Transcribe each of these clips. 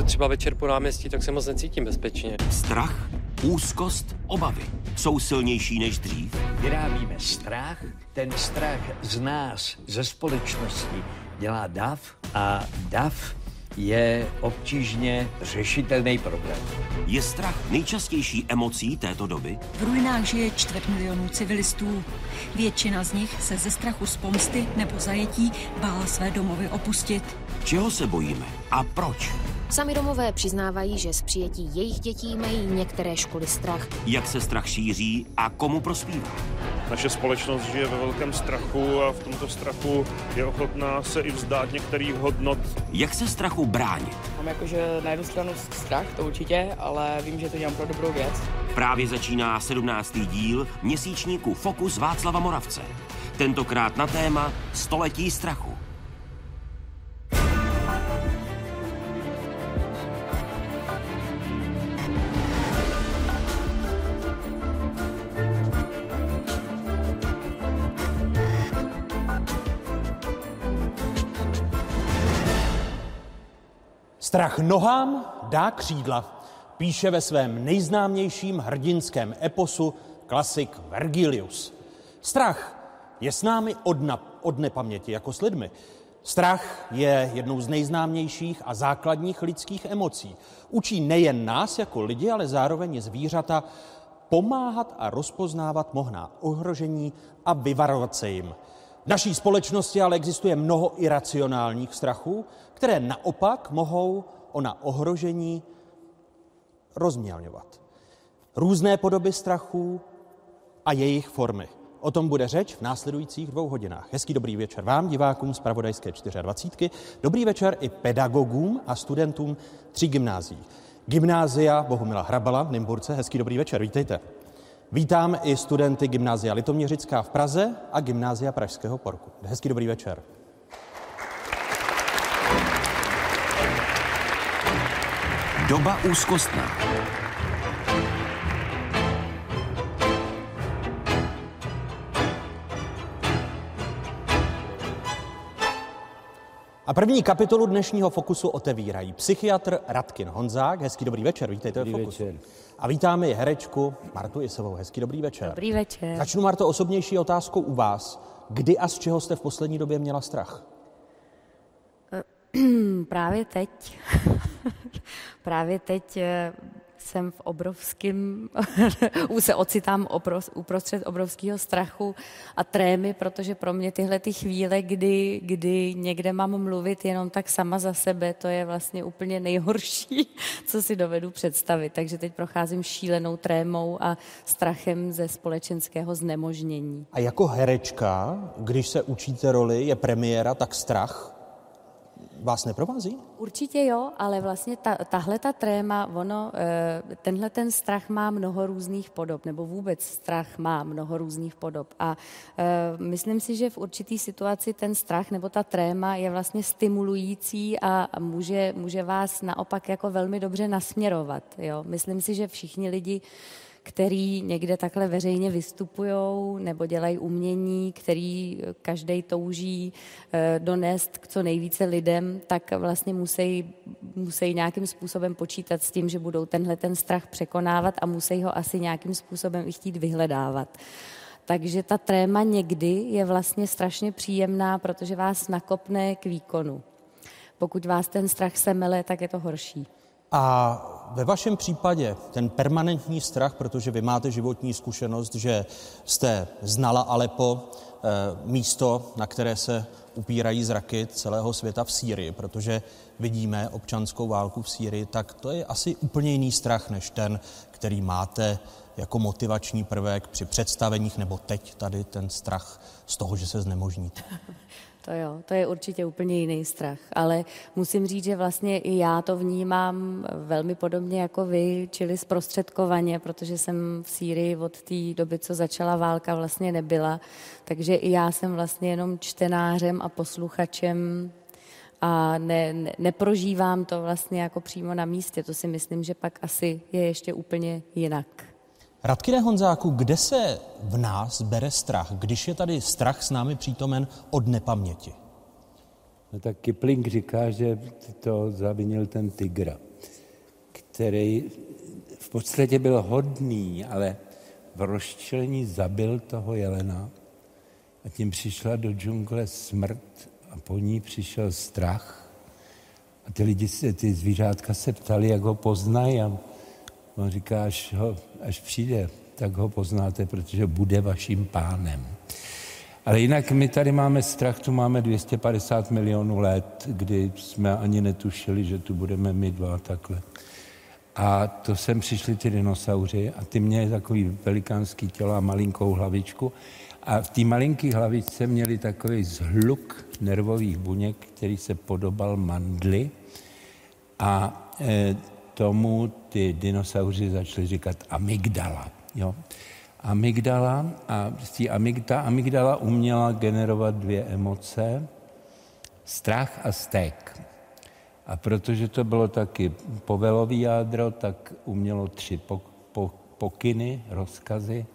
jdu třeba večer po náměstí, tak se moc necítím bezpečně. Strach, úzkost, obavy jsou silnější než dřív. Vyrábíme strach, ten strach z nás, ze společnosti, dělá DAF a DAF je obtížně řešitelný problém. Je strach nejčastější emocí této doby? V ruinách žije čtvrt milionů civilistů. Většina z nich se ze strachu z pomsty nebo zajetí bála své domovy opustit. Čeho se bojíme a proč? Sami domové přiznávají, že z přijetí jejich dětí mají některé školy strach. Jak se strach šíří a komu prospívá? Naše společnost žije ve velkém strachu a v tomto strachu je ochotná se i vzdát některých hodnot. Jak se strachu bránit? Mám jakože na jednu stranu strach, to určitě, ale vím, že to dělám pro dobrou věc. Právě začíná 17. díl měsíčníku Fokus Václava Moravce. Tentokrát na téma Století strachu. Strach nohám dá křídla, píše ve svém nejznámějším hrdinském eposu klasik Vergilius. Strach je s námi od, na, od nepaměti, jako s lidmi. Strach je jednou z nejznámějších a základních lidských emocí. Učí nejen nás jako lidi, ale zároveň i zvířata pomáhat a rozpoznávat mohná ohrožení a vyvarovat se jim. V naší společnosti ale existuje mnoho iracionálních strachů, které naopak mohou ona ohrožení rozmělňovat. Různé podoby strachů a jejich formy. O tom bude řeč v následujících dvou hodinách. Hezký dobrý večer vám, divákům z Pravodajské 24. Dobrý večer i pedagogům a studentům tří gymnázií. Gymnázia Bohumila Hrabala v Nymburce. Hezký dobrý večer, vítejte. Vítám i studenty Gymnázia Litoměřická v Praze a Gymnázia Pražského porku. Hezký dobrý večer. Doba úzkostná. A první kapitolu dnešního Fokusu otevírají psychiatr Radkin Honzák. Hezký dobrý večer, vítejte Dobrý v Fokusu. večer. A vítáme i herečku Martu Isovou. Hezký dobrý večer. Dobrý večer. Začnu, Marto, osobnější otázkou u vás. Kdy a z čeho jste v poslední době měla strach? Právě teď. Právě teď eh, jsem v obrovském, se ocitám uprostřed obrovského strachu a trémy, protože pro mě tyhle ty chvíle, kdy, kdy někde mám mluvit jenom tak sama za sebe, to je vlastně úplně nejhorší, co si dovedu představit. Takže teď procházím šílenou trémou a strachem ze společenského znemožnění. A jako herečka, když se učíte roli, je premiéra, tak strach vás neprovází? Určitě jo, ale vlastně ta, tahle ta tréma, ono, eh, tenhle ten strach má mnoho různých podob, nebo vůbec strach má mnoho různých podob. A eh, myslím si, že v určitý situaci ten strach nebo ta tréma je vlastně stimulující a může, může vás naopak jako velmi dobře nasměrovat. Jo? Myslím si, že všichni lidi který někde takhle veřejně vystupují nebo dělají umění, který každý touží eh, donést k co nejvíce lidem, tak vlastně musí, musí nějakým způsobem počítat s tím, že budou tenhle ten strach překonávat a musí ho asi nějakým způsobem i chtít vyhledávat. Takže ta tréma někdy je vlastně strašně příjemná, protože vás nakopne k výkonu. Pokud vás ten strach semele, tak je to horší. A ve vašem případě ten permanentní strach, protože vy máte životní zkušenost, že jste znala Alepo, eh, místo, na které se upírají zraky celého světa v Sýrii, protože vidíme občanskou válku v Sýrii, tak to je asi úplně jiný strach než ten, který máte jako motivační prvek při představeních, nebo teď tady ten strach z toho, že se znemožníte. To jo, to je určitě úplně jiný strach, ale musím říct, že vlastně i já to vnímám velmi podobně jako vy, čili zprostředkovaně, protože jsem v Sýrii od té doby, co začala válka, vlastně nebyla, takže i já jsem vlastně jenom čtenářem a posluchačem a ne, ne, neprožívám to vlastně jako přímo na místě. To si myslím, že pak asi je ještě úplně jinak. Radkine Honzáku, kde se v nás bere strach, když je tady strach s námi přítomen od nepaměti? No tak Kipling říká, že to zavinil ten tigra. který v podstatě byl hodný, ale v rozčelení zabil toho jelena a tím přišla do džungle smrt a po ní přišel strach. A ty lidi, se, ty zvířátka se ptali, jak ho poznají a on říká, až, ho, až přijde, tak ho poznáte, protože bude vaším pánem. Ale jinak my tady máme strach, tu máme 250 milionů let, kdy jsme ani netušili, že tu budeme my dva takhle. A to sem přišli ty dinosauři a ty měli takový velikánský tělo a malinkou hlavičku. A v té malinké hlavičce měli takový zhluk nervových buněk, který se podobal mandli. A e, tomu ty dinosauři začali říkat amygdala. Jo? Amygdala a ta amygdala uměla generovat dvě emoce, strach a stek. A protože to bylo taky povelový jádro, tak umělo tři pokyny, rozkazy,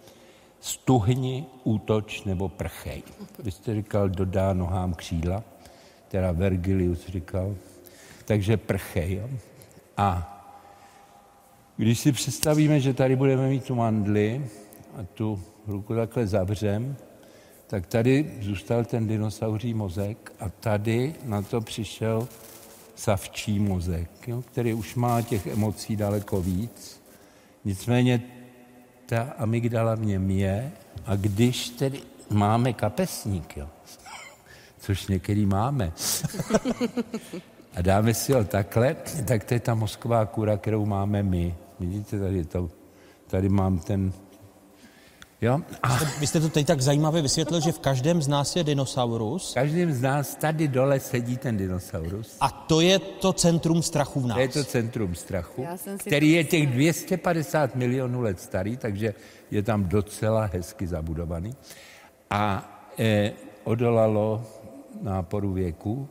stuhni, útoč nebo prchej. Vy jste říkal, dodá nohám křídla, teda Vergilius říkal, takže prchej. Jo? A když si představíme, že tady budeme mít tu mandli a tu ruku takhle zavřem, tak tady zůstal ten dinosauří mozek a tady na to přišel savčí mozek, jo, který už má těch emocí daleko víc. Nicméně ta amygdala v něm je a když tedy máme kapesník, jo, což některý máme, a dáme si ho takhle, tak to je ta mozková kůra, kterou máme my. Vidíte, tady, to, tady mám ten Jo? A... Vy jste to teď tak zajímavě vysvětlil, že v každém z nás je dinosaurus. V každém z nás tady dole sedí ten dinosaurus. A to je to centrum strachu v nás. To je to centrum strachu, který je těch 250 milionů let starý, takže je tam docela hezky zabudovaný. A e, odolalo náporu věku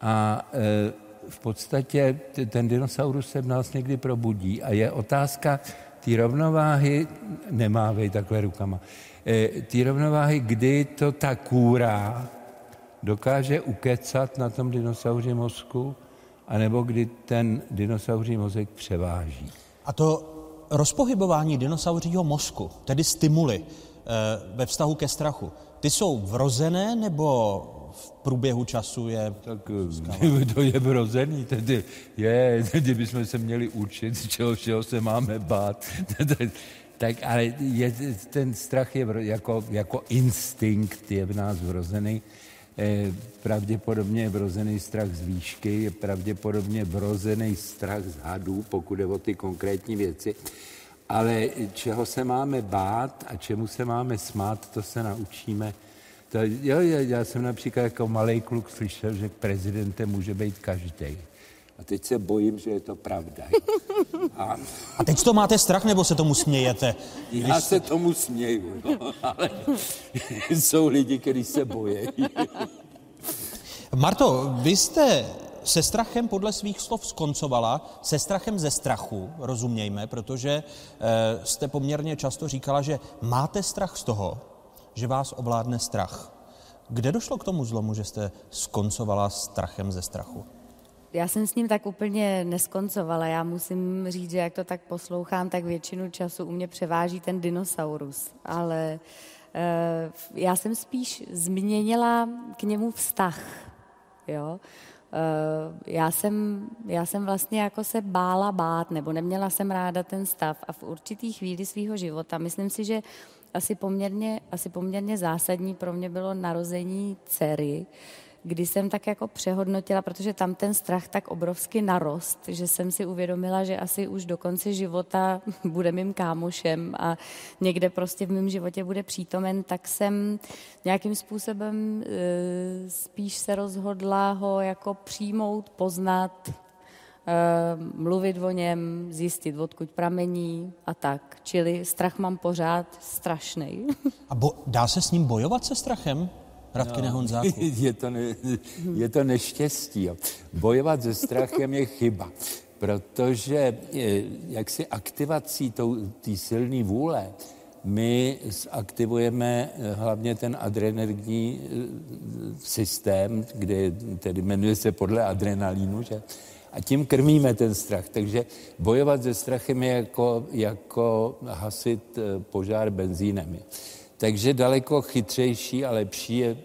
a e, v podstatě ten dinosaurus se v nás někdy probudí a je otázka, ty rovnováhy, nemávej takhle rukama, e, ty rovnováhy, kdy to ta kůra dokáže ukecat na tom dinosauři mozku, anebo kdy ten dinosauří mozek převáží. A to rozpohybování dinosauřího mozku, tedy stimuly e, ve vztahu ke strachu, ty jsou vrozené nebo v průběhu času je... Tak to je vrozený, tedy je, kdybychom se měli učit, čeho všeho se máme bát. tak ale je, ten strach je jako, jako instinkt je v nás vrozený. Eh, pravděpodobně je vrozený strach z výšky, je pravděpodobně vrozený strach z hadů, pokud je o ty konkrétní věci. Ale čeho se máme bát a čemu se máme smát, to se naučíme to, jo, já jsem například jako malý kluk slyšel, že prezidentem může být každý. A teď se bojím, že je to pravda. A, a teď to máte strach, nebo se tomu smějete? Já se tomu směju, no, ale jsou lidi, kteří se bojí. Marto, vy jste se strachem podle svých slov skoncovala, se strachem ze strachu, rozumějme, protože e, jste poměrně často říkala, že máte strach z toho, že vás ovládne strach. Kde došlo k tomu zlomu, že jste skoncovala strachem ze strachu? Já jsem s ním tak úplně neskoncovala. Já musím říct, že jak to tak poslouchám, tak většinu času u mě převáží ten dinosaurus. Ale e, já jsem spíš změnila k němu vztah. Jo? E, já, jsem, já jsem vlastně jako se bála bát, nebo neměla jsem ráda ten stav a v určitý chvíli svého života, myslím si, že asi poměrně, asi poměrně zásadní pro mě bylo narození dcery, kdy jsem tak jako přehodnotila, protože tam ten strach tak obrovsky narost, že jsem si uvědomila, že asi už do konce života bude mým kámošem a někde prostě v mém životě bude přítomen, tak jsem nějakým způsobem e, spíš se rozhodla ho jako přijmout, poznat, Eh, mluvit o něm, zjistit, odkud pramení a tak. Čili strach mám pořád strašný. A bo, dá se s ním bojovat se strachem? Radky no, Je to, ne, je to neštěstí. Jo. Bojovat se strachem je chyba, protože eh, jaksi aktivací té silné vůle my aktivujeme eh, hlavně ten adrenergní systém, kde tedy jmenuje se podle adrenalínu, že? A tím krmíme ten strach. Takže bojovat se strachem je jako, jako hasit eh, požár benzínem. Takže daleko chytřejší a lepší je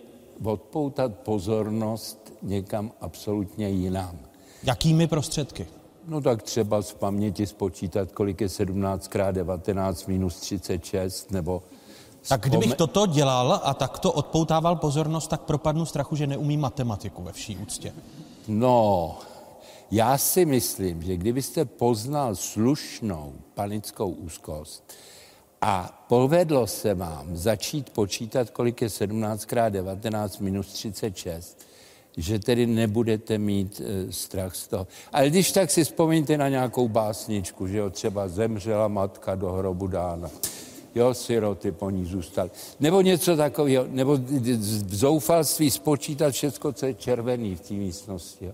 odpoutat pozornost někam absolutně jinam. Jakými prostředky? No tak třeba z paměti spočítat, kolik je 17 x 19 minus 36, nebo... Tak kdybych toto dělal a takto odpoutával pozornost, tak propadnu strachu, že neumím matematiku ve vší úctě. No, já si myslím, že kdybyste poznal slušnou panickou úzkost a povedlo se vám začít počítat, kolik je 17 x 19 minus 36, že tedy nebudete mít e, strach z toho. Ale když tak si vzpomeňte na nějakou básničku, že jo, třeba zemřela matka do hrobu dána. Jo, siroty po ní zůstal. Nebo něco takového, nebo v zoufalství spočítat všechno, co je červený v té místnosti. Jo.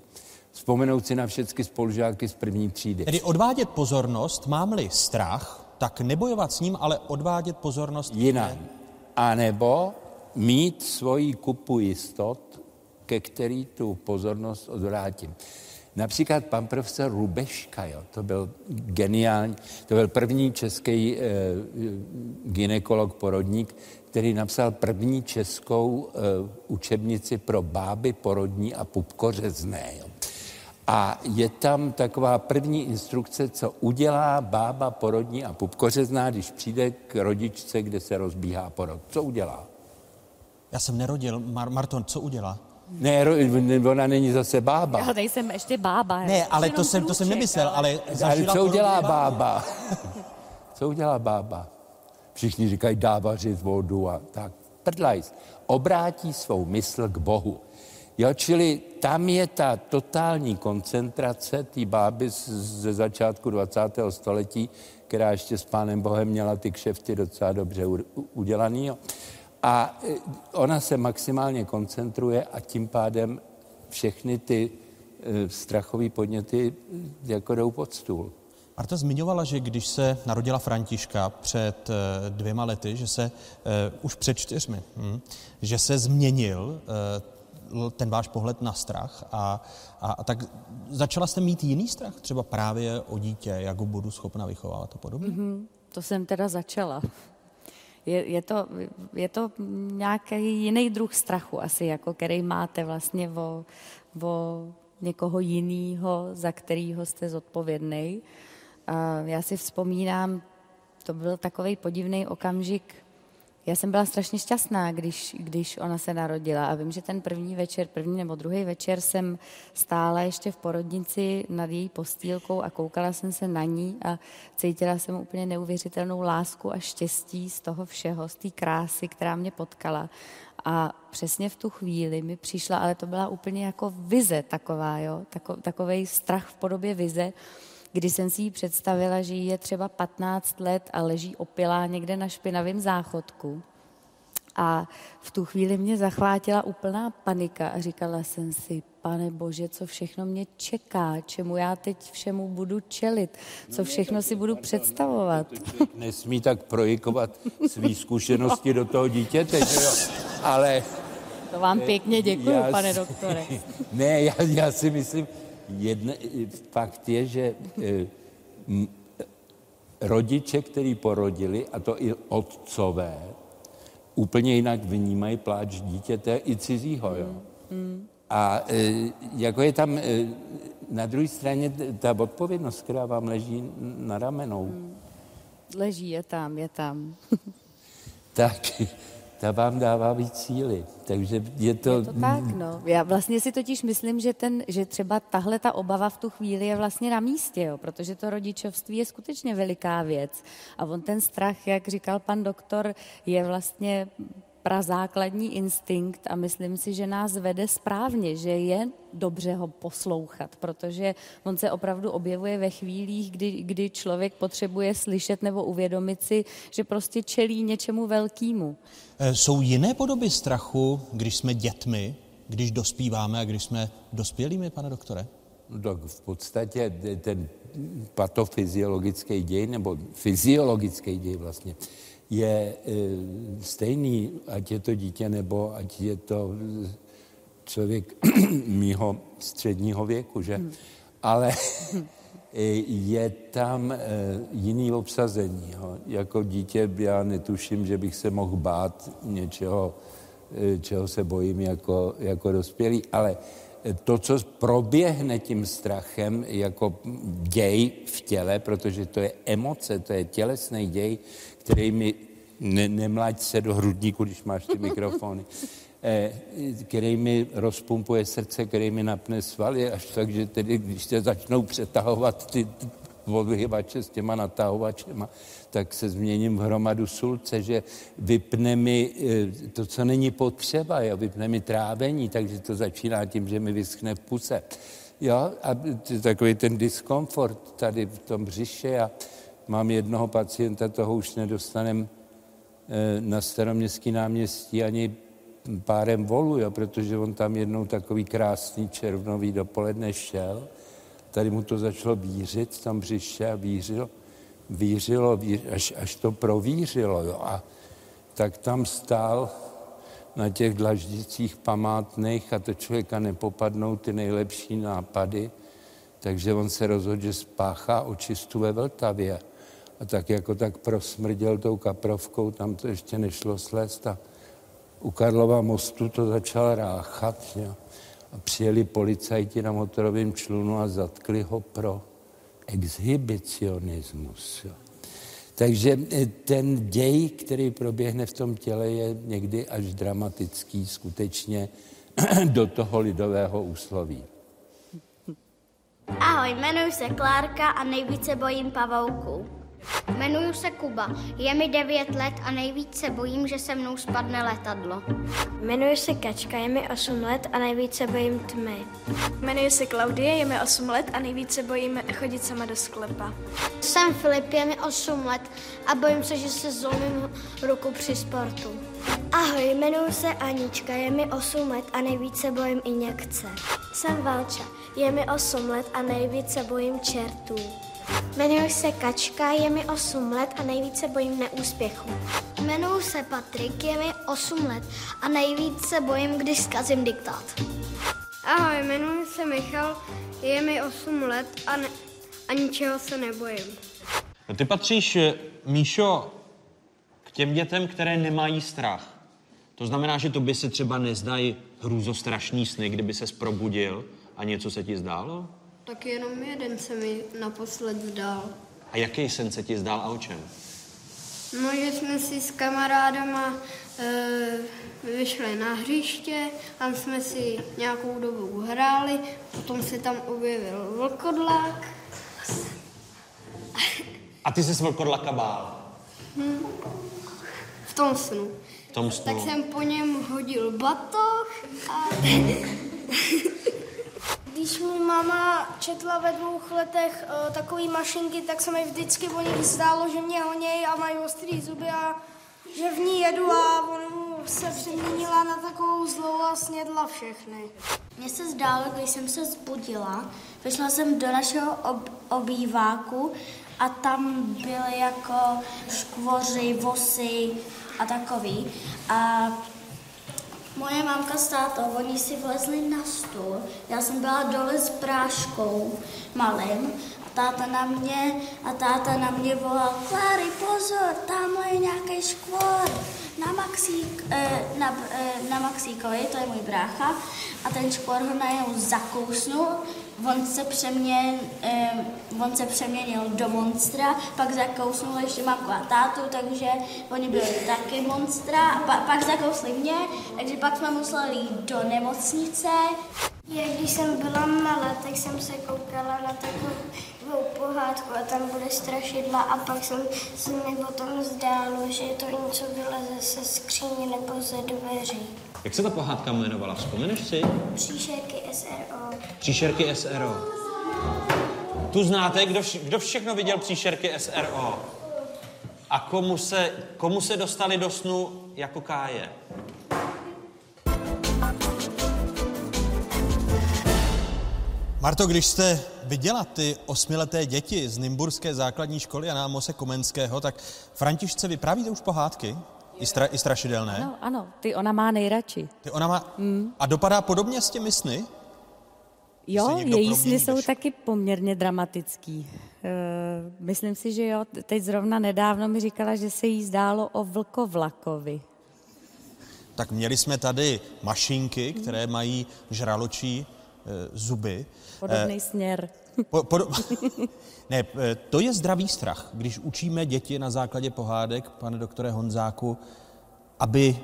Vzpomenout si na všechny spolužáky z první třídy. Tedy odvádět pozornost, mám-li strach, tak nebojovat s ním, ale odvádět pozornost jinam. A nebo mít svoji kupu jistot, ke který tu pozornost odvrátím. Například pan profesor Rubeška, jo, to byl geniální, to byl první český e, ginekolog, porodník, který napsal první českou e, učebnici pro báby porodní a pupkořezné. Jo. A je tam taková první instrukce, co udělá bába porodní a pupkořezná, když přijde k rodičce, kde se rozbíhá porod. Co udělá? Já jsem nerodil. Mar- Marton, co udělá? Ne, ona není zase bába. Já nejsem ještě bába. Ne, ale to jsem, to jsem nemyslel, ale Ale co udělá bába? co udělá bába? Všichni říkají dávařit vodu a tak. Prdlajs. Obrátí svou mysl k Bohu. Jo, čili tam je ta totální koncentrace té báby ze začátku 20. století, která ještě s pánem Bohem měla ty kšefty docela dobře udělaný. Jo. A e, ona se maximálně koncentruje a tím pádem všechny ty e, strachové podněty e, jako jdou pod stůl. Marta zmiňovala, že když se narodila Františka před dvěma lety, že se už před čtyřmi, hm, že se změnil ten váš pohled na strach a, a, a tak začala jste mít jiný strach, třeba právě o dítě, jak ho budu schopna vychovávat a podobně? Mm-hmm. To jsem teda začala. Je, je, to, je to nějaký jiný druh strachu asi, jako který máte vlastně o, o někoho jiného, za kterého jste zodpovědný. Já si vzpomínám, to byl takový podivný okamžik, já jsem byla strašně šťastná, když, když ona se narodila a vím, že ten první večer, první nebo druhý večer jsem stála ještě v porodnici nad její postýlkou a koukala jsem se na ní a cítila jsem úplně neuvěřitelnou lásku a štěstí z toho všeho, z té krásy, která mě potkala. A přesně v tu chvíli mi přišla, ale to byla úplně jako vize taková, jo, Tako, takovej strach v podobě vize, kdy jsem si ji představila, že jí je třeba 15 let a leží opilá někde na špinavém záchodku. A v tu chvíli mě zachvátila úplná panika a říkala jsem si, pane bože, co všechno mě čeká, čemu já teď všemu budu čelit, co všechno si budu představovat. Nesmí tak projikovat své zkušenosti do toho dítěte, že jo? Ale... To vám pěkně děkuji, pane doktore. Ne, já, já si myslím, Jedne, fakt je, že e, rodiče, který porodili, a to i otcové, úplně jinak vnímají pláč dítěte i cizího. Jo? Mm. A e, jako je tam e, na druhé straně ta odpovědnost, která vám leží na ramenou. Mm. Leží, je tam, je tam. tak ta vám dává víc síly. Takže je to... Je to tak, no. Já vlastně si totiž myslím, že, ten, že třeba tahle ta obava v tu chvíli je vlastně na místě, jo, protože to rodičovství je skutečně veliká věc. A on ten strach, jak říkal pan doktor, je vlastně prazákladní instinkt a myslím si, že nás vede správně, že je dobře ho poslouchat, protože on se opravdu objevuje ve chvílích, kdy, kdy člověk potřebuje slyšet nebo uvědomit si, že prostě čelí něčemu velkému. E, jsou jiné podoby strachu, když jsme dětmi, když dospíváme a když jsme dospělými, pane doktore? No tak v podstatě ten patofyziologický děj, nebo fyziologický děj vlastně, je e, stejný, ať je to dítě, nebo ať je to člověk mýho středního věku, že? Hmm. ale je tam eh, jiný obsazení. Jo. Jako dítě já netuším, že bych se mohl bát něčeho, eh, čeho se bojím jako, jako dospělý, ale to, co proběhne tím strachem jako děj v těle, protože to je emoce, to je tělesný děj, který mi ne, nemlaď se do hrudníku, když máš ty mikrofony, eh, který mi rozpumpuje srdce, který mi napne svaly, až tak, že tedy, když se začnou přetahovat ty odvyhyvače s těma natahovačema, tak se změním v hromadu sulce, že vypne mi eh, to, co není potřeba, jo, vypne mi trávení, takže to začíná tím, že mi vyschne v puse. Jo, a takový ten diskomfort tady v tom břiše a mám jednoho pacienta, toho už nedostanem eh, na staroměstský náměstí ani párem volu, jo, protože on tam jednou takový krásný červnový dopoledne šel, tady mu to začalo vířit v tom břiše a vířilo vířilo, až, až to provířilo. Jo. A tak tam stál na těch dlaždicích památných a to člověka nepopadnou ty nejlepší nápady, takže on se rozhodl, že spáchá očistu ve Vltavě. A tak jako tak prosmrděl tou kaprovkou, tam to ještě nešlo slést a u Karlova mostu to začal ráchat. Jo. A přijeli policajti na motorovém člunu a zatkli ho pro exhibicionismus. Takže eh, ten děj, který proběhne v tom těle, je někdy až dramatický skutečně do toho lidového úsloví. Ahoj, jmenuji se Klárka a nejvíce bojím pavouků. Jmenuji se Kuba, je mi 9 let a nejvíce bojím, že se mnou spadne letadlo. Jmenuji se Kačka, je mi 8 let a nejvíce bojím tmy. Jmenuji se Klaudie, je mi 8 let a nejvíce bojím chodit sama do sklepa. Jsem Filip, je mi 8 let a bojím se, že se zlomím ruku při sportu. Ahoj, jmenuji se Anička, je mi 8 let a nejvíce bojím injekce. Jsem Valča, je mi 8 let a nejvíce bojím čertů. Jmenuji se Kačka, je mi 8 let a nejvíce bojím neúspěchu. Jmenuji se Patrik, je mi 8 let a nejvíce bojím, když zkazím diktát. Ahoj, jmenuji se Michal, je mi 8 let a, ne, a ničeho se nebojím. No ty patříš, eh, Míšo, k těm dětem, které nemají strach. To znamená, že to by se třeba nezdají hrůzostrašný sny, kdyby se probudil a něco se ti zdálo? Tak jenom jeden se mi naposled zdál. A jaký sen se ti zdál a o čem? No, že jsme si s kamarádama e, vyšli na hřiště, tam jsme si nějakou dobu hráli, potom se tam objevil vlkodlák. A ty jsi se vlkodlaka bál? Hm. V tom snu. V tom snu. Tak jsem po něm hodil batoh a Když mi máma četla ve dvou letech uh, takové mašinky, tak se mi vždycky o nich zdálo, že mě honějí a mají ostrý zuby a že v ní jedu a on se přeměnila na takovou zlou a snědla všechny. Mně se zdálo, když jsem se zbudila, vyšla jsem do našeho ob- obýváku a tam byly jako škvoři, vosy a takový. A Moje mámka s tátou, oni si vlezli na stůl, já jsem byla dole s práškou malým a táta na mě, a táta na mě volal, Kláry, pozor, tamhle je nějaký škvor na, Maxík, eh, na, eh, na Maxíkovi, to je můj brácha, a ten škvor ho najednou zakousnul, on se, přeměn, eh, on se přeměnil do monstra, pak zakousnul ještě mamku a tátu, takže oni byli taky monstra, a pa, pak zakousli mě, takže pak jsme museli jít do nemocnice. Je, když jsem byla malá, tak jsem se koukala na takovou pohádku a tam byly strašidla a pak jsem se mi potom zdálo, že to něco vyleze se skříně nebo ze dveří. Jak se ta pohádka jmenovala? Vzpomeneš si? Příšerky SRO. Příšerky SRO. Tu znáte, kdo, vš- kdo všechno viděl příšerky SRO? A komu se, komu se dostali do snu jako káje? Marto, když jste viděla ty osmileté děti z Nymburské základní školy Jana Mose Komenského, tak Františce vyprávíte už pohádky? I, stra, I strašidelné? Ano, ano, ty ona má nejradši. Ty ona má... Mm. A dopadá podobně s těmi sny? Jo, její sny jsou taky poměrně dramatický. E, myslím si, že jo, teď zrovna nedávno mi říkala, že se jí zdálo o vlkovlakovi. Tak měli jsme tady mašinky, které mají žraločí e, zuby. Podobný e, směr. Po, po, ne, to je zdravý strach, když učíme děti na základě pohádek, pane doktore Honzáku, aby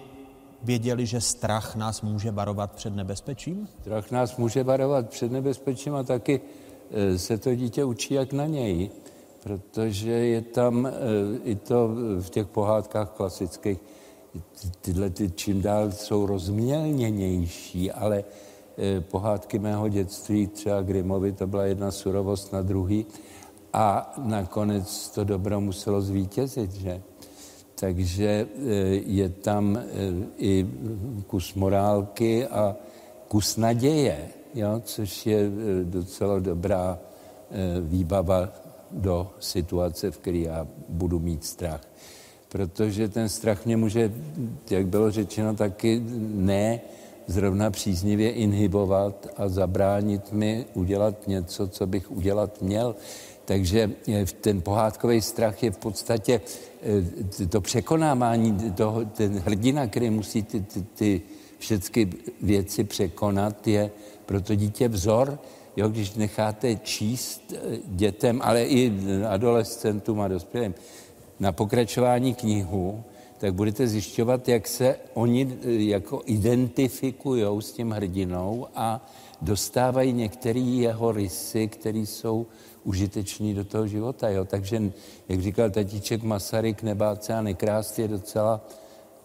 věděli, že strach nás může varovat před nebezpečím? Strach nás může varovat před nebezpečím a taky e, se to dítě učí jak na něj, protože je tam e, i to v těch pohádkách klasických, tyhle ty čím dál jsou rozmělněnější, ale e, pohádky mého dětství, třeba Grimovi, to byla jedna surovost na druhý a nakonec to dobro muselo zvítězit, že? Takže eh, je tam eh, i kus morálky a kus naděje, jo, což je eh, docela dobrá výbava do situace, v které já budu mít strach. Protože ten strach mě může, jak bylo řečeno, taky ne zrovna příznivě inhibovat a zabránit mi udělat něco, co bych udělat měl. Takže ten pohádkový strach je v podstatě Eh, to překonávání toho, ten hrdina, který musí ty, ty, ty všechny věci překonat, je pro to dítě vzor. Jo, když necháte číst eh, dětem, ale i adolescentům a dospělým na pokračování knihu, tak budete zjišťovat, jak se oni eh, jako identifikují s tím hrdinou a dostávají některé jeho rysy, které jsou užiteční do toho života. Jo? Takže, jak říkal tatíček Masaryk, nebát se a nekrást je docela,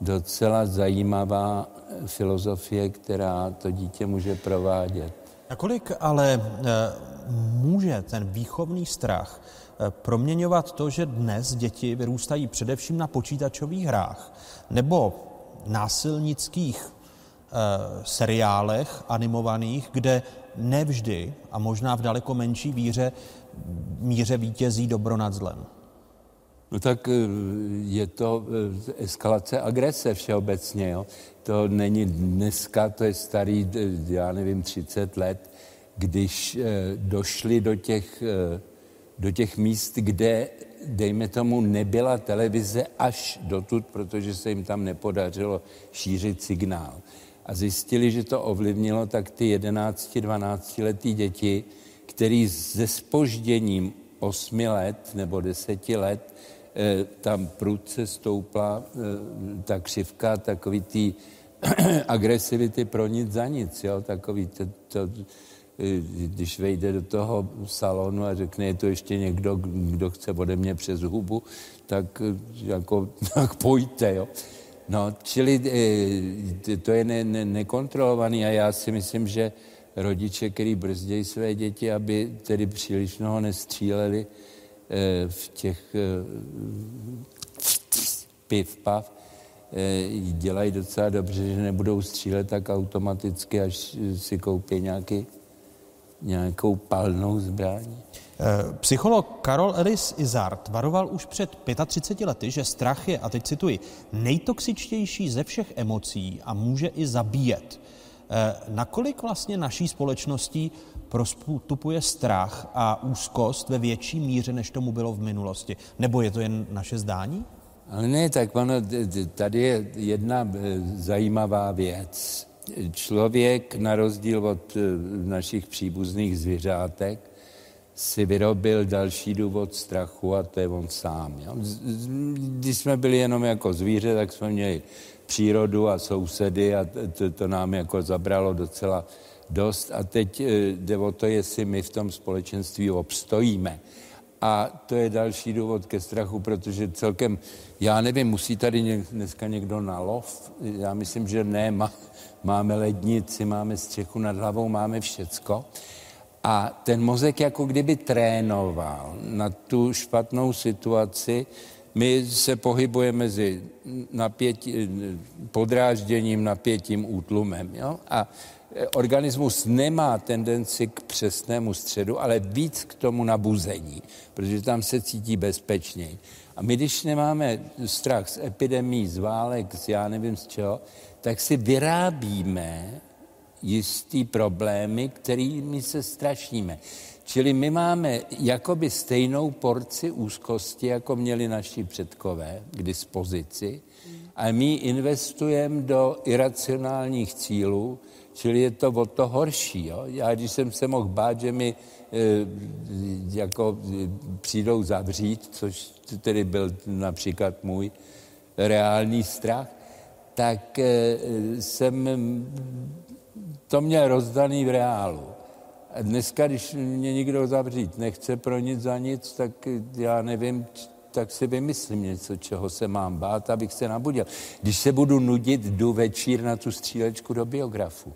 docela zajímavá filozofie, která to dítě může provádět. Nakolik ale e, může ten výchovný strach e, proměňovat to, že dnes děti vyrůstají především na počítačových hrách nebo násilnických e, seriálech animovaných, kde nevždy a možná v daleko menší víře míře vítězí dobro nad zlem? No tak eh, je to eh, eskalace agrese všeobecně. Jo? To není dneska, to je starý, eh, já nevím, 30 let, když došli do těch, do těch míst, kde, dejme tomu, nebyla televize až dotud, protože se jim tam nepodařilo šířit signál. A zjistili, že to ovlivnilo tak ty 11-12 letý děti, který se spožděním osmi let nebo deseti let eh, tam prudce stoupla eh, ta křivka takový ty agresivity pro nic za nic, jo, takový to, to, eh, když vejde do toho salonu a řekne, je to ještě někdo, kdo chce ode mě přes hubu, tak jako, tak pojďte, jo. No, čili to je ne, ne, nekontrolovaný a já si myslím, že rodiče, který brzdějí své děti, aby tedy příliš mnoho nestříleli eh, v těch eh, piv, pav, eh, dělají docela dobře, že nebudou střílet tak automaticky, až si koupí nějaký, nějakou palnou zbraní. Psycholog Karol Ellis Izard varoval už před 35 lety, že strach je, a teď cituji, nejtoxičtější ze všech emocí a může i zabíjet. Eh, nakolik vlastně naší společností prostupuje strach a úzkost ve větší míře, než tomu bylo v minulosti? Nebo je to jen naše zdání? Ale ne, tak ono, tady je jedna eh, zajímavá věc. Člověk, na rozdíl od eh, našich příbuzných zvířátek, si vyrobil další důvod strachu a to je on sám. Jo? Když jsme byli jenom jako zvíře, tak jsme měli přírodu a sousedy a to, to nám jako zabralo docela dost. A teď eh, jde o to, jestli my v tom společenství obstojíme. A to je další důvod ke strachu, protože celkem, já nevím, musí tady dneska někdo na lov? Já myslím, že ne. Má, máme lednici, máme střechu nad hlavou, máme všecko. A ten mozek jako kdyby trénoval na tu špatnou situaci, my se pohybujeme mezi napětí, podrážděním, napětím, útlumem. Jo? A organismus nemá tendenci k přesnému středu, ale víc k tomu nabuzení, protože tam se cítí bezpečněji. A my, když nemáme strach z epidemí, z válek, z já nevím z čeho, tak si vyrábíme jistý problémy, kterými se strašíme. Čili my máme jakoby stejnou porci úzkosti, jako měli naši předkové k dispozici, a my investujeme do iracionálních cílů, čili je to o to horší. Jo? Já, když jsem se mohl bát, že mi e, jako e, přijdou zavřít, což tedy byl například můj reálný strach, tak e, jsem to měl rozdaný v reálu. Dneska, když mě někdo zavřít nechce pro nic za nic, tak já nevím, tak si vymyslím něco, čeho se mám bát, abych se nabudil. Když se budu nudit, jdu večír na tu střílečku do biografu.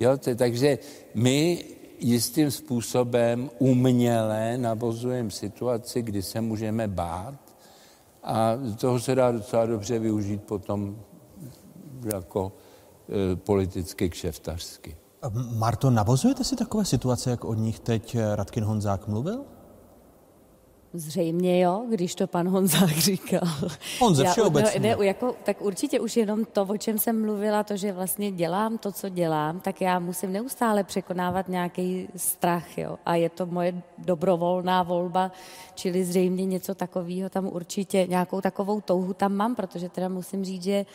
Jo, to, takže my jistým způsobem uměle navozujeme situaci, kdy se můžeme bát a toho se dá docela dobře využít potom jako e, politicky kšeftařsky. Marto, navozujete si takové situace, jak od nich teď Radkin Honzák mluvil? Zřejmě jo, když to pan Honzák říkal. On ze všeobecně. Ne, ne, jako, tak určitě už jenom to, o čem jsem mluvila, to, že vlastně dělám to, co dělám, tak já musím neustále překonávat nějaký strach, jo. A je to moje dobrovolná volba, čili zřejmě něco takového tam určitě, nějakou takovou touhu tam mám, protože teda musím říct, že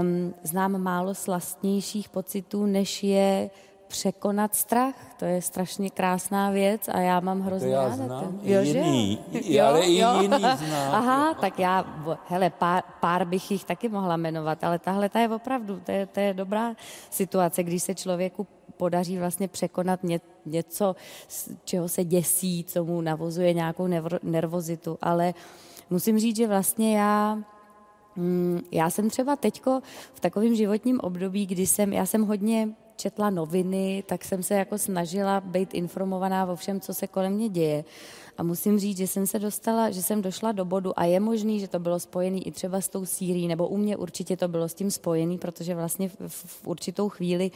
um, znám málo slastnějších pocitů, než je překonat strach. To je strašně krásná věc a já mám hrozně to já ráda znám, ten. i jiný, jo, ale i jo. jiný znám. Aha, tak já, hele, pár, pár bych jich taky mohla jmenovat, ale tahle ta je opravdu, to je, to je dobrá situace, když se člověku podaří vlastně překonat ně, něco, čeho se děsí, co mu navozuje nějakou nervozitu, ale musím říct, že vlastně já mm, já jsem třeba teďko v takovém životním období, kdy jsem, já jsem hodně četla noviny, tak jsem se jako snažila být informovaná o všem, co se kolem mě děje. A musím říct, že jsem se dostala, že jsem došla do bodu a je možný, že to bylo spojené i třeba s tou Sýrií, nebo u mě určitě to bylo s tím spojený, protože vlastně v, v určitou chvíli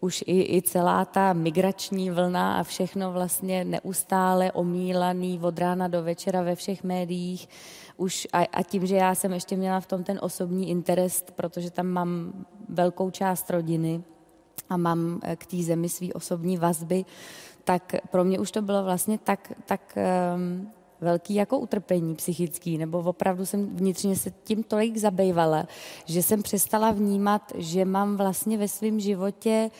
už i, i celá ta migrační vlna a všechno vlastně neustále omílaný od rána do večera ve všech médiích. Už a, a tím, že já jsem ještě měla v tom ten osobní interes, protože tam mám velkou část rodiny, a mám eh, k té zemi svý osobní vazby, tak pro mě už to bylo vlastně tak, tak um, velký jako utrpení psychický, nebo opravdu jsem vnitřně se tím tolik zabývala, že jsem přestala vnímat, že mám vlastně ve svém životě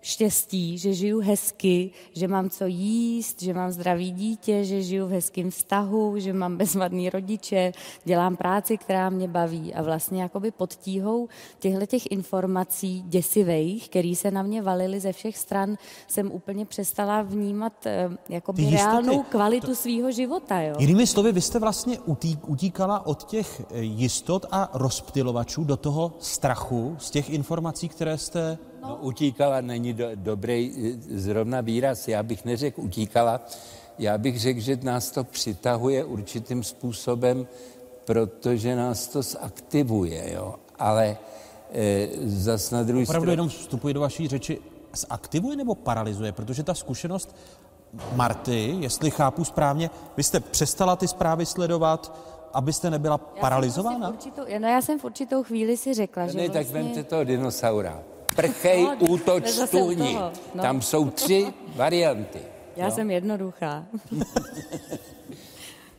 štěstí, že žiju hezky, že mám co jíst, že mám zdravý dítě, že žiju v hezkém vztahu, že mám bezvadný rodiče, dělám práci, která mě baví a vlastně jakoby pod tíhou těchto těch informací děsivých, které se na mě valily ze všech stran, jsem úplně přestala vnímat eh, jakoby reálnou kvalitu to... svého života. Jo? Jinými slovy, vy jste vlastně utíkala od těch eh, jistot a rozptylovačů do toho strachu z těch informací, které jste No, utíkala není do, dobrý eh, zrovna výraz. Já bych neřekl utíkala, já bych řekl, že nás to přitahuje určitým způsobem, protože nás to zaktivuje, jo. Ale e, zas na druhý Opravdu jenom vstupuji do vaší řeči, zaktivuje nebo paralizuje? Protože ta zkušenost Marty, jestli chápu správně, vy jste přestala ty zprávy sledovat, abyste nebyla já paralizována? Jsem určitou, no já jsem v určitou chvíli si řekla, ne, že Ne, vlastně... tak vemte toho dinosaura prchej, no, útoč, stůni. No. Tam jsou tři varianty. Já no? jsem jednoduchá.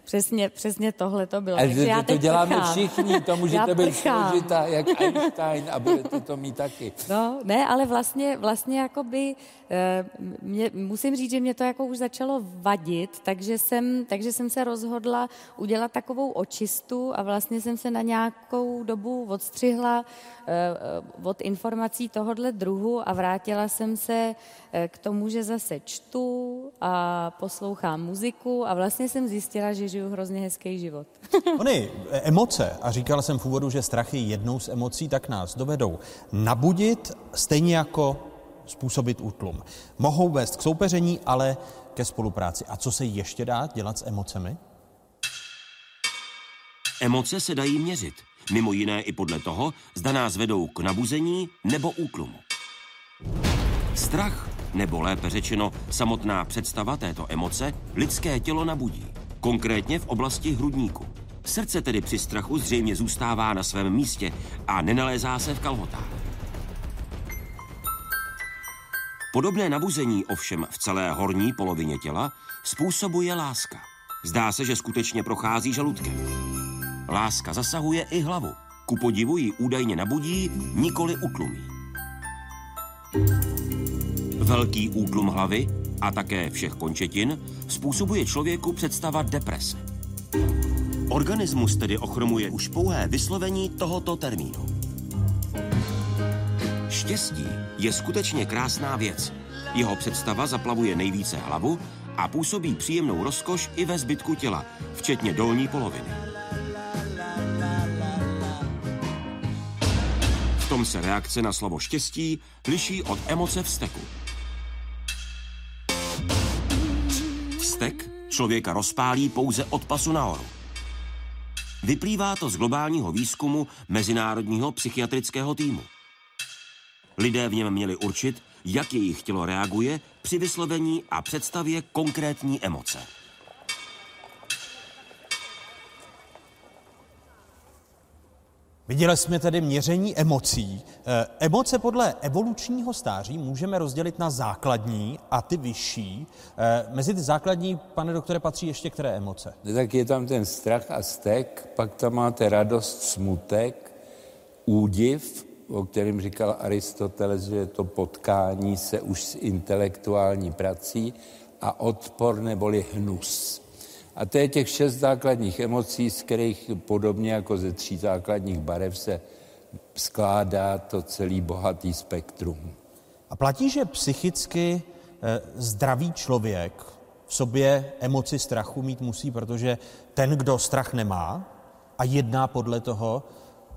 Přesně, přesně tohle to bylo. Ale Takže já to, to děláme prchám. všichni, to můžete být složitá, jak Einstein a budete to mít taky. No, ne, ale vlastně, vlastně jakoby, eh, mě, musím říct, že mě to jako už začalo vadit, takže jsem, takže jsem se rozhodla udělat takovou očistu a vlastně jsem se na nějakou dobu odstřihla eh, od informací tohohle druhu a vrátila jsem se eh, k tomu, že zase čtu a poslouchám muziku a vlastně jsem zjistila, že žiju hrozně hezký život. Ony, emoce, a říkala jsem v úvodu, že strach je jednou z emocí, tak nás dovedou nabudit, stejně jako způsobit útlum. Mohou vést k soupeření, ale ke spolupráci. A co se ještě dá dělat s emocemi? Emoce se dají měřit, mimo jiné i podle toho, zda nás vedou k nabuzení nebo útlumu. Strach, nebo lépe řečeno samotná představa této emoce, lidské tělo nabudí konkrétně v oblasti hrudníku. Srdce tedy při strachu zřejmě zůstává na svém místě a nenalézá se v kalhotách. Podobné nabuzení ovšem v celé horní polovině těla způsobuje láska. Zdá se, že skutečně prochází žaludkem. Láska zasahuje i hlavu. Ku podivu ji údajně nabudí, nikoli utlumí. Velký útlum hlavy a také všech končetin způsobuje člověku představa deprese. Organismus tedy ochromuje už pouhé vyslovení tohoto termínu. Štěstí je skutečně krásná věc. Jeho představa zaplavuje nejvíce hlavu a působí příjemnou rozkoš i ve zbytku těla, včetně dolní poloviny. V tom se reakce na slovo štěstí liší od emoce vzteku. Člověka rozpálí pouze od pasu nahoru. Vyplývá to z globálního výzkumu Mezinárodního psychiatrického týmu. Lidé v něm měli určit, jak jejich tělo reaguje při vyslovení a představě konkrétní emoce. Viděli jsme tedy měření emocí. Eh, Emoce podle evolučního stáří můžeme rozdělit na základní a ty vyšší. Eh, Mezi ty základní, pane doktore, patří ještě které emoce? Tak je tam ten strach a stek, pak tam máte radost, smutek, údiv, o kterém říkal Aristoteles, že je to potkání se už s intelektuální prací a odpor neboli hnus. A to je těch šest základních emocí, z kterých podobně jako ze tří základních barev se skládá to celý bohatý spektrum. A platí, že psychicky eh, zdravý člověk v sobě emoci strachu mít musí, protože ten, kdo strach nemá a jedná podle toho,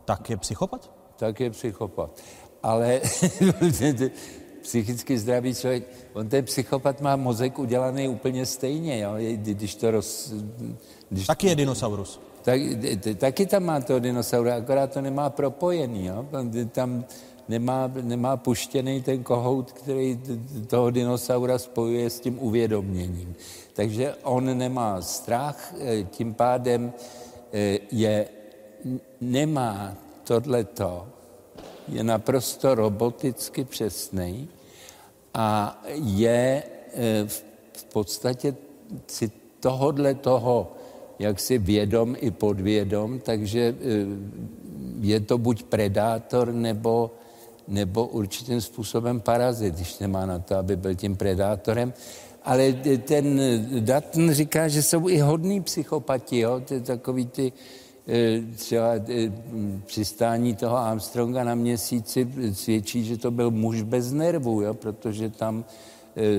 tak je psychopat? Tak je psychopat. Ale psychicky zdravý člověk, on ten psychopat má mozek udělaný úplně stejně, jo? když to roz... Když Taky je dinosaurus. Tak, taky tam má toho dinosaura, akorát to nemá propojený, jo? tam nemá, nemá puštěný ten kohout, který toho dinosaura spojuje s tím uvědoměním. Takže on nemá strach, eh, tím pádem eh, je, nemá tohleto, je naprosto roboticky přesný a je eh, v podstatě si tohodle toho, jak si vědom i podvědom, takže eh, je to buď predátor nebo, nebo určitým způsobem parazit, když nemá na to, aby byl tím predátorem. Ale ten Dutton říká, že jsou i hodní psychopati, jo? Je takový ty, třeba přistání toho Armstronga na měsíci svědčí, že to byl muž bez nervů, jo? protože tam,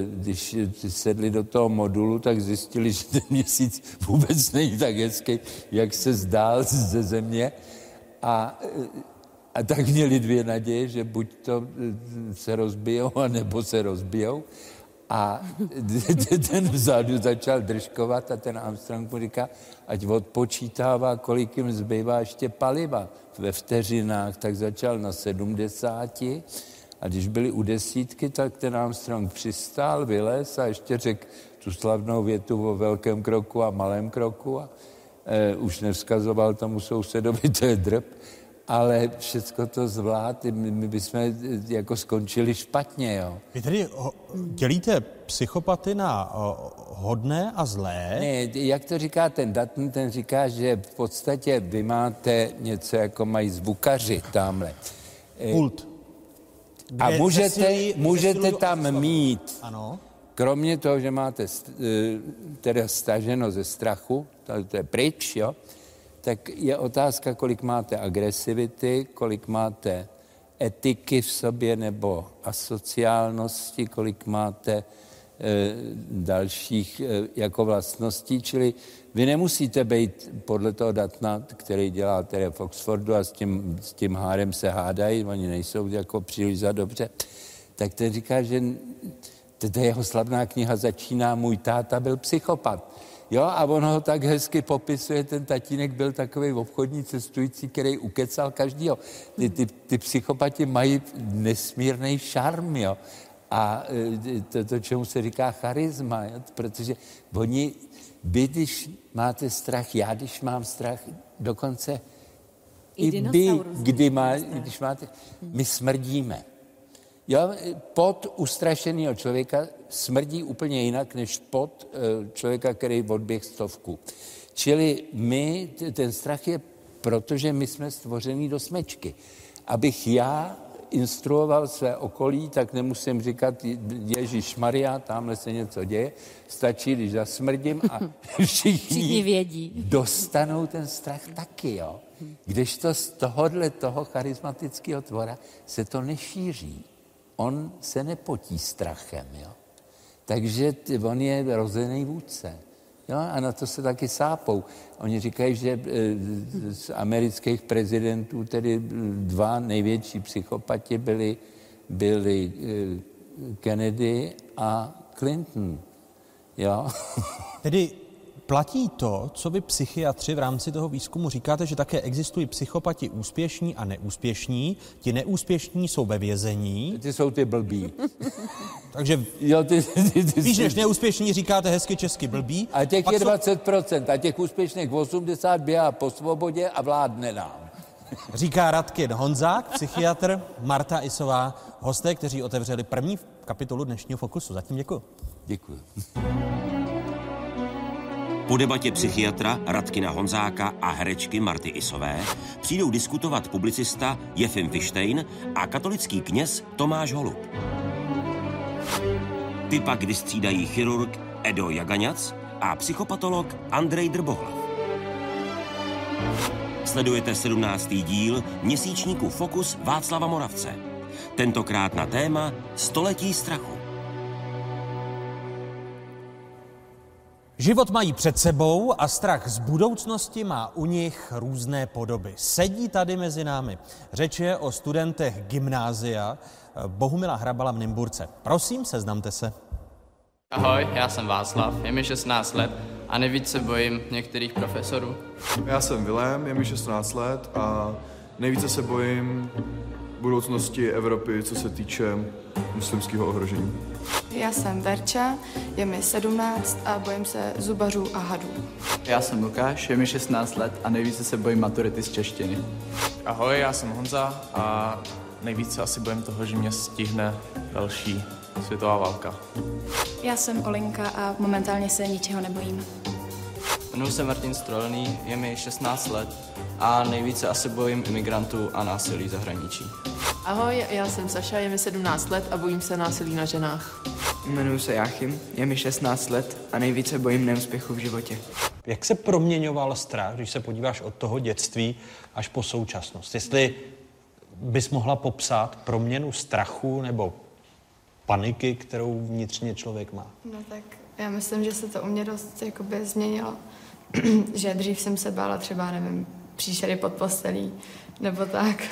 když sedli do toho modulu, tak zjistili, že ten měsíc vůbec není tak hezký, jak se zdál ze země. A, a tak měli dvě naděje, že buď to se rozbijou, anebo se rozbijou. A ten vzadu začal držkovat a ten Armstrong mu říká, ať odpočítává, kolik jim zbývá ještě paliva. Ve vteřinách tak začal na sedmdesáti a když byli u desítky, tak ten Armstrong přistál, vylez a ještě řekl tu slavnou větu o velkém kroku a malém kroku a e, už nevzkazoval tomu sousedovi, to je drb ale všecko to zvlád, my, my bychom jako skončili špatně, jo. Vy tedy dělíte psychopaty na hodné a zlé? Ne, jak to říká ten Dutton, ten říká, že v podstatě vy máte něco, jako mají zvukaři tamhle. Kult. A Kde můžete, můžete tam mít, Ano. kromě toho, že máte eh, teda staženo ze strachu, to je pryč, jo, tak je otázka, kolik máte agresivity, kolik máte etiky v sobě nebo asociálnosti, kolik máte e, dalších e, jako vlastností, čili vy nemusíte být podle toho datna, který dělá tedy v Oxfordu a s tím, s tím hárem se hádají, oni nejsou jako příliš za dobře, tak ten říká, že je jeho slavná kniha začíná, můj táta byl psychopat. Jo, a on ho tak hezky popisuje, ten tatínek byl takový obchodní cestující, který ukecal každýho. Ty, ty, ty psychopati mají nesmírný šarm, jo. A e, to, to, čemu se říká charisma, jo? protože oni, vy, když máte strach, já, když mám strach, dokonce I i, vy, kdy má, když máte, my smrdíme. Jo, pod ustrašeného člověka smrdí úplně jinak, než pod eh, člověka, který odběh stovku. Čili my, ten strach je proto, že my jsme stvořený do smečky. Abych já instruoval své okolí, tak nemusím říkat, Ježíš Maria, tamhle se něco děje, stačí, když zasmrdím a všichni, Všichni vědí. dostanou ten strach taky, jo. Kdežto z tohohle toho charismatického tvora se to nešíří. On se nepotí strachem, jo. Takže on je rozený vůdce. Jo, a na to se taky sápou. Oni říkají, že eh, z amerických prezidentů tedy dva největší psychopati byli, byli eh, Kennedy a Clinton. Jo? Tedy platí to, co vy psychiatři v rámci toho výzkumu říkáte, že také existují psychopati úspěšní a neúspěšní. Ti neúspěšní jsou ve vězení. Ty jsou ty blbí. Takže jo, ty, ty, ty, víš, než neúspěšní říkáte hezky česky blbí. A těch je jsou- 20% a těch úspěšných 80 běhá po svobodě a vládne nám. Říká Radkin Honzák, psychiatr, Marta Isová, hosté, kteří otevřeli první kapitolu dnešního Fokusu. Zatím děkuji. Děkuji. Po debatě psychiatra Radkina Honzáka a herečky Marty Isové přijdou diskutovat publicista Jefim Fištejn a katolický kněz Tomáš Holub. Ty pak vystřídají chirurg Edo Jagaňac a psychopatolog Andrej Drbohlav. Sledujete 17. díl měsíčníku Fokus Václava Moravce. Tentokrát na téma Století strachu. Život mají před sebou a strach z budoucnosti má u nich různé podoby. Sedí tady mezi námi. Řeč je o studentech gymnázia eh, Bohumila Hrabala v Nymburce. Prosím, seznamte se. Ahoj, já jsem Václav, je mi 16 let a nejvíc se bojím některých profesorů. Já jsem Vilém, je mi 16 let a nejvíce se bojím budoucnosti Evropy, co se týče muslimského ohrožení. Já jsem Verča, je mi 17 a bojím se zubařů a hadů. Já jsem Lukáš, je mi 16 let a nejvíce se bojím maturity z češtiny. Ahoj, já jsem Honza a nejvíce asi bojím toho, že mě stihne další světová válka. Já jsem Olinka a momentálně se ničeho nebojím. Jmenuji se Martin Strolný, je mi 16 let a nejvíce asi bojím imigrantů a násilí zahraničí. Ahoj, já jsem Saša, je mi 17 let a bojím se násilí na ženách. Jmenuji se Jáchym, je mi 16 let a nejvíce bojím neúspěchu v životě. Jak se proměňoval strach, když se podíváš od toho dětství až po současnost? Jestli bys mohla popsat proměnu strachu nebo paniky, kterou vnitřně člověk má? No tak já myslím, že se to u mě dost jakoby změnilo. že dřív jsem se bála třeba, nevím, příšery pod postelí nebo tak.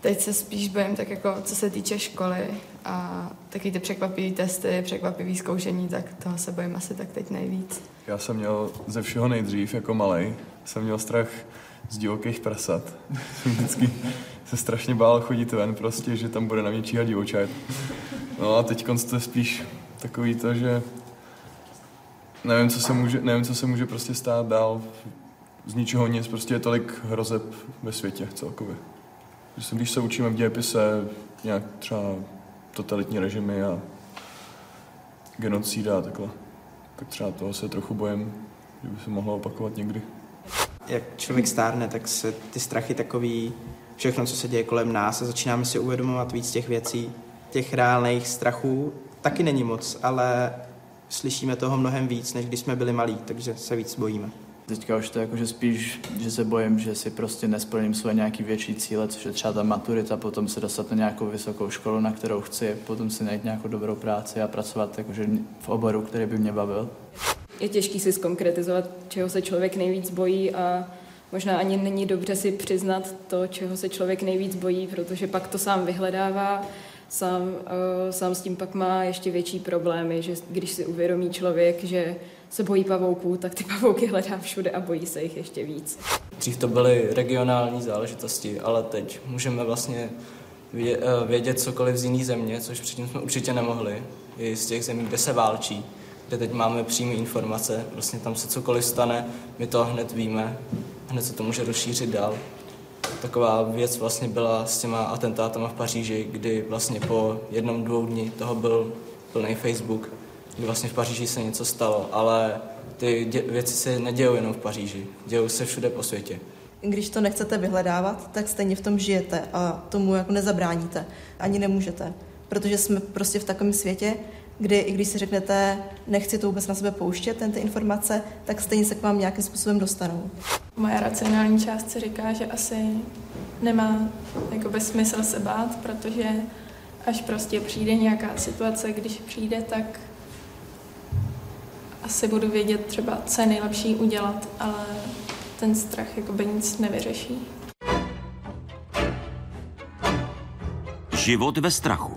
Teď se spíš bojím tak jako, co se týče školy a taky ty překvapivé testy, překvapivé zkoušení, tak toho se bojím asi tak teď nejvíc. Já jsem měl ze všeho nejdřív, jako malej, jsem měl strach z divokých prasat. Vždycky se strašně bál chodit ven prostě, že tam bude na mě číhat divočák. No a teď to je spíš takový to, že nevím, co se může, nevím, co se může prostě stát dál. Z ničeho nic, prostě je tolik hrozeb ve světě celkově. Se- Když se učíme v dějepise nějak třeba totalitní režimy a genocída a takhle, tak třeba toho se trochu bojím, že by se mohlo opakovat někdy. Jak člověk stárne, tak se ty strachy takový, všechno, co se děje kolem nás a začínáme si uvědomovat víc těch věcí. Těch reálných strachů taky není moc, ale slyšíme toho mnohem víc, než když jsme byli malí, takže se víc bojíme. Teďka už to je jako, že spíš, že se bojím, že si prostě nesplním svoje nějaký větší cíle, což je třeba ta maturita, potom se dostat na nějakou vysokou školu, na kterou chci, potom si najít nějakou dobrou práci a pracovat jakože v oboru, který by mě bavil. Je těžký si zkonkretizovat, čeho se člověk nejvíc bojí a možná ani není dobře si přiznat to, čeho se člověk nejvíc bojí, protože pak to sám vyhledává, sám, uh, sám s tím pak má ještě větší problémy, že když si uvědomí člověk, že se bojí pavouků, tak ty pavouky hledá všude a bojí se jich ještě víc. Dřív to byly regionální záležitosti, ale teď můžeme vlastně eh, vědět cokoliv z jiné země, což předtím jsme určitě nemohli, i z těch zemí, kde se válčí, kde teď máme přímé informace, vlastně tam se cokoliv stane, my to hned víme, hned se to může rozšířit dál. Taková věc vlastně byla s těma atentátama v Paříži, kdy vlastně po jednom, dvou dní toho byl plný Facebook, vlastně v Paříži se něco stalo, ale ty dě- věci se nedějou jenom v Paříži, dějou se všude po světě. Když to nechcete vyhledávat, tak stejně v tom žijete a tomu jako nezabráníte. Ani nemůžete. Protože jsme prostě v takovém světě, kdy i když si řeknete, nechci to vůbec na sebe pouštět, ten ty informace, tak stejně se k vám nějakým způsobem dostanou. Moje racionální část si říká, že asi nemá jakoby smysl se bát, protože až prostě přijde nějaká situace, když přijde, tak asi budu vědět třeba, co je nejlepší udělat, ale ten strach jakoby nic nevyřeší. Život ve strachu.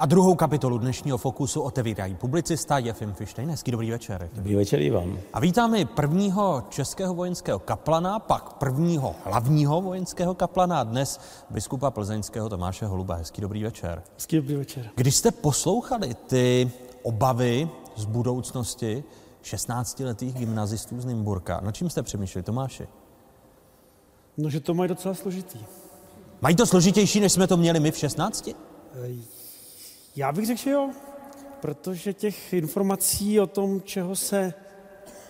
A druhou kapitolu dnešního Fokusu otevírají publicista Jefim Fištejn. Hezký dobrý večer. Dobrý večer i vám. A vítáme prvního českého vojenského kaplana, pak prvního hlavního vojenského kaplana a dnes biskupa plzeňského Tomáše Holuba. Hezký dobrý večer. Hezký dobrý večer. Když jste poslouchali ty obavy z budoucnosti 16-letých gymnazistů z Nymburka, na čím jste přemýšleli, Tomáši? No, že to mají docela složitý. Mají to složitější, než jsme to měli my v 16? Já bych řekl, že jo, protože těch informací o tom, čeho se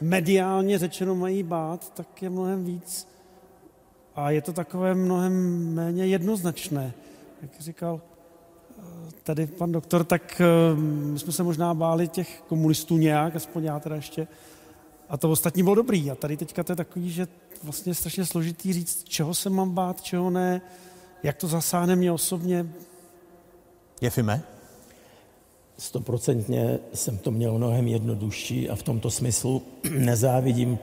mediálně řečeno mají bát, tak je mnohem víc. A je to takové mnohem méně jednoznačné. Jak říkal eh, tady pan doktor, tak eh, my jsme se možná báli těch komunistů nějak, aspoň já teda ještě, a to ostatní bylo dobrý. A tady teďka to je takový, že vlastně je strašně složitý říct, čeho se mám bát, čeho ne, jak to zasáhne mě osobně. Jefime? Stoprocentně jsem to měl mnohem jednodušší a v tomto smyslu nezávidím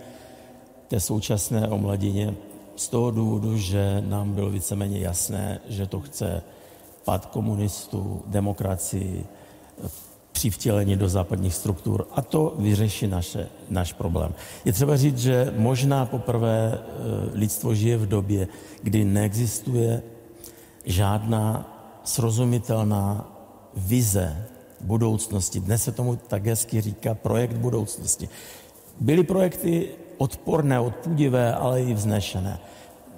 té současné omladině z toho důvodu, že nám bylo víceméně jasné, že to chce pad komunistů, demokracii, při vtělení do západních struktur a to vyřeší naše, náš problém. Je třeba říct, že možná poprvé e, lidstvo žije v době, kdy neexistuje žádná srozumitelná vize budoucnosti. Dnes se tomu tak hezky říká projekt budoucnosti. Byly projekty odporné, odpudivé, ale i vznešené.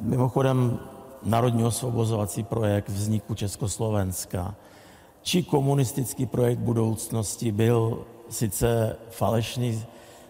Mimochodem Národní osvobozovací projekt vzniku Československa, či komunistický projekt budoucnosti byl sice falešný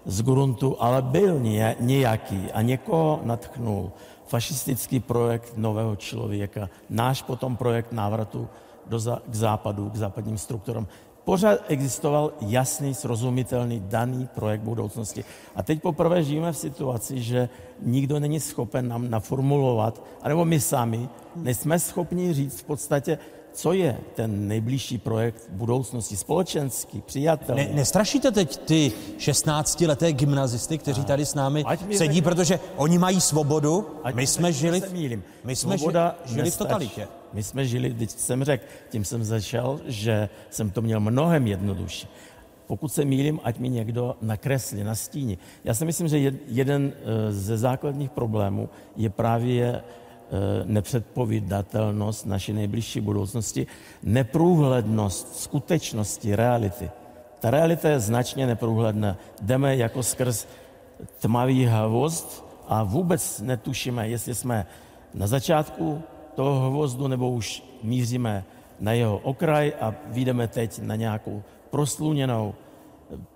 z gruntu, ale byl nějaký a někoho natchnul. Fašistický projekt nového člověka, náš potom projekt návratu do, k západu, k západním strukturám pořád existoval jasný, srozumitelný, daný projekt budoucnosti. A teď poprvé žijeme v situaci, že nikdo není schopen nám naformulovat, anebo my sami nejsme schopni říct v podstatě, co je ten nejbližší projekt budoucnosti, společenský, přijatelný. Ne, nestrašíte teď ty 16-leté gymnazisty, kteří tady s námi sedí, řekne, protože oni mají svobodu, my jsme žili, v, my jsme Svoboda žili v totalitě. My jsme žili, když jsem řekl, tím jsem začal, že jsem to měl mnohem jednodušší. Pokud se mýlím, ať mi někdo nakreslí, nastíní. Já si myslím, že jeden eh, ze základních problémů je právě nepředpovídatelnost naší nejbližší budoucnosti, neprůhlednost skutečnosti, reality. Ta realita je značně neprůhledná. Jdeme jako skrz tmavý hvozd a vůbec netušíme, jestli jsme na začátku toho hvozdu, nebo už míříme na jeho okraj a vyjdeme teď na nějakou prosluněnou,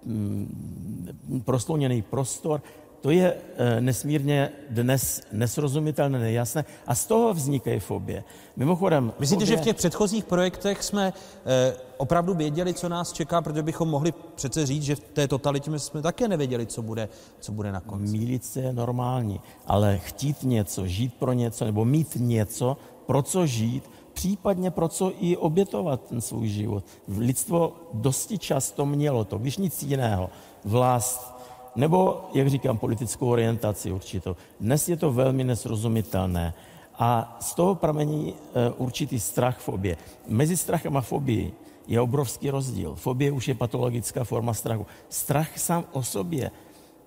mm, prosluněný prostor. To je eh, nesmírně dnes nesrozumitelné, nejasné a z toho vznikají fobie. Mimochodem... Myslíte, fobie... že v těch předchozích projektech jsme eh, opravdu věděli, co nás čeká, protože bychom mohli přece říct, že v té totalitě jsme také nevěděli, co bude, co bude na konci. Mílit se je normální, ale chtít něco, žít pro něco nebo mít něco, pro co žít, případně pro co i obětovat ten svůj život. Lidstvo dosti často mělo to, když nic jiného, vlast, nebo, jak říkám, politickou orientaci určitou. Dnes je to velmi nesrozumitelné a z toho pramení e, určitý strach, fobie. Mezi strachem a fobií je obrovský rozdíl. Fobie už je patologická forma strachu. Strach sám o sobě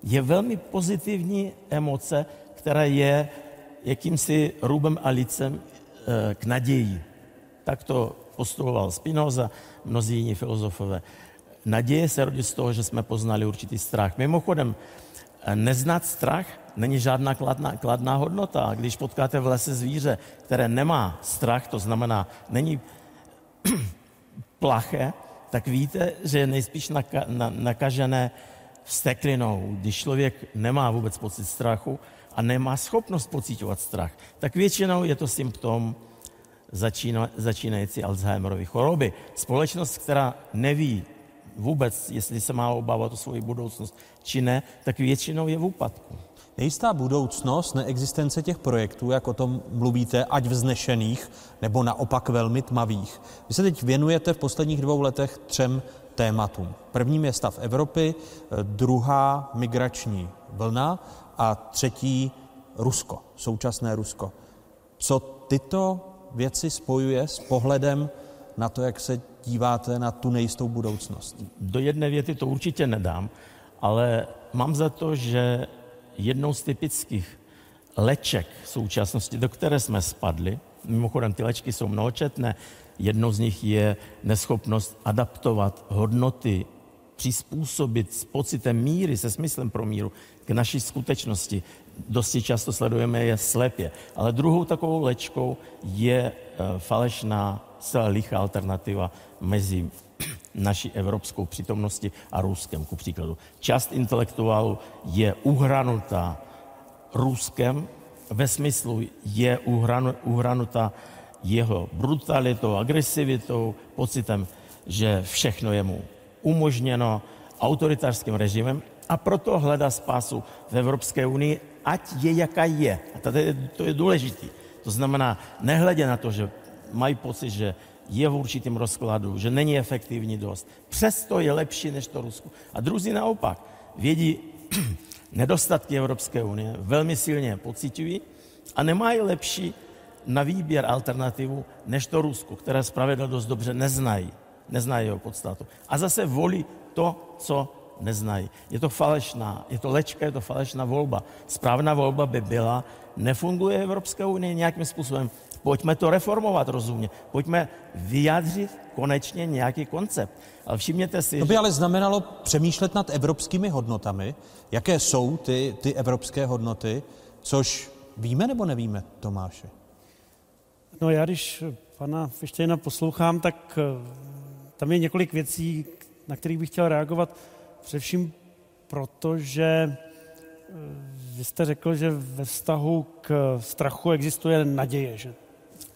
je velmi pozitivní emoce, která je jakýmsi rubem a licem k naději. Tak to postuloval Spinoza, mnozí jiní filozofové. Naděje se rodí z toho, že jsme poznali určitý strach. Mimochodem, neznat strach není žádná kladná, kladná hodnota. Když potkáte v lese zvíře, které nemá strach, to znamená, není plaché, tak víte, že je nejspíš naka, na, nakažené vsteklinou. Když člověk nemá vůbec pocit strachu a nemá schopnost pocitovat strach, tak většinou je to symptom začína, začínající Alzheimerovy choroby. Společnost, která neví vůbec, jestli se má obávat o svoji budoucnost či ne, tak většinou je v úpadku. Nejistá budoucnost, neexistence těch projektů, jak o tom mluvíte, ať vznešených, nebo naopak velmi tmavých. Vy se teď věnujete v posledních dvou letech třem tématům. Prvním je stav Evropy, druhá migrační vlna a třetí Rusko, současné Rusko. Co tyto věci spojuje s pohledem na to, jak se díváte na tu nejistou budoucnost? Do jedné věty to určitě nedám, ale mám za to, že jednou z typických leček současnosti, do které jsme spadli, mimochodem ty lečky jsou mnohočetné, jednou z nich je neschopnost adaptovat hodnoty, přizpůsobit s pocitem míry, se smyslem pro míru k naší skutečnosti. Dosti často sledujeme je slepě. Ale druhou takovou lečkou je eh, falešná, zcela lichá alternativa mezi naší evropskou přítomnosti a Ruskem, ku příkladu. Část intelektuálů je uhranutá Ruskem, ve smyslu je uhranu, uhranuta jeho brutalitou, agresivitou, pocitem, že všechno je mu umožněno autoritářským režimem a proto hledá spásu v Evropské unii, ať je, jaká je. A tady to je důležité. To znamená, nehledě na to, že mají pocit, že je v určitém rozkladu, že není efektivní dost. Přesto je lepší než to Rusko. A druzí naopak vědí nedostatky Evropské unie, velmi silně pocitují a nemají lepší na výběr alternativu než to Rusko, které zpravidla dost dobře neznají. Neznají jeho podstatu. A zase volí to, co neznají. Je to falešná, je to lečka, je to falešná volba. Správná volba by byla, nefunguje Evropská unie nějakým způsobem, Pojďme to reformovat rozumně. Pojďme vyjádřit konečně nějaký koncept. Ale všimněte si... To by že... ale znamenalo přemýšlet nad evropskými hodnotami. Jaké jsou ty, ty evropské hodnoty, což víme nebo nevíme, Tomáši? No já, když pana Fištejna poslouchám, tak eh, tam je několik věcí, na kterých bych chtěl reagovat. Především proto, že eh, vy jste řekl, že ve vztahu k strachu existuje naděje, že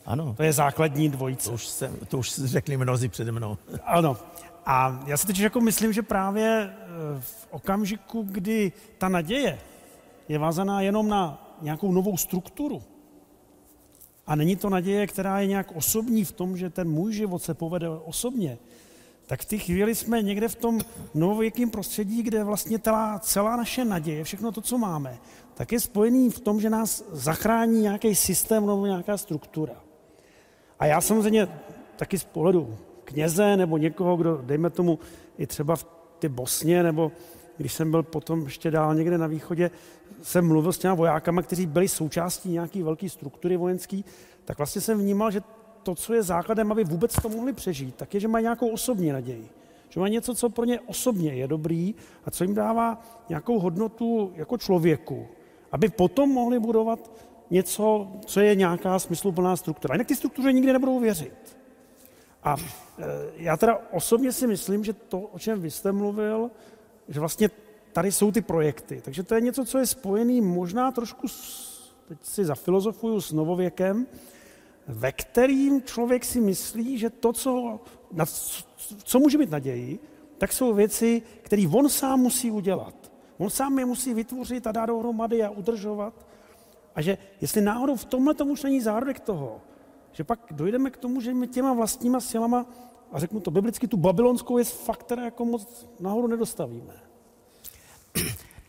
ano. To je základní dvojice. To už, jsem, to už řekli mnozí přede mnou. ano. A já si teď jako myslím, že právě e, v okamžiku, kdy ta naděje je vázaná jenom na nějakou novou strukturu, a není to naděje, která je nějak osobní v tom, že ten můj život se povede osobně, tak v té chvíli jsme někde v tom novověkém prostředí, kde vlastně celá, celá naše naděje, všechno to, co máme, tak je spojený v tom, že nás zachrání nějaký systém nebo nějaká struktura. A já samozřejmě taky z pohledu kněze nebo někoho, kdo, dejme tomu, i třeba v ty Bosně, nebo když jsem byl potom ještě dál někde na východě, jsem mluvil s těma vojákama, kteří byli součástí nějaké velké struktury vojenské, tak vlastně jsem vnímal, že to, co je základem, aby vůbec to mohli přežít, tak je, že mají nějakou osobní naději. Že mají něco, co pro ně osobně je dobrý a co jim dává nějakou hodnotu jako člověku, aby potom mohli budovat něco, co je nějaká smysluplná struktura. Jinak ty struktury nikdy nebudou věřit. A e, já teda osobně si myslím, že to, o čem vy jste mluvil, že vlastně tady jsou ty projekty. Takže to je něco, co je spojený možná trošku, s, teď si zafilozofuju, s novověkem, ve kterým člověk si myslí, že to, co, na, co může mít naději, tak jsou věci, které on sám musí udělat. On sám je musí vytvořit a dát dohromady a udržovat. A že jestli náhodou v tomhle tomu už není zárodek toho, že pak dojdeme k tomu, že my těma vlastníma silama, a řeknu to biblicky, tu babylonskou je fakt teda jako moc nahoru nedostavíme.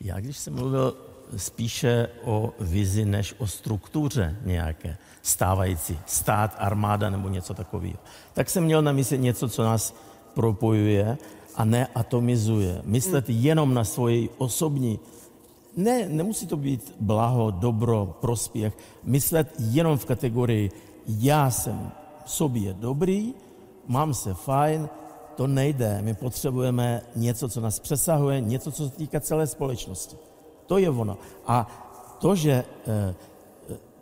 Já když jsem mluvil spíše o vizi než o struktuře nějaké stávající, stát, armáda nebo něco takového, tak jsem měl na mysli něco, co nás propojuje a ne atomizuje. Myslet jenom na svoji osobní ne, nemusí to být blaho, dobro, prospěch. Myslet jenom v kategorii já jsem sobě dobrý, mám se fajn, to nejde. My potřebujeme něco, co nás přesahuje, něco, co se týká celé společnosti. To je ono. A to, že e,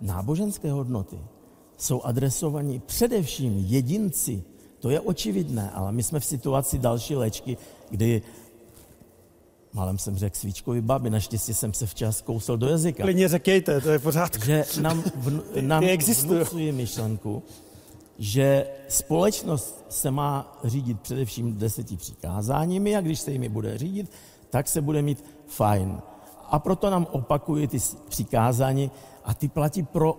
náboženské hodnoty jsou adresovaní především jedinci, to je očividné, ale my jsme v situaci další léčky, kdy Malem jsem řekl svíčkovi babi, naštěstí jsem se včas kousl do jazyka. Klidně řekněte, to je pořád. Že nám, vnu, nám vnucuje myšlenku, že společnost se má řídit především deseti přikázáními a když se jimi bude řídit, tak se bude mít fajn. A proto nám opakují ty přikázání a ty platí pro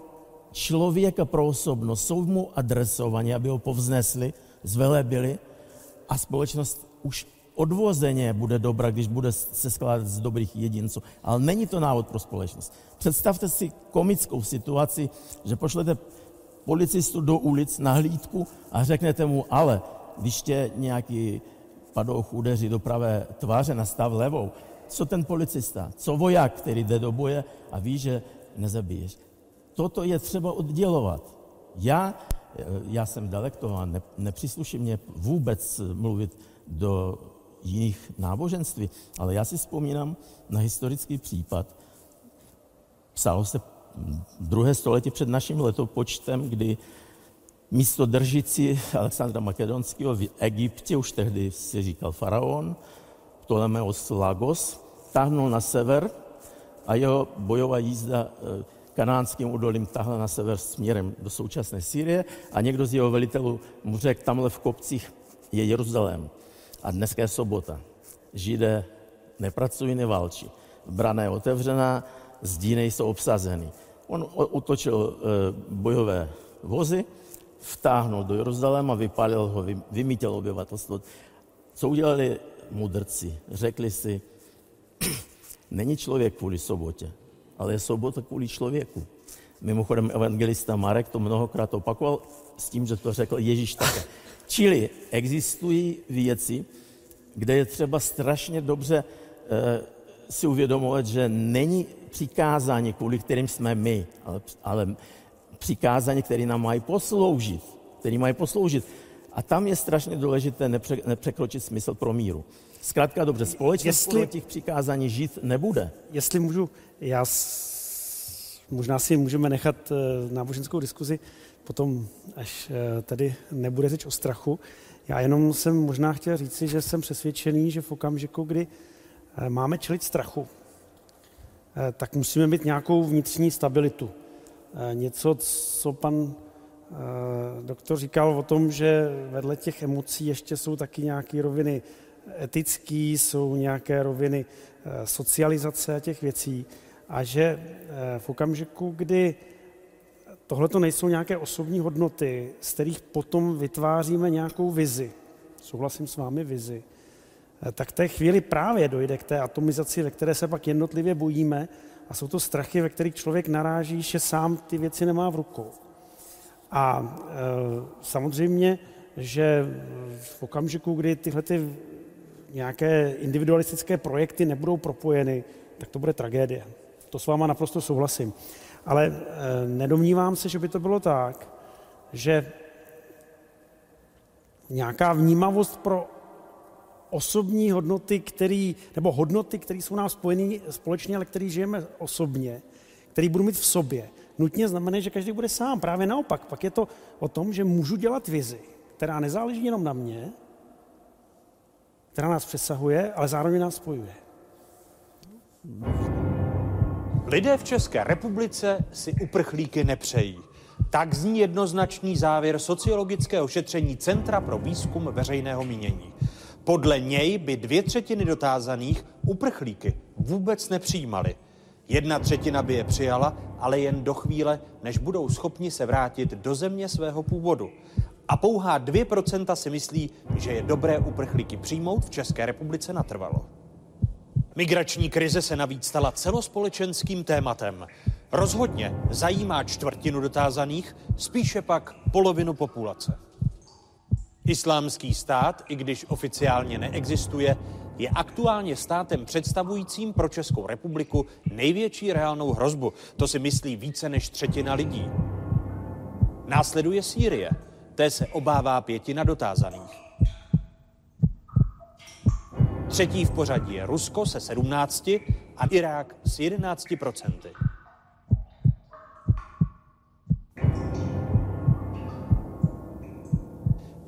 člověka, pro osobnost. Jsou mu adresovaní, aby ho povznesli, zvelebili a společnost už odvozeně bude dobrá, když bude se skládat z dobrých jedinců. Ale není to návod pro společnost. Představte si komickou situaci, že pošlete policistu do ulic na hlídku a řeknete mu, ale když tě nějaký padouch udeří do pravé tváře, nastav levou, co ten policista, co voják, který jde do boje a ví, že nezabiješ. Toto je třeba oddělovat. Já, já jsem delektován, ne, nepřísluší mě vůbec mluvit do jiných náboženství, ale já si vzpomínám na historický případ. Psalo se druhé století před naším letopočtem, kdy místo držící Alexandra Makedonského v Egyptě, už tehdy si říkal faraon, Ptolemeos Lagos, táhnul na sever a jeho bojová jízda eh, kanánským údolím tahla na sever směrem do současné Syrie a někdo z jeho velitelů mu řekl, tamhle v kopcích je Jeruzalém a dneska je sobota. Židé nepracují, neválčí. Brana je otevřená, zdíny jsou obsazeny. On utočil e, bojové vozy, vtáhnul do Jeruzaléma, vypálil ho, vymítil obyvatelstvo. Co udělali mudrci? Řekli si, není člověk kvůli sobotě, ale je sobota kvůli člověku. Mimochodem evangelista Marek to mnohokrát opakoval s tím, že to řekl Ježíš také. Čili existují věci, kde je třeba strašně dobře e, si uvědomovat, že není přikázání, kvůli kterým jsme my, ale, ale přikázání, které nám mají posloužit, které mají posloužit. A tam je strašně důležité nepře, nepřekročit smysl pro míru. Zkrátka dobře, společnost jestli, podle těch přikázání žít nebude. Jestli můžu, já s, možná si můžeme nechat uh, náboženskou diskuzi potom, až uh, tady nebude řeč o strachu. Já jenom jsem možná chtěl říci, že jsem přesvědčený, že v okamžiku, kdy uh, máme čelit strachu, Eh, tak musíme mít nějakou vnitřní stabilitu. Eh, něco, co pan eh, doktor říkal o tom, že vedle těch emocí ještě jsou taky nějaké roviny etické, jsou nějaké roviny socializace těch věcí a že v okamžiku, kdy tohle to nejsou nějaké osobní hodnoty, z kterých potom vytváříme nějakou vizi, souhlasím s vámi vizi, Eh, tak té chvíli právě dojde k té atomizaci, ve které se pak jednotlivě bojíme a jsou to strachy, ve kterých člověk naráží, že sám ty věci nemá v rukou. A e, samozřejmě, že v okamžiku, kdy tyhle ty nějaké individualistické projekty nebudou propojeny, tak to bude tragédie. To s váma naprosto souhlasím. Ale e, nedomnívám se, že by to bylo tak, že nějaká vnímavost pro osobní hodnoty, který, nebo hodnoty, které jsou nám spojené společně, ale které žijeme osobně, které budu mít v sobě, nutně znamená, že každý bude sám. Právě naopak. Pak je to o tom, že můžu dělat vizi, která nezáleží jenom na mě, která nás přesahuje, ale zároveň nás spojuje. Lidé v České republice si uprchlíky nepřejí. Tak zní jednoznačný závěr sociologického šetření Centra pro výzkum veřejného mínění. Podle něj by dvě třetiny dotázaných uprchlíky vůbec nepřijímali. Jedna třetina by je přijala, ale jen do chvíle, než budou schopni se vrátit do země svého původu. A pouhá 2% si myslí, že je dobré uprchlíky přijmout v České republice natrvalo. Migrační krize se navíc stala celospolečenským tématem. Rozhodně zajímá čtvrtinu dotázaných, spíše pak polovinu populace. Islámský stát, i když oficiálně neexistuje, je aktuálně státem představujícím pro Českou republiku největší reálnou hrozbu. To si myslí více než třetina lidí. Následuje Sýrie. Té se obává pětina dotázaných. Třetí v pořadí je Rusko se 17 a Irák s 11 procenty.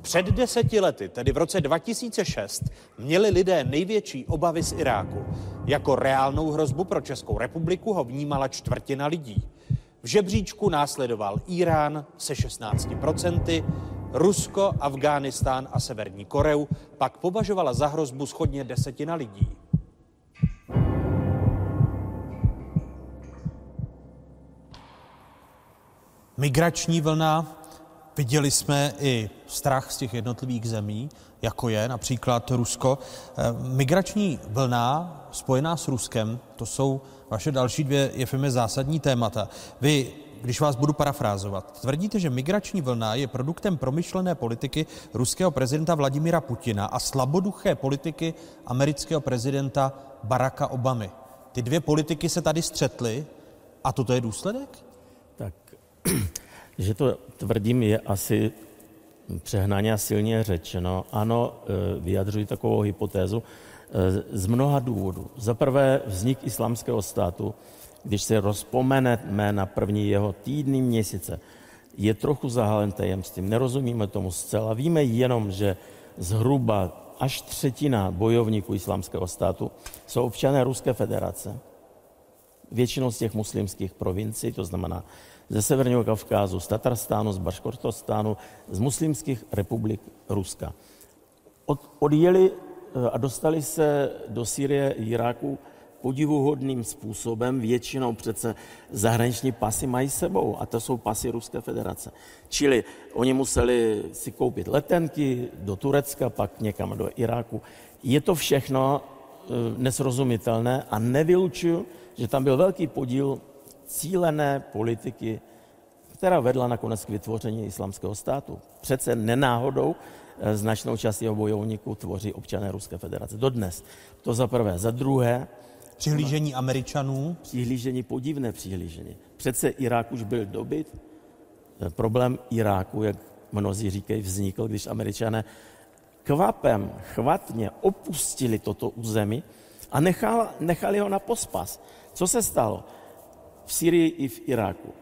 Před deseti lety, tedy v roce 2006, měli lidé největší obavy z Iráku. Jako reálnou hrozbu pro Českou republiku ho vnímala čtvrtina lidí. V žebříčku následoval Irán se 16%, Rusko, Afghánistán a Severní Koreu pak považovala za hrozbu schodně desetina lidí. Migrační vlna, viděli jsme i strach z těch jednotlivých zemí, jako je například Rusko. Eh, migrační vlna spojená s Ruskem, to jsou vaše další dvě Jefime zásadní témata. Vy když vás budu parafrázovat. Tvrdíte, že migrační vlna je produktem promyšlené politiky ruského prezidenta Vladimira Putina a slaboduché politiky amerického prezidenta Baracka Obamy. Ty dvě politiky se tady střetly a toto je důsledek? Tak, že to tvrdím, je asi přehnaně a silně řečeno. Ano, e, vyjadřuji takovou hypotézu e, z mnoha důvodů. Za prvé vznik islámského státu když se rozpomeneme na první jeho týdny, měsíce, je trochu zahalen tajemstvím. Nerozumíme tomu zcela. Víme jenom, že zhruba až třetina bojovníků islámského státu jsou občané Ruské federace. Většinou z těch muslimských provincií, to znamená ze Severního Kavkázu, z Tatarstánu, z Baškortostánu, z muslimských republik Ruska. Od, odjeli eh, a dostali se do Syrie, Iráku podivuhodným způsobem většinou přece zahraniční pasy mají sebou a to jsou pasy Ruské federace. Čili oni museli si koupit letenky do Turecka, pak někam do Iráku. Je to všechno eh, nesrozumitelné a nevylučuju, že tam byl velký podíl cílené politiky, která vedla nakonec k vytvoření islamského státu. Přece nenáhodou eh, značnou část jeho bojovníků tvoří občané Ruské federace. Dodnes. To za prvé. Za druhé, Přihlížení Američanů? Přihlížení, podivné přihlížení. Přece Irák už byl dobyt. Problém Iráku, jak mnozí říkají, vznikl, když Američané kvapem, chvatně opustili toto území a nechal, nechali ho na pospas. Co se stalo? V Syrii i v Iráku.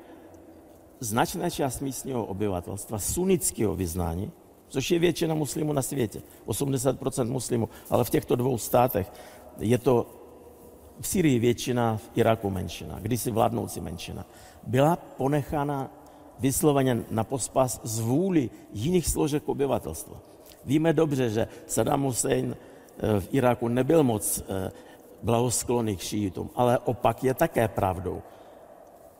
Značná část místního obyvatelstva sunnického vyznání, což je většina muslimů na světě, 80% muslimů, ale v těchto dvou státech je to v Syrii většina, v Iraku menšina, kdysi vládnoucí menšina, byla ponechána vysloveně na pospas z vůli jiných složek obyvatelstva. Víme dobře, že Saddam Hussein eh, v Iráku nebyl moc eh, blahosklonný k šíitům, ale opak je také pravdou.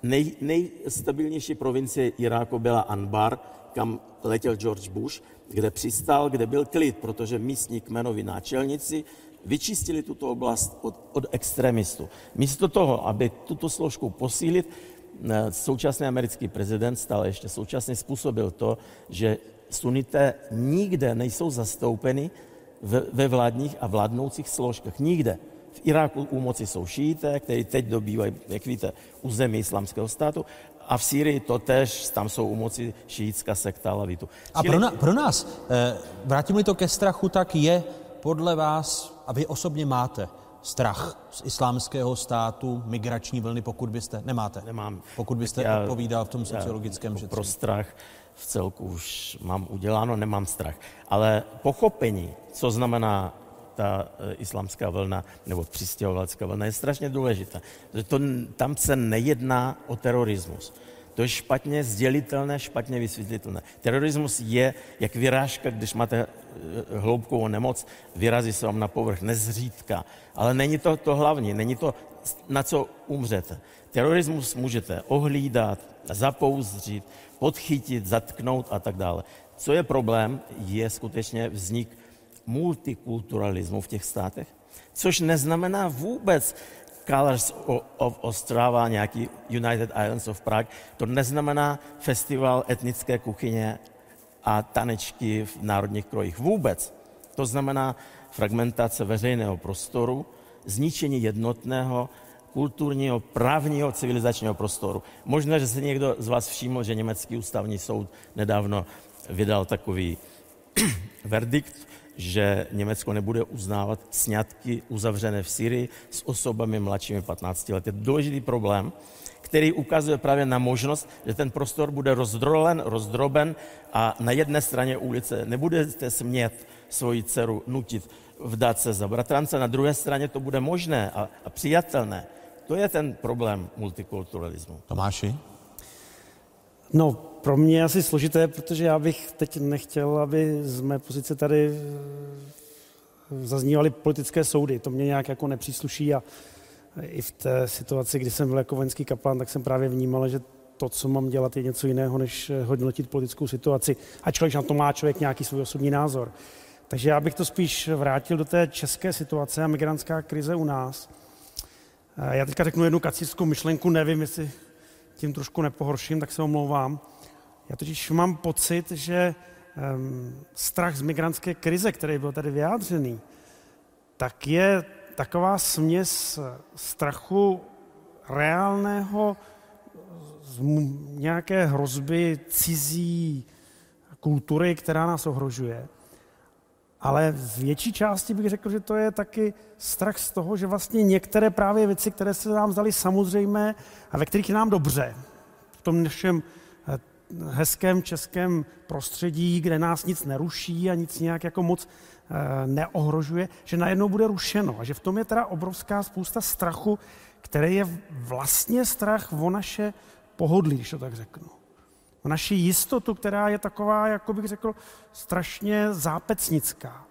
Nej, nejstabilnější provincie Iráku byla Anbar, kam letěl George Bush, kde přistál, kde byl klid, protože místní kmenoví náčelníci vyčistili tuto oblast od, od extremistů. Místo toho, aby tuto složku posílit, eh, současný americký prezident stále ještě současně způsobil to, že sunité nikde nejsou zastoupeny ve, ve vládních a vládnoucích složkách. Nikde. V Iráku u moci jsou šíité, kteří teď dobývají, jak víte, území islamského státu a v Sýrii to tež, tam jsou u moci šíitská sekta Lavitu. A pro, na, pro nás, eh, vrátím-li to ke strachu, tak je podle vás, a vy osobně máte, strach z islámského státu, migrační vlny, pokud byste, nemáte? Nemám. Pokud byste já, odpovídal v tom sociologickém šetření. Pro strach v celku už mám uděláno, nemám strach. Ale pochopení, co znamená ta e, islámská vlna nebo přistěhovalecká vlna je strašně důležité. To, tam se nejedná o terorismus. To je špatně sdělitelné, špatně vysvětlitelné. Terorismus je jak vyrážka, když máte eh, hloubkovou nemoc, vyrazí se vám na povrch, nezřídka. Ale není to to hlavní, není to, na co umřete. Terorismus můžete ohlídat, zapouzdřit, podchytit, zatknout a tak dále. Co je problém, je skutečně vznik multikulturalismu v těch státech, což neznamená vůbec Colors of Ostrava, nějaký United Islands of Prague. To neznamená festival etnické kuchyně a tanečky v národních krojích. Vůbec. To znamená fragmentace veřejného prostoru, zničení jednotného kulturního, právního, civilizačního prostoru. Možná, že se někdo z vás všiml, že německý ústavní soud nedávno vydal takový verdikt, že Německo nebude uznávat sňatky uzavřené v Syrii s osobami mladšími 15 let. Je to důležitý problém, který ukazuje právě na možnost, že ten prostor bude rozdrolen, rozdroben a na jedné straně ulice nebudete smět svoji dceru nutit vdát se za bratrance, na druhé straně to bude možné a, a přijatelné. To je ten problém multikulturalismu. Tomáši? No, pro mě asi složité, protože já bych teď nechtěl, aby z mé pozice tady eh, zaznívaly politické soudy. To mě nějak jako nepřísluší a i v té situaci, kdy jsem byl jako vojenský kaplan, tak jsem právě vnímal, že to, co mám dělat, je něco jiného, než eh, hodnotit politickou situaci. A člověk na to má člověk nějaký svůj osobní názor. Takže já bych to spíš vrátil do té české situace a migrantská krize u nás. Eh, já teďka řeknu jednu kacířskou myšlenku, nevím, jestli tím trošku nepohorším, tak se omlouvám. Já totiž mám pocit, že um, strach z migrantské krize, který byl tady vyjádřený, tak je taková směs strachu reálného z nějaké hrozby cizí kultury, která nás ohrožuje. Ale z větší části bych řekl, že to je taky strach z toho, že vlastně některé právě věci, které se nám zdaly samozřejmé a ve kterých je nám dobře, v tom našem eh, hezkém českém prostředí, kde nás nic neruší a nic nějak jako moc eh, neohrožuje, že najednou bude rušeno. A že v tom je teda obrovská spousta strachu, který je vlastně strach o naše pohodlí, když to tak řeknu naši jistotu, která je taková, jako bych řekl, strašně zápecnická.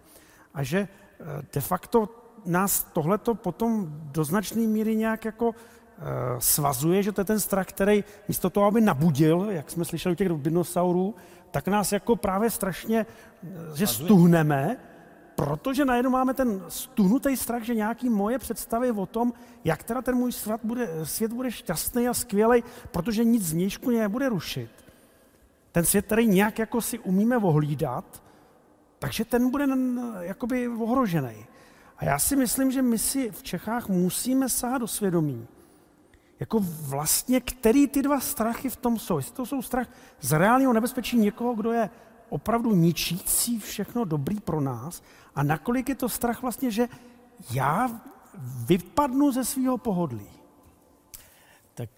A že eh, de facto nás tohleto potom do značné míry nějak jako eh, svazuje, že to je ten strach, který místo toho, aby nabudil, jak jsme slyšeli u těch dinosaurů, tak nás jako právě strašně, eh, že stuhneme, protože najednou máme ten stuhnutý strach, že nějaký moje představy o tom, jak teda ten můj svět bude, svět bude šťastný a skvělý, protože nic z nějšku nebude rušit ten svět, který nějak jako si umíme ohlídat, takže ten bude jakoby ohrožený. A já si myslím, že my si v Čechách musíme sahat do svědomí, jako vlastně, který ty dva strachy v tom jsou. Jestli to jsou strach z reálného nebezpečí někoho, kdo je opravdu ničící všechno dobrý pro nás, a nakolik je to strach vlastně, že já vypadnu ze svého pohodlí. Tak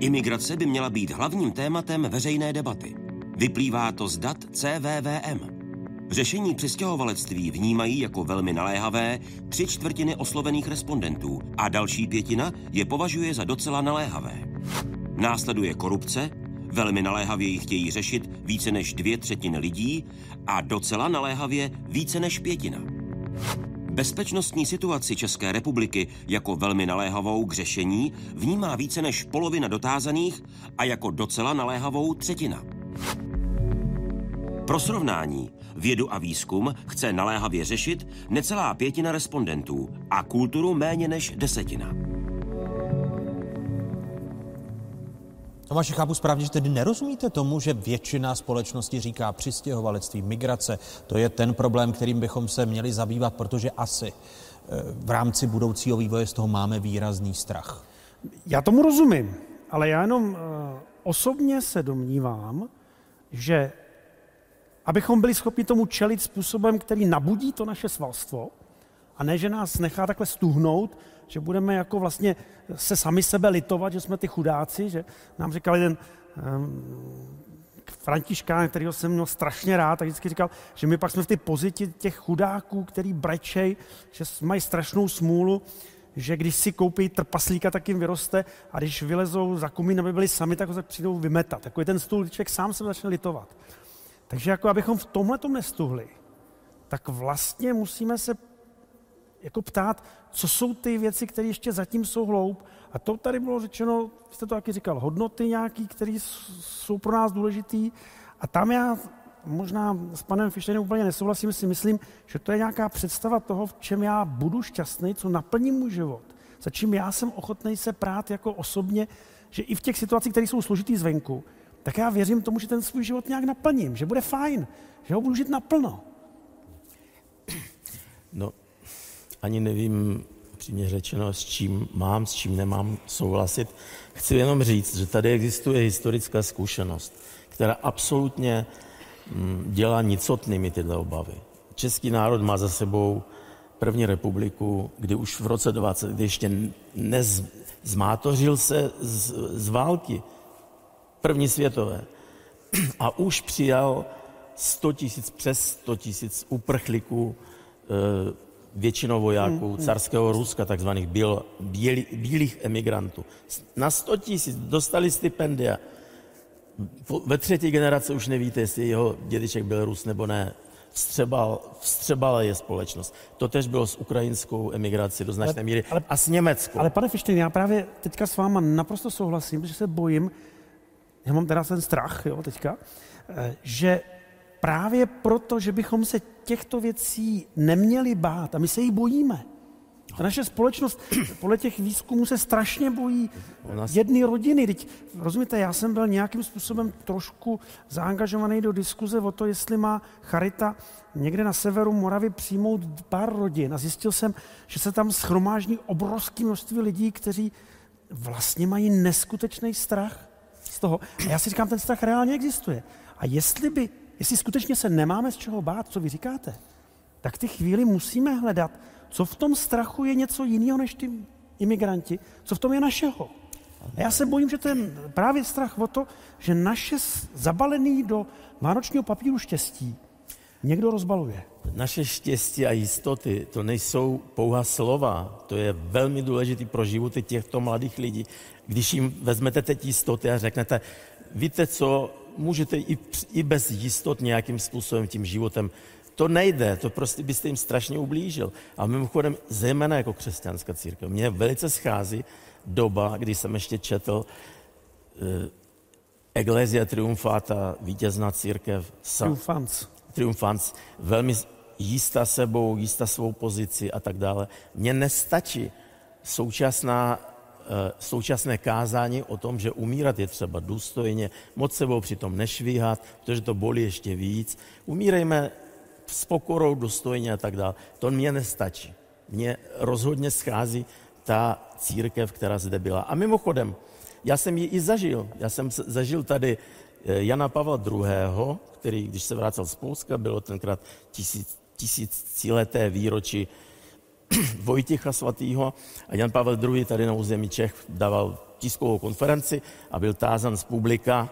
Imigrace by měla být hlavním tématem veřejné debaty. Vyplývá to z dat CVVM. Řešení přistěhovalectví vnímají jako velmi naléhavé tři čtvrtiny oslovených respondentů a další pětina je považuje za docela naléhavé. Následuje korupce, velmi naléhavě ji chtějí řešit více než dvě třetiny lidí a docela naléhavě více než pětina bezpečnostní situaci České republiky jako velmi naléhavou k řešení vnímá více než polovina dotázaných a jako docela naléhavou třetina. Pro srovnání, vědu a výzkum chce naléhavě řešit necelá pětina respondentů a kulturu méně než desetina. Tomáši, chápu správně, že tedy nerozumíte tomu, že většina společnosti říká přistěhovalectví, migrace. To je ten problém, kterým bychom se měli zabývat, protože asi eh, v rámci budoucího vývoje z toho máme výrazný strach. Já tomu rozumím, ale já jenom eh, osobně se domnívám, že abychom byli schopni tomu čelit způsobem, který nabudí to naše svalstvo, a ne, že nás nechá takhle stuhnout, že budeme jako vlastně se sami sebe litovat, že jsme ty chudáci, že nám říkal jeden um, Františkán, kterého jsem měl strašně rád, tak vždycky říkal, že my pak jsme v té pozici těch chudáků, který brečej, že mají strašnou smůlu, že když si koupí trpaslíka, tak jim vyroste a když vylezou za kumín, aby byli sami, tak ho se přijdou vymetat. Takový ten stůl, člověk sám se začne litovat. Takže jako abychom v tomhle tom nestuhli, tak vlastně musíme se jako ptát, co jsou ty věci, které ještě zatím jsou hloub. A to tady bylo řečeno, jste to taky říkal, hodnoty nějaké, které jsou pro nás důležité. A tam já možná s panem Fischerem úplně nesouhlasím, si myslím, že to je nějaká představa toho, v čem já budu šťastný, co naplní můj život. Za čím já jsem ochotný se prát jako osobně, že i v těch situacích, které jsou složitý zvenku, tak já věřím tomu, že ten svůj život nějak naplním, že bude fajn, že ho budu žít naplno. No, ani nevím, přímě řečeno, s čím mám, s čím nemám souhlasit. Chci jenom říct, že tady existuje historická zkušenost, která absolutně mm, dělá nicotnými tyhle obavy. Český národ má za sebou první republiku, kdy už v roce 20, kdy ještě nezmátořil se z, z války první světové a už přijal 100 tisíc, přes 100 tisíc uprchlíků, e, většinou vojáků hmm, hmm. carského Ruska, takzvaných bíl, bílý, bílých emigrantů. Na 100 tisíc dostali stipendia. Ve třetí generaci už nevíte, jestli jeho dědeček byl Rus nebo ne. Vstřebal, vstřebala je společnost. To tež bylo s ukrajinskou emigrací do značné míry ale, a s Německou. Ale pane Fištin, já právě teďka s váma naprosto souhlasím, protože se bojím, já mám teda ten strach, jo, teďka, eh, že právě proto, že bychom se těchto věcí neměli bát a my se jí bojíme. Ta naše společnost podle těch výzkumů se strašně bojí jedné rodiny. Teď, rozumíte, já jsem byl nějakým způsobem trošku zaangažovaný do diskuze o to, jestli má Charita někde na severu Moravy přijmout pár rodin. A zjistil jsem, že se tam schromážní obrovské množství lidí, kteří vlastně mají neskutečný strach z toho. A já si říkám, ten strach reálně existuje. A jestli by Jestli skutečně se nemáme z čeho bát, co vy říkáte, tak ty chvíli musíme hledat, co v tom strachu je něco jiného než ty imigranti, co v tom je našeho. A já se bojím, že ten právě strach o to, že naše zabalený do vánočního papíru štěstí někdo rozbaluje. Naše štěstí a jistoty, to nejsou pouhá slova, to je velmi důležité pro životy těchto mladých lidí. Když jim vezmete teď jistoty a řeknete, víte co, můžete i, i bez jistot nějakým způsobem tím životem. To nejde, to prostě byste jim strašně ublížil. A mimochodem, zejména jako křesťanská církev, mě velice schází doba, kdy jsem ještě četl uh, Ecclesia Triumfata, vítězná církev. Triumfans. Triumfans, velmi jistá sebou, jistá svou pozici a tak dále. Mně nestačí současná Eh, současné kázání o tom, že umírat je třeba důstojně, moc sebou přitom nešvíhat, protože to bolí ještě víc. Umírejme s pokorou, důstojně a tak dále. To mě nestačí. Mně rozhodně schází ta církev, která zde byla. A mimochodem, já jsem ji i zažil. Já jsem zažil tady eh, Jana Pavla II., který, když se vrátil z Polska, bylo tenkrát tisíc, tisícileté výročí Vojtěcha svatýho a Jan Pavel II. tady na území Čech dával tiskovou konferenci a byl tázan z publika,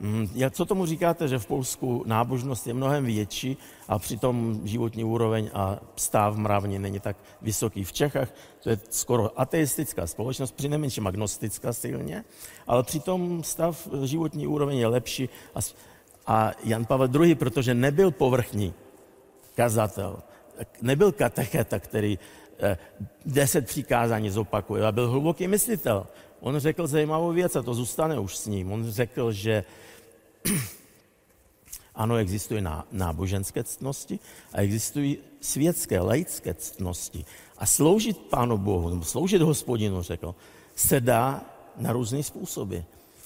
mm, co tomu říkáte, že v Polsku nábožnost je mnohem větší a přitom životní úroveň a stav mravní není tak vysoký v Čechách. To je skoro ateistická společnost, při nejmenším agnostická silně, ale přitom stav životní úroveň je lepší. A Jan Pavel II., protože nebyl povrchní kazatel, nebyl katecheta, který eh, deset přikázání zopakuje, ale byl hluboký myslitel. On řekl zajímavou věc a to zůstane už s ním. On řekl, že ano, existují náboženské ctnosti a existují světské, laické ctnosti. A sloužit Pánu Bohu, nebo sloužit hospodinu, řekl, se dá na různé způsoby.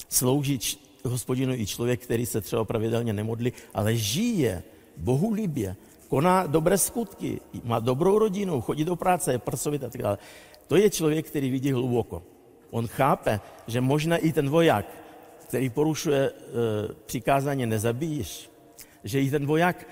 Sloužit hospodinu i člověk, který se třeba pravidelně nemodlí, ale žije bohulibě, koná dobré skutky, má dobrou rodinu, chodí do práce, je pracovit a tak dále. To je člověk, který vidí hluboko. On chápe, že možná i ten voják, který porušuje e, přikázání nezabíjíš, že i ten voják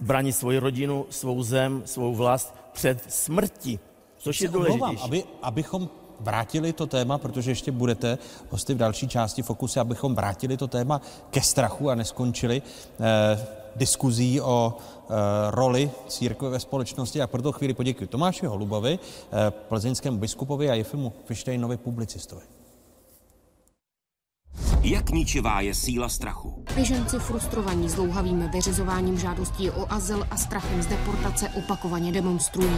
brání svoji rodinu, svou zem, svou vlast před smrtí, což je důležité. Aby, abychom vrátili to téma, protože ještě budete hosty v další části Fokusy, abychom vrátili to téma ke strachu a neskončili eh, diskuzí o eh, roli církve ve společnosti. A proto chvíli poděkuji Tomáši Holubovi, eh, plzeňskému biskupovi a Jefimu Fištejnovi publicistovi. Jak ničivá je síla strachu? Běženci frustrovaní zlouhavým vyřizováním žádostí o azyl a strachem z deportace opakovaně demonstrují.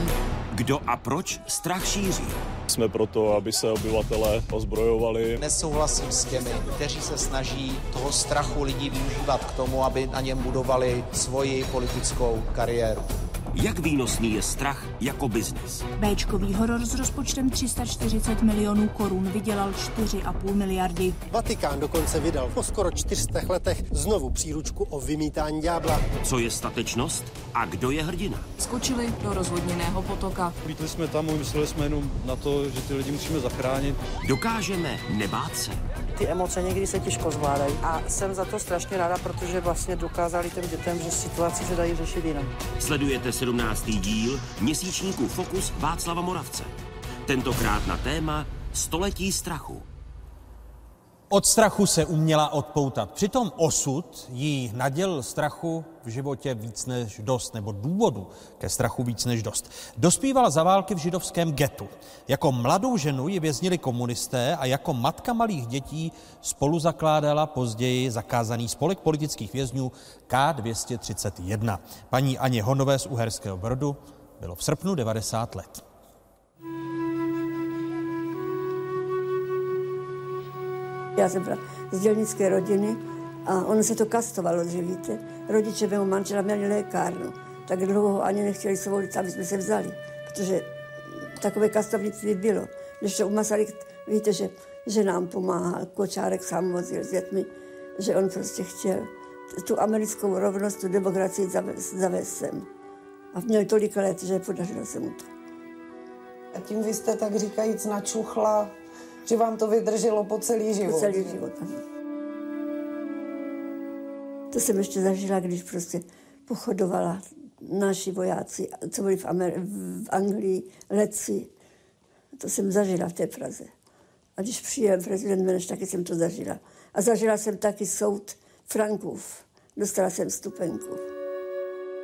Kdo a proč strach šíří? Jsme proto, aby se obyvatele ozbrojovali. Nesouhlasím s těmi, kteří se snaží toho strachu lidí využívat k tomu, aby na něm budovali svoji politickou kariéru. Jak výnosný je strach jako biznis? Bčkový horor s rozpočtem 340 milionů korun vydělal 4,5 miliardy. Vatikán dokonce vydal po skoro 400 letech znovu příručku o vymítání ďábla. Co je statečnost a kdo je hrdina? Skočili do rozvodněného potoka. Vítli jsme tam, mysleli jsme jenom na to, že ty lidi musíme zachránit. Dokážeme nebát se. Ty emoce někdy se těžko zvládají. A jsem za to strašně ráda, protože vlastně dokázali těm dětem, že situaci se dají řešit jinak. Sledujete 17. díl měsíčníku Fokus Václava Moravce. Tentokrát na téma Století strachu. Od strachu se uměla odpoutat. Přitom osud jí nadělil strachu v životě víc než dost, nebo důvodu ke strachu víc než dost. Dospívala za války v židovském getu. Jako mladou ženu ji věznili komunisté a jako matka malých dětí spolu zakládala později zakázaný spolek politických vězňů K231. Paní Aně Honové z Uherského Brodu bylo v srpnu 90 let. Já jsem byla z dělnické rodiny a ono se to kastovalo, že víte. Rodiče mého manžela měli lékárnu, tak dlouho ani nechtěli svolit, aby jsme se vzali, protože takové kastovnictví bylo. Když to u Masaryk, víte, že, že nám pomáhal, Kočárek sám vozil s dětmi, že on prostě chtěl tu americkou rovnost, tu demokracii zavést, sem. A měl tolik let, že podařilo se mu to. A tím vy jste tak říkajíc načuchla že vám to vydrželo po celý život. Po celý život, ano. To jsem ještě zažila, když prostě pochodovala naši vojáci, co byli v, Amer- v Anglii, letci. To jsem zažila v té Praze. A když přijel prezident Meneš, taky jsem to zažila. A zažila jsem taky soud Frankův. Dostala jsem stupenku.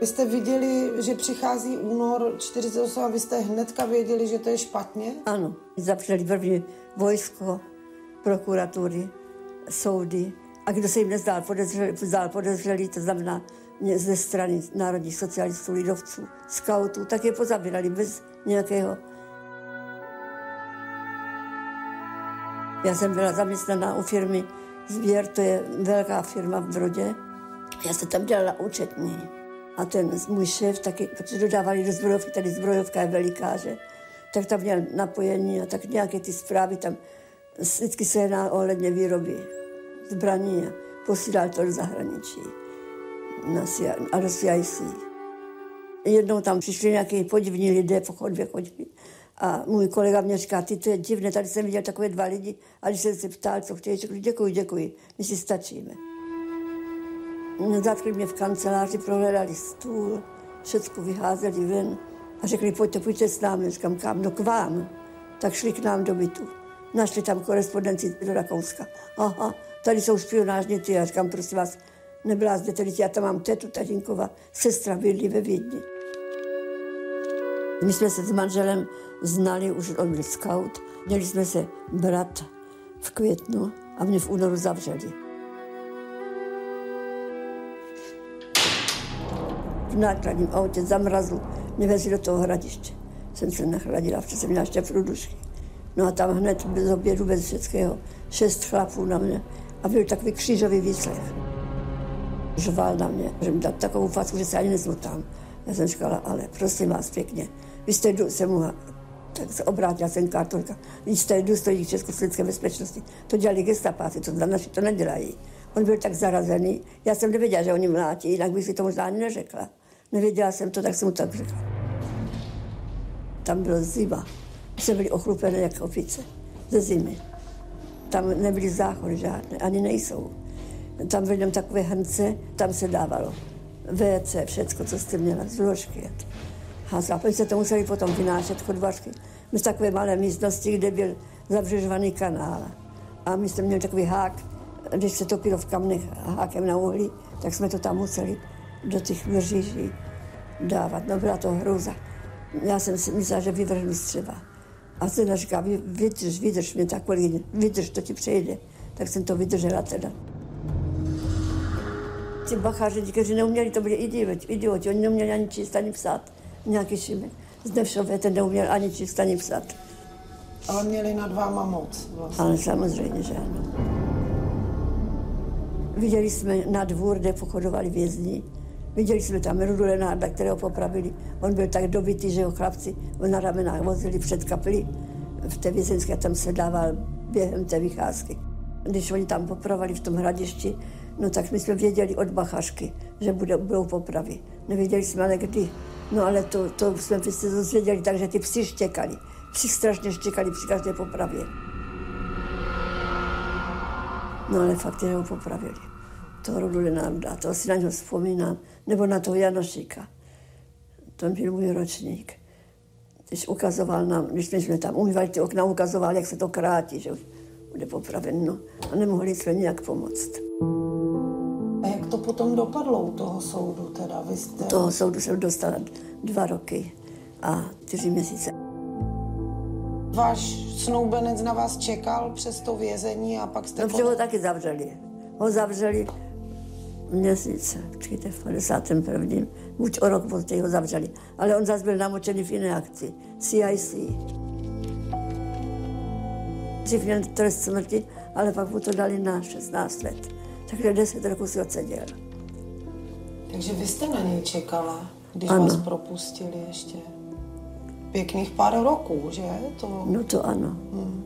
Vy jste viděli, že přichází únor 48 a vy jste hnedka věděli, že to je špatně? Ano. Zapřeli první vojsko, prokuratury, soudy. A kdo se jim nezdál podezřelý, zdál podezřelý to znamená ze strany národních socialistů, lidovců, skautů, tak je pozabírali bez nějakého Já jsem byla zaměstnaná u firmy Zvěr, to je velká firma v Brodě. Já jsem tam dělala účetní. A ten můj šéf taky, protože dodávali do zbrojovky, tady zbrojovka je veliká, že? tak tam měl napojení a tak nějaké ty zprávy tam vždycky se jedná ohledně výroby zbraní a posílal to do zahraničí na CIA, a do CIC. Jednou tam přišli nějaký podivní lidé po chodbě chodby a můj kolega mě říká, ty to je divné, tady jsem viděl takové dva lidi a když jsem se ptal, co chtějí, řekl, děkuji, děkuji, my si stačíme. Zatkli mě v kanceláři, prohledali stůl, všechno vyházeli ven a řekli, pojďte, pojďte s námi. Říkám, kam? No k vám. Tak šli k nám do bytu. Našli tam korespondenci do Rakouska. Aha, tady jsou špionážní ty. Já říkám, prosím vás, nebyla zde tedy, já tam mám tetu Tatínkova, sestra bydlí ve Vídni. My jsme se s manželem znali, už on byl scout. Měli jsme se brat v květnu a mě v únoru zavřeli. V nákladním autě zamrazl, mě vezli do toho hradiště. Jsem se nachladila, protože jsem měla ještě průdušky. No a tam hned bez obědu, bez všeckého, šest chlapů na mě a byl takový křížový výslech. Žval na mě, že mi dal takovou facku, že se ani nezmotám. Já jsem říkala, ale prosím vás pěkně, vy jste jdu, jsem mu tak se obrátila jsem kartolka. Vy jste důstojník Československé bezpečnosti. To dělali gestapáci, to za naši to nedělají. On byl tak zarazený. Já jsem nevěděla, že oni mlátí, jinak bych si to možná ani neřekla. Nevěděla jsem to, tak jsem mu tak řekla. Tam byla zima. Jsme byli ochlupené jak opice ze zimy. Tam nebyly záchody žádné, ani nejsou. Tam byly jenom takové hrnce, tam se dávalo WC, všecko, co jste měla, z ložky. A západ se to museli potom vynášet chodbařky. My z takové malé místnosti, kde byl zabřežovaný kanál. A my jsme měli takový hák, když se topilo v kamnech hákem na uhlí, tak jsme to tam museli do těch mříží dávat. No byla to hruza. Já jsem si myslela, že vyvrhnu střeva. A ten říká, vydrž, vydrž mě tak vydrž, to ti přejde. Tak jsem to vydržela teda. Ti bacháři, kteří neuměli, to byli idioti, idioti. Oni neuměli ani číst, ani psát. Nějaký šimek. Zdevšové ten neuměl ani číst, ani psát. Ale měli nad váma moc vlastně. Ale samozřejmě, že ano. Viděli jsme na dvůr, kde pochodovali vězni. Viděli jsme tam Rudu Lenárda, kterého popravili. On byl tak dobitý, že ho chlapci na ramenách vozili před kapli v té vězenské, tam se dával během té vycházky. Když oni tam popravali v tom hradišti, no tak my jsme věděli od bachařky, že budou, budou popravy. Nevěděli jsme ale kdy. No ale to, to jsme se dozvěděli, takže ty psi štěkali. Psi strašně štěkali při každé popravě. No ale fakt jeho popravili. Toho Rudulina to si na něho vzpomínám. Nebo na toho Janošíka. To byl můj ročník. Když ukazoval nám, když jsme tam umývali ty okna, ukazoval, jak se to krátí, že bude popraven. No. A nemohli jsme nějak pomoct. A jak to potom dopadlo u toho soudu teda? Vy jste... U toho soudu jsem dostala dva roky a čtyři měsíce. Váš snoubenec na vás čekal přes to vězení a pak jste... No, ho taky zavřeli. Ho zavřeli měsíce, počkejte, v 51. Buď o rok později ho zavřeli. Ale on zase byl namočený v jiné akci, CIC. Dřív měl trest smrti, ale pak mu to dali na 16 let. Takže 10 roků si odseděl. Takže vy jste na něj čekala, když Ano. vás propustili ještě. Pěkných pár roků, že? To... No to ano. Hmm.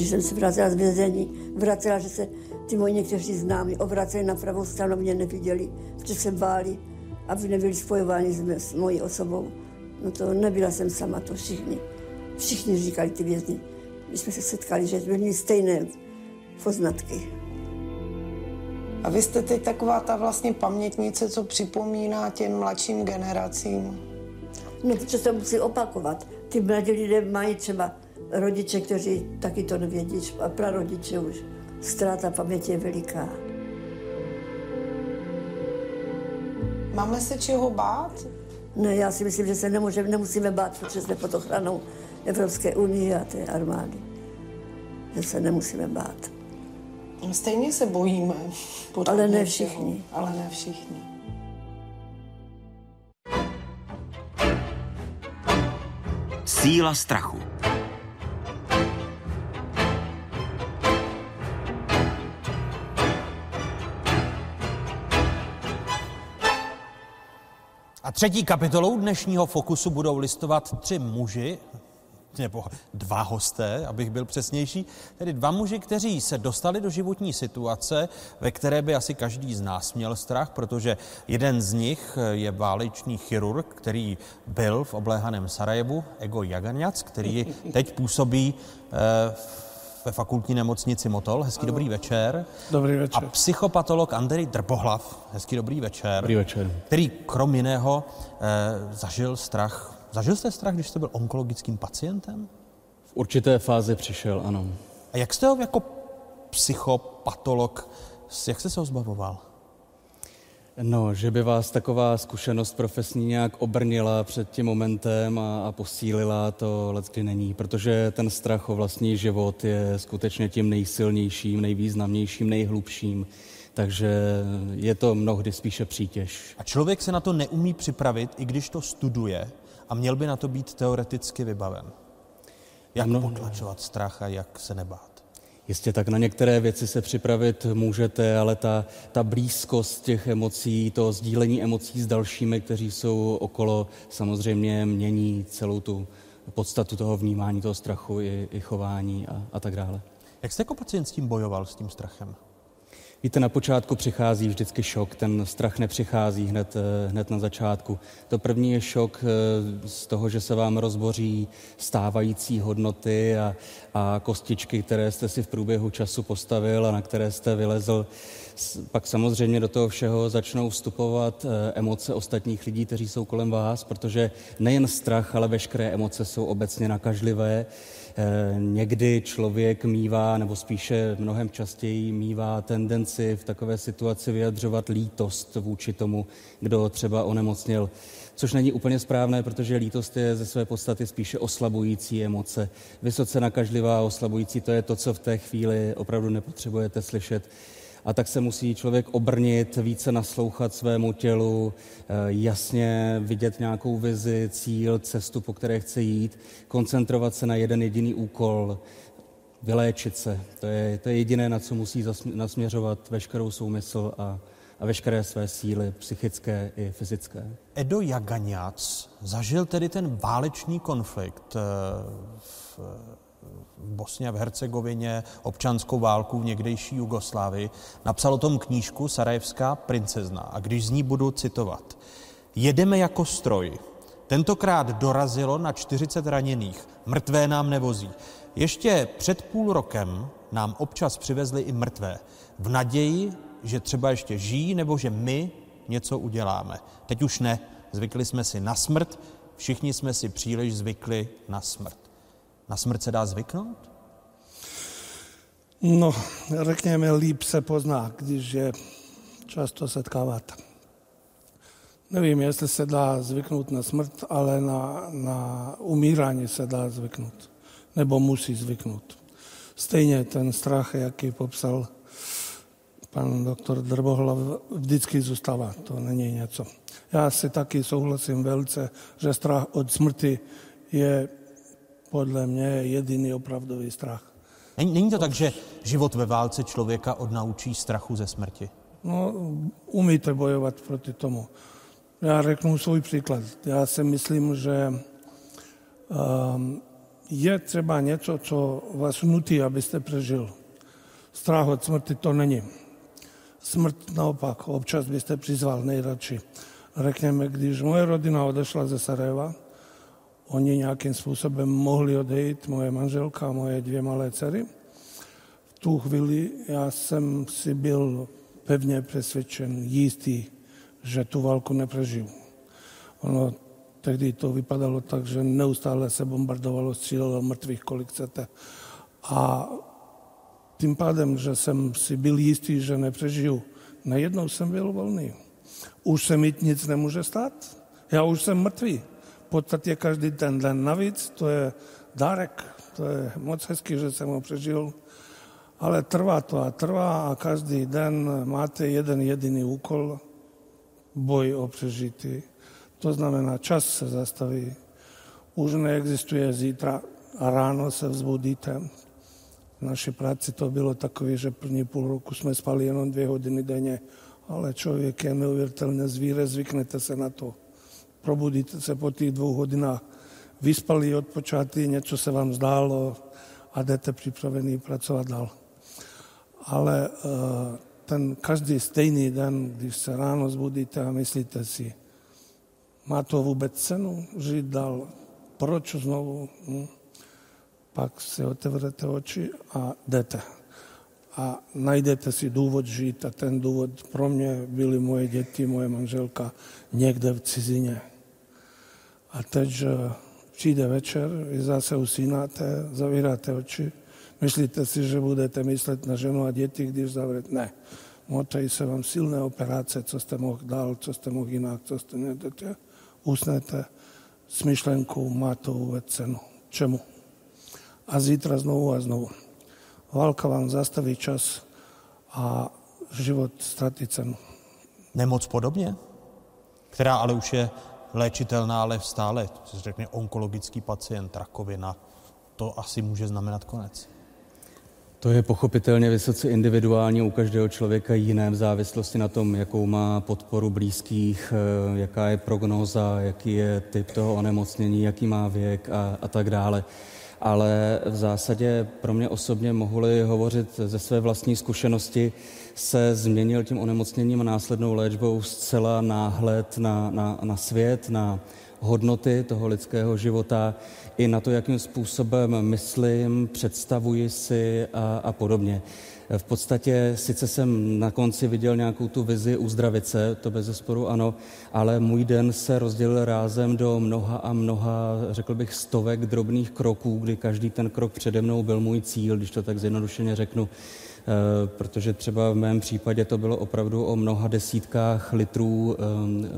Když jsem se vracela z vězení, vracela, že se ty moji někteří známí obraceli na pravou stranu, mě neviděli, že se báli, aby nebyli spojováni s, s mojí osobou. No to nebyla jsem sama, to všichni. Všichni říkali ty vězni. My jsme se setkali, že byly stejné poznatky. A vy jste teď taková ta vlastně pamětnice, co připomíná těm mladším generacím. No, protože se musí opakovat. Ty mladí lidé mají třeba rodiče, kteří taky to nevědí, a prarodiče už. Ztráta paměti je veliká. Máme se čeho bát? Ne, já si myslím, že se nemůžeme, nemusíme bát, protože jsme pod ochranou Evropské unie a té armády. Že se nemusíme bát. Stejně se bojíme. Ale ne všichni. Ale ne všichni. Síla strachu. Třetí kapitolou dnešního Fokusu budou listovat tři muži, nebo dva hosté, abych byl přesnější, tedy dva muži, kteří se dostali do životní situace, ve které by asi každý z nás měl strach, protože jeden z nich je válečný chirurg, který byl v obléhaném Sarajevu, Ego Jaganjac, který teď působí eh, ve fakultní nemocnici Motol. Hezký dobrý večer. Dobrý večer. A psychopatolog Andrej Drbohlav. Hezký dobrý večer. Dobrý večer. Který krom jiného eh, zažil strach. Zažil jste strach, když jste byl onkologickým pacientem? V určité fázi přišel, ano. A jak jste ho jako psychopatolog, jak jste se ho zbavoval? No, že by vás taková zkušenost profesní nějak obrnila před tím momentem a, a posílila, to leckdy není, protože ten strach o vlastní život je skutečně tím nejsilnějším, nejvýznamnějším, nejhlubším. Takže je to mnohdy spíše přítěž. A člověk se na to neumí připravit, i když to studuje a měl by na to být teoreticky vybaven. Jak No. potlačovat strach a jak se nebát? Jistě tak na některé věci se připravit můžete, ale ta, ta blízkost těch emocí, to sdílení emocí s dalšími, kteří jsou okolo, samozřejmě mění celou tu podstatu toho vnímání, toho strachu i, i chování a, a tak dále. Jak jste jako pacient s tím bojoval, s tím strachem? Víte, na počátku přichází vždycky šok, ten strach nepřichází hned, eh, hned na začátku. To první je šok eh, z toho, že se vám rozboří stávající hodnoty a, a kostičky, které jste si v průběhu času postavil a na které jste vylezl. Pak samozřejmě do toho všeho začnou vstupovat eh, emoce ostatních lidí, kteří jsou kolem vás, protože nejen strach, ale veškeré emoce jsou obecně nakažlivé. Eh, Někdy člověk mívá, nebo spíše mnohem častěji mívá tendenci v takové situaci vyjadřovat lítost vůči tomu, kdo třeba onemocněl. Což není úplně správné, protože lítost je ze své podstaty spíše oslabující emoce. Vysoce nakažlivá a oslabující, to je to, co v té chvíli opravdu nepotřebujete slyšet. A tak se musí člověk obrnit, více naslouchat svému tělu, eh, jasně vidět nějakou vizi, cíl, cestu, po které chce jít, koncentrovat se na jeden jediný úkol, vyléčit se. To je, to je jediné, na co musí nasměřovat veškerou soumysl a, a veškeré své síly, psychické i fyzické. Edo Jaganjac zažil tedy ten válečný konflikt eh, v, v Bosně a v Hercegovině, občanskou válku v někdejší Jugoslávii. Napsal o tom knížku Sarajevská princezna. A když z ní budu citovat. Jedeme jako stroj. Tentokrát dorazilo na 40 raněných. Mrtvé nám nevozí. Ještě před půl rokem nám občas přivezli i mrtvé. V naději, že třeba ještě žijí nebo že my něco uděláme. Teď už ne. Zvykli jsme si na smrt, všichni jsme si příliš zvykli na smrt. Na smrt se dá zvyknout? No, řekněme, líp se pozná, když je často setkávat. Nevím, jestli se dá zvyknout na smrt, ale na, na umírání se dá zvyknout. Nebo musí zvyknout. Stejně ten strach, jaký popsal pan doktor Drbohlav, vždycky zůstává. To není něco. Já si taky souhlasím velice, že strach od smrti je podle mě jediný opravdový strach. Není, není to tak, že život ve válce člověka odnaučí strachu ze smrti? No, umíte bojovat proti tomu. Já řeknu svůj příklad. Já si myslím, že um, je třeba něco, co vás nutí, abyste přežil. Strach od smrti to není. Smrt naopak, občas byste přizval nejradši. Řekněme, když moje rodina odešla ze Sarajeva, oni nějakým způsobem mohli odejít, moje manželka a moje dvě malé dcery. V tu chvíli já jsem si byl pevně přesvědčen, jistý, že tu válku nepřežiju. Ono tehdy to vypadalo tak, že neustále se bombardovalo, střílelo mrtvých, kolik chcete. A tím pádem, že jsem si byl jistý, že nepřežiju, najednou jsem byl volný. Už se mi nic nemůže stát. Já už jsem mrtvý. Podstatě každý ten den navíc, to je dárek. To je moc hezký, že jsem ho přežil. Ale trvá to a trvá a každý den máte jeden jediný úkol, boj o přežití. To znamená, čas se zastaví. Už neexistuje zítra a ráno se vzbudíte. V naší práci to bylo takové, že první půl roku jsme spali jenom dvě hodiny denně, ale člověk je neuvěřitelně zvíře, zvyknete se na to. Probudíte se po těch dvou hodinách, vyspali, odpočátý, něco se vám zdálo a jdete připravený pracovat dál. Ale uh, ten každý stejný den, když se ráno zbudíte a myslíte si, má to vůbec cenu žít dál, proč znovu? Hm? Pak si otevřete oči a jdete. A najdete si důvod žít a ten důvod pro mě byly moje děti, moje manželka někde v cizině. A teď přijde večer, vy zase usínáte, zavíráte oči, myslíte si, že budete myslet na ženu a děti, když zavřete. Ne. Motají se vám silné operace, co jste mohl dál, co jste mohl jinak, co jste nedete. Usnete s myšlenkou, má to vůbec cenu. Čemu? A zítra znovu a znovu. Válka vám zastaví čas a život ztratí cenu. Nemoc podobně? Která ale už je léčitelná, ale stále, co se řekne onkologický pacient, rakovina, to asi může znamenat konec. To je pochopitelně vysoce individuální u každého člověka jiné v závislosti na tom, jakou má podporu blízkých, eh, jaká je prognóza, jaký je typ toho onemocnění, jaký má věk a, a tak dále. Ale v zásadě pro mě osobně mohli hovořit ze své vlastní zkušenosti, se změnil tím onemocněním a následnou léčbou zcela náhled na, na, na svět, na hodnoty toho lidského života, i na to, jakým způsobem myslím, představuji si a, a podobně. V podstatě sice jsem na konci viděl nějakou tu vizi uzdravit se, to bez zesporu ano, ale můj den se rozdělil rázem do mnoha a mnoha, řekl bych, stovek drobných kroků, kdy každý ten krok přede mnou byl můj cíl, když to tak zjednodušeně řeknu. Eh, protože třeba v mém případě to bylo opravdu o mnoha desítkách litrů eh,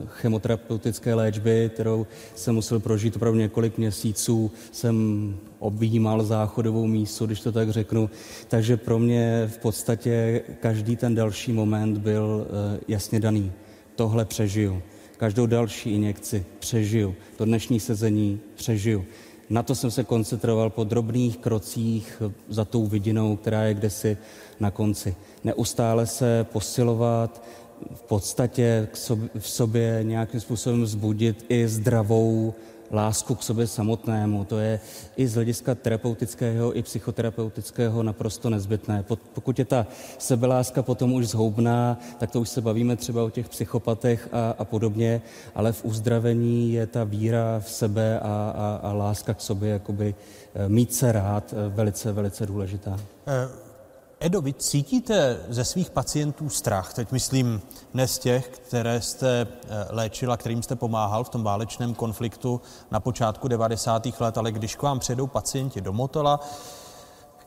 chemoterapeutické léčby, kterou jsem musel prožít opravdu několik měsíců. Jsem objímal záchodovou místu, když to tak řeknu. Takže pro mě v podstatě každý ten další moment byl eh, jasně daný. Tohle přežiju. Každou další injekci přežiju. To dnešní sezení přežiju. Na to jsem se koncentroval po drobných krocích za tou vidinou, která je kdesi na konci. Neustále se posilovat, v podstatě v sobě nějakým způsobem vzbudit i zdravou lásku k sobě samotnému. To je i z hlediska terapeutického, i psychoterapeutického naprosto nezbytné. Pokud je ta sebeláska potom už zhoubná, tak to už se bavíme třeba o těch psychopatech a, a podobně, ale v uzdravení je ta víra v sebe a, a, a láska k sobě, jakoby eh, mít se rád, eh, velice, velice důležitá. Edo, vy cítíte ze svých pacientů strach, teď myslím ne z těch, které jste léčila, kterým jste pomáhal v tom válečném konfliktu na počátku 90. let, ale když k vám přijdou pacienti do Motola,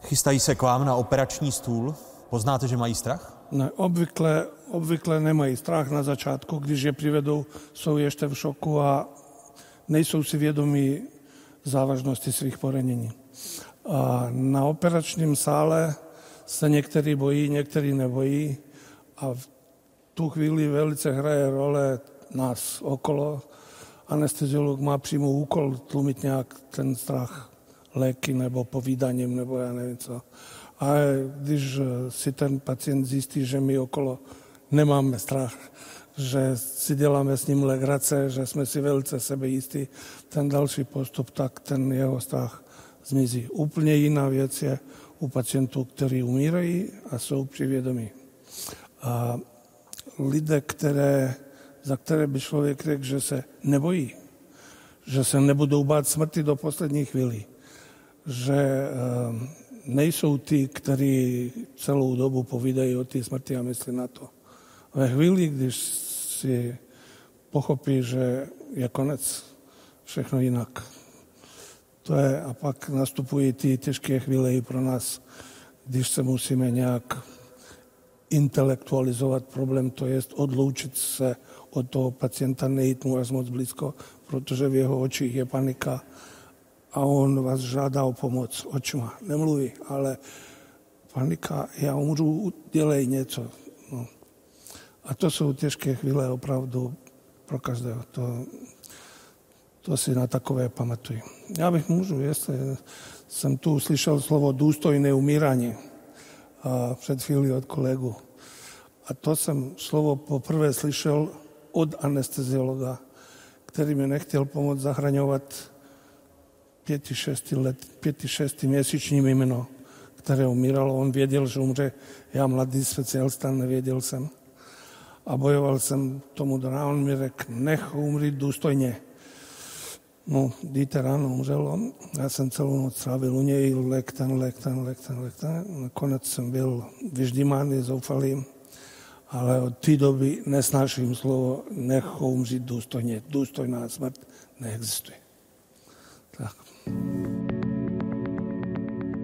chystají se k vám na operační stůl, poznáte, že mají strach? Ne, obvykle, obvykle nemají strach na začátku, když je přivedou, jsou ještě v šoku a nejsou si vědomí závažnosti svých poranění. A na operačním sále se některý bojí, některý nebojí a v tu chvíli velice hraje role nás okolo. Anesteziolog má přímo úkol tlumit nějak ten strach léky nebo povídaním nebo já nevím co. A když si ten pacient zjistí, že my okolo nemáme strach, že si děláme s ním legrace, že jsme si velice sebejistí, ten další postup, tak ten jeho strach zmizí. Úplně jiná věc je u pacientů, kteří umírají a jsou při vědomí. A lidé, které, za které by člověk řekl, že se nebojí, že se nebudou bát smrti do poslední chvíli, že nejsou ty, kteří celou dobu povídají o té smrti a myslí na to. Ve chvíli, když si pochopí, že je konec, všechno jinak. To je, a pak nastupují ty těžké chvíle i pro nás, když se musíme nějak intelektualizovat problém, to je odloučit se od toho pacienta, nejít mu až moc blízko, protože v jeho očích je panika a on vás žádá o pomoc očima. Nemluví, ale panika, já umřu, dělej něco. No. A to jsou těžké chvíle opravdu pro každého. To, to si na takové pamatuji. Já bych můžu, jestli jsem tu slyšel slovo důstojné umírání a chvíli od kolegu. A to jsem slovo poprvé slyšel od anesteziologa, který mi nechtěl pomoct pěti, šesti, let, pěti, šesti měsíční mimino, které umíralo. On věděl, že umře. Já mladý specialista, nevěděl jsem. A bojoval jsem tomu do On mi řekl, nech umřít důstojně. No, dítě ráno umřelo, já jsem celou noc trávil u něj, lek ten, lek ten, lek ten, lek ten. Nakonec jsem byl vyždímaný, zoufalý, ale od té doby nesnáším slovo nech umřít důstojně. Důstojná smrt neexistuje. Tak.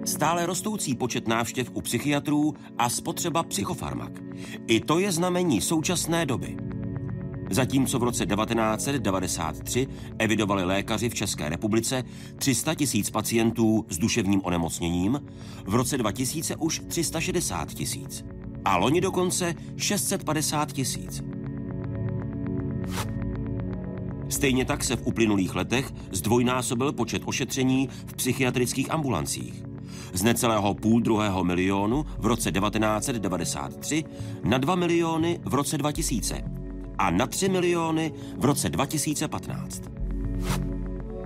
Stále rostoucí počet návštěv u psychiatrů a spotřeba psychofarmak. I to je znamení současné doby. Zatímco v roce 1993 evidovali lékaři v České republice 300 tisíc pacientů s duševním onemocněním, v roce 2000 už 360 tisíc. A loni dokonce 650 tisíc. Stejně tak se v uplynulých letech zdvojnásobil počet ošetření v psychiatrických ambulancích. Z necelého půl druhého milionu v roce 1993 na 2 miliony v roce 2000 a na 3 miliony v roce 2015.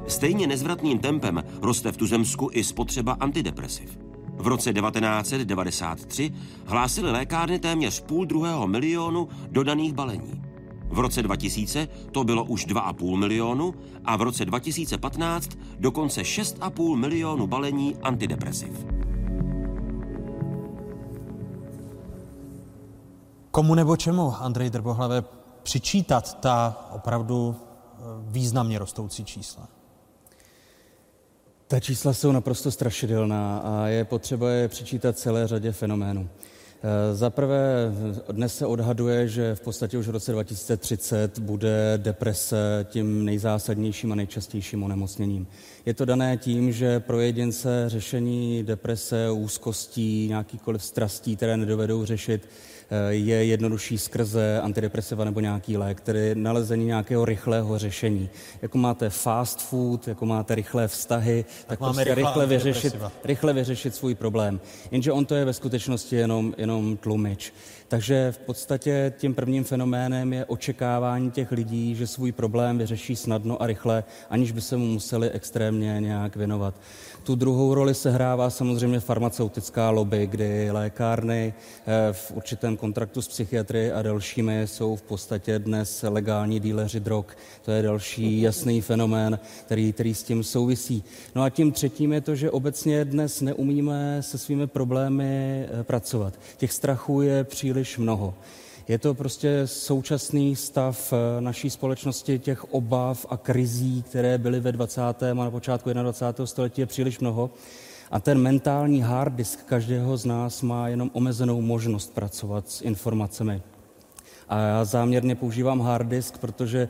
Stejně nezvratným tempem roste v tuzemsku i spotřeba antidepresiv. V roce 1993 hlásili lékárny téměř půl druhého milionu dodaných balení. V roce 2000 to bylo už 2,5 milionu a v roce 2015 dokonce 6,5 milionu balení antidepresiv. Komu nebo čemu, Andrej Drbohlave, přičítat ta opravdu významně rostoucí čísla? Ta čísla jsou naprosto strašidelná a je potřeba je přičítat celé řadě fenoménů. Za prvé, dnes se odhaduje, že v podstatě už v roce 2030 bude deprese tím nejzásadnějším a nejčastějším onemocněním. Je to dané tím, že pro jedince řešení deprese, úzkostí, nějakýkoliv strastí, které nedovedou řešit, je jednodušší skrze antidepresiva nebo nějaký lék, tedy nalezení nějakého rychlého řešení. Jako máte fast food, jako máte rychlé vztahy, tak, tak prostě rychle vyřešit, rychle vyřešit svůj problém. Jenže on to je ve skutečnosti jenom, jenom jenom tlumič. Takže v podstatě tím prvním fenoménem je očekávání těch lidí, že svůj problém vyřeší snadno a rychle, aniž by se mu museli extrémně nějak věnovat. Tu druhou roli sehrává samozřejmě farmaceutická lobby, kdy lékárny eh, v určitém kontraktu s psychiatry a dalšími jsou v podstatě dnes legální díleři drog. To je další jasný fenomén, který, který s tím souvisí. No a tím třetím je to, že obecně dnes neumíme se svými problémy eh, pracovat. Těch strachů je příliš mnoho. Je to prostě současný stav eh, naší společnosti, těch obav a krizí, které byly ve 20. a na počátku 21. století, je příliš mnoho. A ten mentální hard disk každého z nás má jenom omezenou možnost pracovat s informacemi. A já záměrně používám hard disk, protože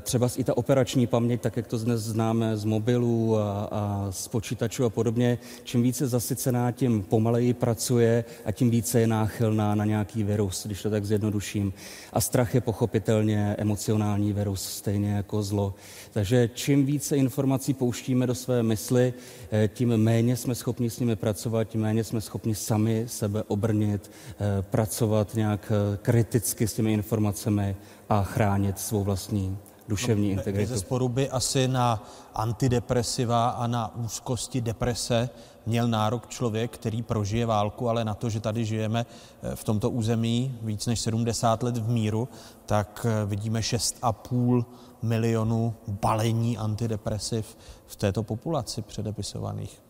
třeba i ta operační paměť, tak jak to dnes známe z mobilů a, a z počítačů a podobně, čím více zasycená, tím pomaleji pracuje a tím více je náchylná na nějaký virus, když to tak zjednoduším. A strach je pochopitelně emocionální virus, stejně jako zlo. Takže čím více informací pouštíme do své mysli, eh, tím méně jsme schopni s nimi pracovat, tím méně jsme schopni sami sebe obrnit, eh, pracovat nějak kriticky s těmi informacemi a chránit svou vlastní duševní no, integritu. Ze sporu by asi na antidepresiva a na úzkosti deprese měl nárok člověk, který prožije válku, ale na to, že tady žijeme eh, v tomto území víc než 70 let v míru, tak eh, vidíme 6,5 milionu balení antidepresiv v této populaci předepisovaných.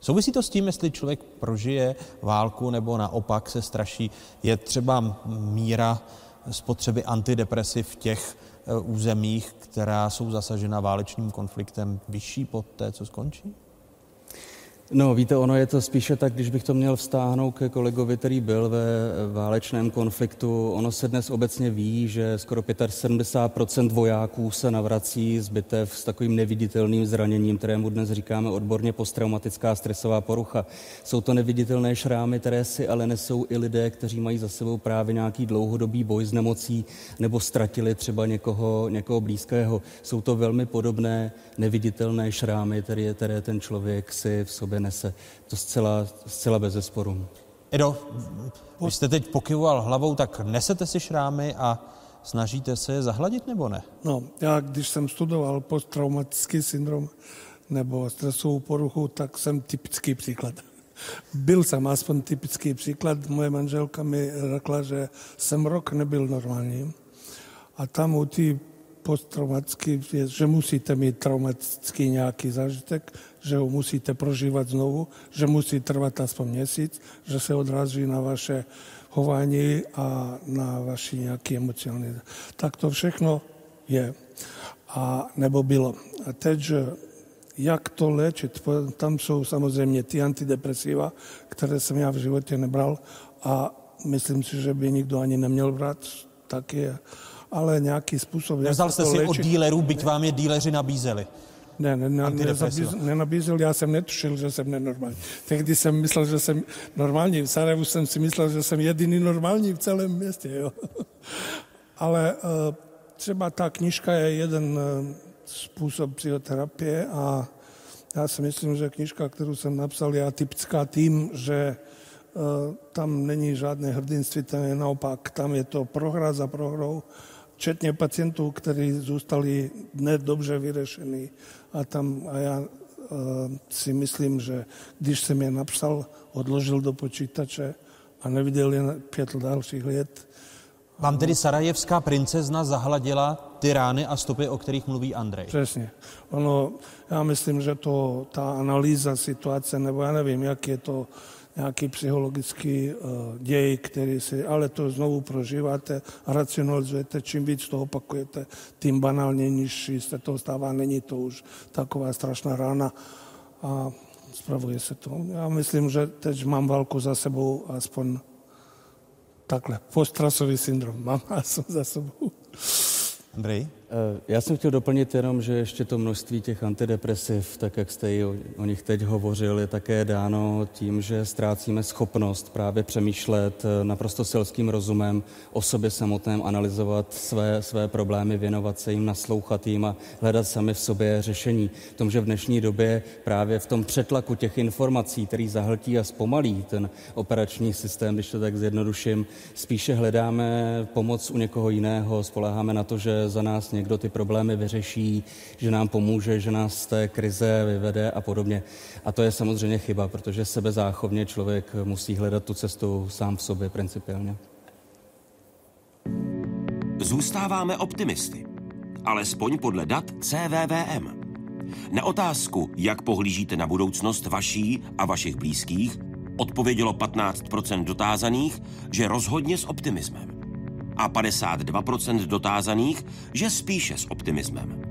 Souvisí to s tím, jestli člověk prožije válku nebo naopak se straší. Je třeba míra spotřeby antidepresiv v těch eh, územích, která jsou zasažena válečným konfliktem, vyšší pod té, co skončí? No, víte, ono je to spíše tak, když bych to měl vztáhnout ke kolegovi, který byl ve válečném konfliktu. Ono se dnes obecně ví, že skoro 75% vojáků se navrací z bitev s takovým neviditelným zraněním, kterému dnes říkáme odborně posttraumatická stresová porucha. Jsou to neviditelné šrámy, které si ale nesou i lidé, kteří mají za sebou právě nějaký dlouhodobý boj s nemocí nebo ztratili třeba někoho, někoho blízkého. Jsou to velmi podobné neviditelné šrámy, které, které ten člověk si v sobě nese. To zcela, zcela bez zesporu. Edo, vy jste teď pokyvoval hlavou, tak nesete si šrámy a snažíte se je zahladit nebo ne? No, já když jsem studoval posttraumatický syndrom nebo stresovou poruchu, tak jsem typický příklad. Byl jsem aspoň typický příklad. Moje manželka mi řekla, že jsem rok nebyl normální. A tam u té posttraumatický, že musíte mít traumatický nějaký zážitek, že ho musíte prožívat znovu, že musí trvat aspoň měsíc, že se odrazí na vaše chování a na vaši nějaký emocionální. Tak to všechno je. A nebo bylo. A teď, jak to léčit? Tam jsou samozřejmě ty antidepresiva, které jsem já v životě nebral a myslím si, že by nikdo ani neměl brát, tak je ale nějaký způsob. Nevzal jste si léčit. od dílerů, byť vám je díleři nabízeli? Ne, ne, ne nezabízel, nenabízel, já jsem netušil, že jsem nenormální. Tehdy jsem myslel, že jsem normální. V Sarajevu jsem si myslel, že jsem jediný normální v celém městě. Jo. Ale uh, třeba ta knižka je jeden uh, způsob psychoterapie a já si myslím, že knižka, kterou jsem napsal, je atypická tím, že uh, tam není žádné hrdinství, tam je naopak, tam je to prohra za prohrou včetně pacientů, kteří zůstali nedobře vyřešení. A tam a já uh, si myslím, že když jsem je napsal, odložil do počítače a neviděl je pět dalších let. Vám tedy sarajevská princezna zahladila ty rány a stopy, o kterých mluví Andrej. Přesně. Ono, já myslím, že to, ta analýza situace, nebo já nevím, jak je to nějaký psychologický uh, děj, který si, ale to znovu prožíváte racionalizujete, čím víc to opakujete, tím banálnější se to stává, není to už taková strašná rána a spravuje se to. Já myslím, že teď mám válku za sebou, aspoň takhle. Postrasový syndrom mám za sebou. Andrej? Eh, já jsem chtěl doplnit jenom, že ještě to množství těch antidepresiv, tak jak jste i o, o nich teď hovořil, je také dáno tím, že ztrácíme schopnost právě přemýšlet eh, naprosto selským rozumem o sobě samotném, analyzovat své, své problémy, věnovat se jim, naslouchat jim a hledat sami v sobě řešení. V tom, že v dnešní době právě v tom přetlaku těch informací, který zahltí a zpomalí ten operační systém, když to tak zjednoduším, spíše hledáme pomoc u někoho jiného, spoleháme na to, že za nás někdo ty problémy vyřeší, že nám pomůže, že nás z té krize vyvede a podobně. A to je samozřejmě chyba, protože sebezáchovně člověk musí hledat tu cestu sám v sobě principiálně. Zůstáváme optimisty, alespoň podle dat CVVM. Na otázku, jak pohlížíte na budoucnost vaší a vašich blízkých, odpovědělo 15 dotázaných, že rozhodně s optimismem a 52% dotázaných, že spíše s optimismem.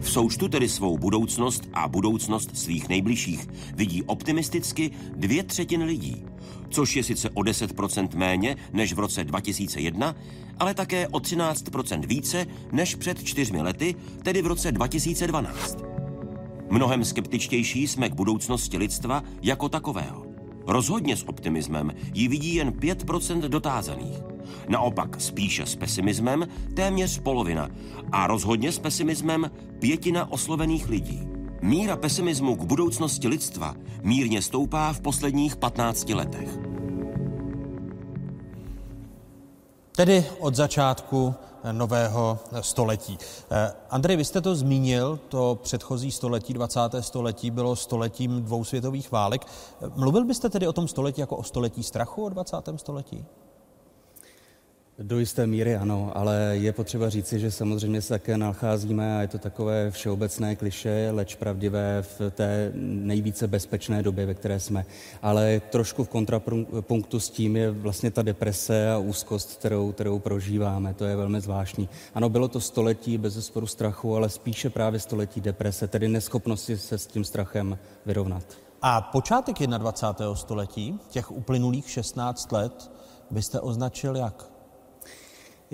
V součtu tedy svou budoucnost a budoucnost svých nejbližších vidí optimisticky dvě třetiny lidí, což je sice o 10% méně než v roce 2001, ale také o 13% více než před čtyřmi lety, tedy v roce 2012. Mnohem skeptičtější jsme k budoucnosti lidstva jako takového. Rozhodně s optimismem ji vidí jen 5% dotázaných. Naopak spíše s pesimismem téměř polovina a rozhodně s pesimismem pětina oslovených lidí. Míra pesimismu k budoucnosti lidstva mírně stoupá v posledních 15 letech. Tedy od začátku nového století. Eh, Andrej, vy jste to zmínil, to předchozí století, 20. století, bylo stoletím dvou světových válek. Mluvil byste tedy o tom století jako o století strachu o 20. století? Do jisté míry ano, ale je potřeba říci, že samozřejmě se také nacházíme, a je to takové všeobecné kliše, leč pravdivé v té nejvíce bezpečné době, ve které jsme. Ale trošku v kontrapunktu s tím je vlastně ta deprese a úzkost, kterou, kterou prožíváme. To je velmi zvláštní. Ano, bylo to století bez zesporu strachu, ale spíše právě století deprese, tedy neschopnosti se s tím strachem vyrovnat. A počátek 21. století, těch uplynulých 16 let, byste označil jak?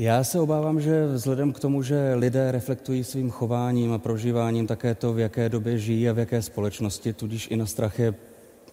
Já se obávám, že vzhledem k tomu, že lidé reflektují svým chováním a prožíváním také to, v jaké době žijí a v jaké společnosti, tudíž i na strach je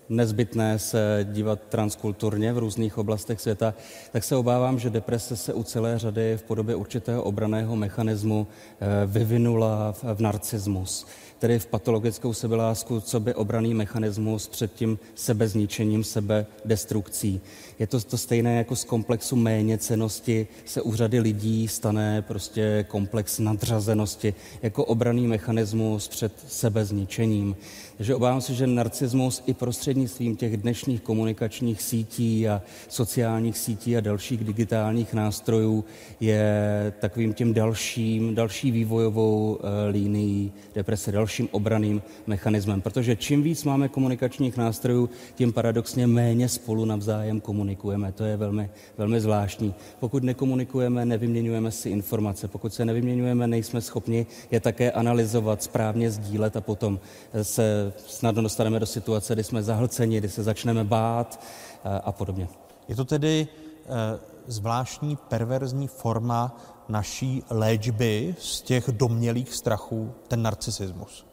nezbytné se dívat transkulturně v různých oblastech světa, tak se obávám, že deprese se u celé řady v podobě určitého obraného mechanismu eh, vyvinula v narcismus tedy v patologickou sebelásku, co by obraný mechanismus před tím sebezničením, sebedestrukcí. Je to to stejné jako z komplexu méněcenosti se u řady lidí stane prostě komplex nadřazenosti jako obraný mechanismus před sebezničením. Takže obávám se, že narcismus i prostřednictvím těch dnešních komunikačních sítí a sociálních sítí a dalších digitálních nástrojů je takovým tím dalším, další vývojovou uh, linií deprese, dalším obraným mechanismem. Protože čím víc máme komunikačních nástrojů, tím paradoxně méně spolu navzájem komunikujeme. To je velmi, velmi zvláštní. Pokud nekomunikujeme, nevyměňujeme si informace. Pokud se nevyměňujeme, nejsme schopni je také analyzovat, správně sdílet a potom se snadno dostaneme do situace, kdy jsme zahlceni, kdy se začneme bát eh, a podobně. Je to tedy eh, zvláštní perverzní forma naší léčby z těch domělých strachů, ten narcisismus.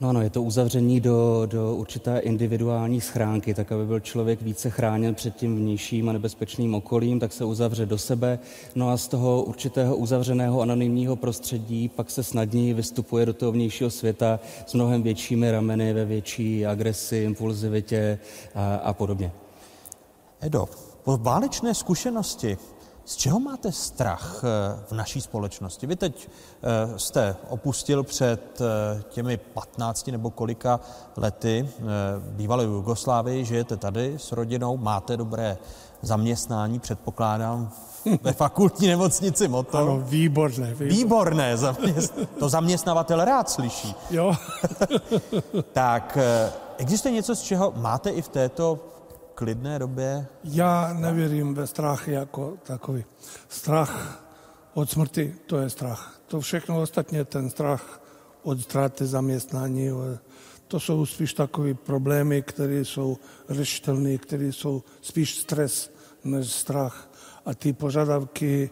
No ano, je to uzavření do, do určité individuální schránky, tak aby byl člověk více chráněn před tím vnějším a nebezpečným okolím, tak se uzavře do sebe. No a z toho určitého uzavřeného anonymního prostředí pak se snadněji vystupuje do toho vnějšího světa s mnohem většími rameny, ve větší agresi, impulzivitě a, a podobně. Edo, po válečné zkušenosti z čeho máte strach eh, v naší společnosti? Vy teď eh, jste opustil před eh, těmi 15 nebo kolika lety bývalou Jugoslávii, žijete tady s rodinou, máte dobré zaměstnání, předpokládám, ve fakultní nemocnici Motor. Ano, výborné. Výborné, výborné zaměst... to zaměstnavatel rád slyší. Jo. tak existuje něco, z čeho máte i v této klidné době? Já nevěřím ve strach jako takový. Strach od smrti, to je strach. To všechno ostatně, ten strach od ztráty zaměstnání, to jsou spíš takové problémy, které jsou řešitelné, které jsou spíš stres než strach. A ty požadavky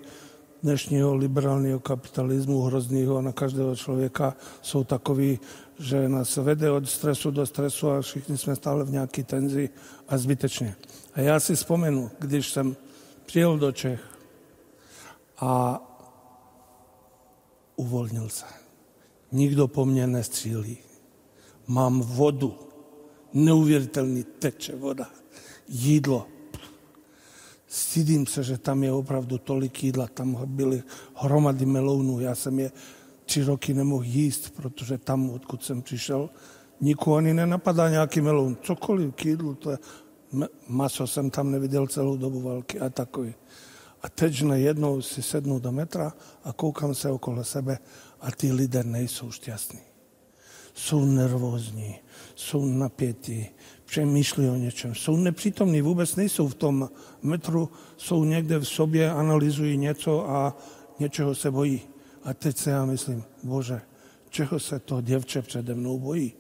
dnešního liberálního kapitalismu hroznýho na každého člověka jsou takový, že nás vede od stresu do stresu a všichni jsme stále v nějaké tenzi a zbytečně. A já si vzpomenu, když jsem přijel do Čech a uvolnil se. Nikdo po mně nestřílí. Mám vodu. Neuvěřitelný teče voda. Jídlo. Stydím se, že tam je opravdu tolik jídla. Tam byly hromady melounů. Já jsem je tři roky nemohl jíst, protože tam, odkud jsem přišel, nikoho ani nenapadá nějaký meloun. Cokoliv k jídlu, to je... Maso jsem tam neviděl celou dobu války a takový. A teď najednou si sednu do metra a koukám se okolo sebe a ty lidé nejsou šťastní. Jsou nervózní, jsou napětí, přemýšlí o něčem, jsou nepřítomní, vůbec nejsou v tom metru, jsou někde v sobě, analyzují něco a něčeho se bojí. A teď se já myslím, bože, čeho se to děvče přede mnou bojí?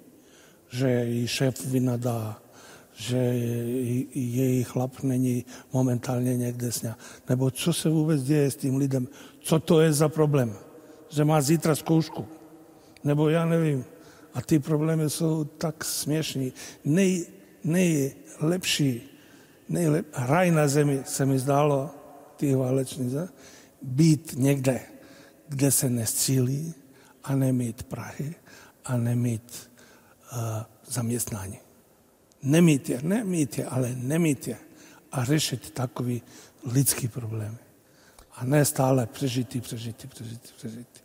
Že jí šéf vynadá, že její chlap není momentálně někde s ňa. Nebo co se vůbec děje s tím lidem? Co to je za problém? Že má zítra zkoušku. Nebo já nevím. A ty problémy jsou tak směšní. Nej, nejlepší, nejlep, raj na zemi se mi zdálo, ty válečný, být někde, kde se nestřílí a nemít Prahy a nemít uh, zaměstnání. Nemít je, nemít je, ale nemít je a řešit takový lidský problém. A ne stále přežitý, přežitý, přežitý, přežitý.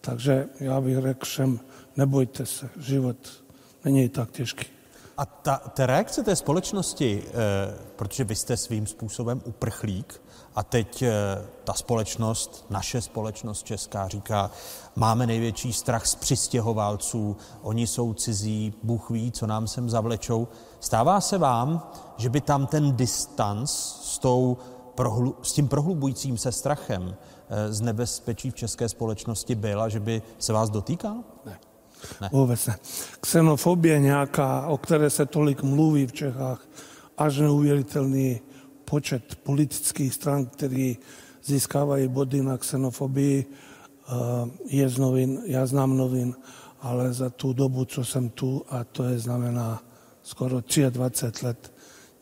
Takže já bych řekl všem, nebojte se, život není tak těžký. A ta, ta reakce té společnosti, eh, protože vy jste svým způsobem uprchlík a teď eh, ta společnost, naše společnost česká říká, máme největší strach z přistěhovalců, oni jsou cizí, Bůh ví, co nám sem zavlečou. Stává se vám, že by tam ten distanc s, tou prohlu, s tím prohlubujícím se strachem eh, z nebezpečí v české společnosti byl a že by se vás dotýkal? Ne. Ne. Vůbec ne. Xenofobie nějaká, o které se tolik mluví v Čechách, až neuvěřitelný počet politických stran, který získávají body na xenofobii, eh, je z novin, já znám novin, ale za tu dobu, co jsem tu, a to je znamená skoro 23 let,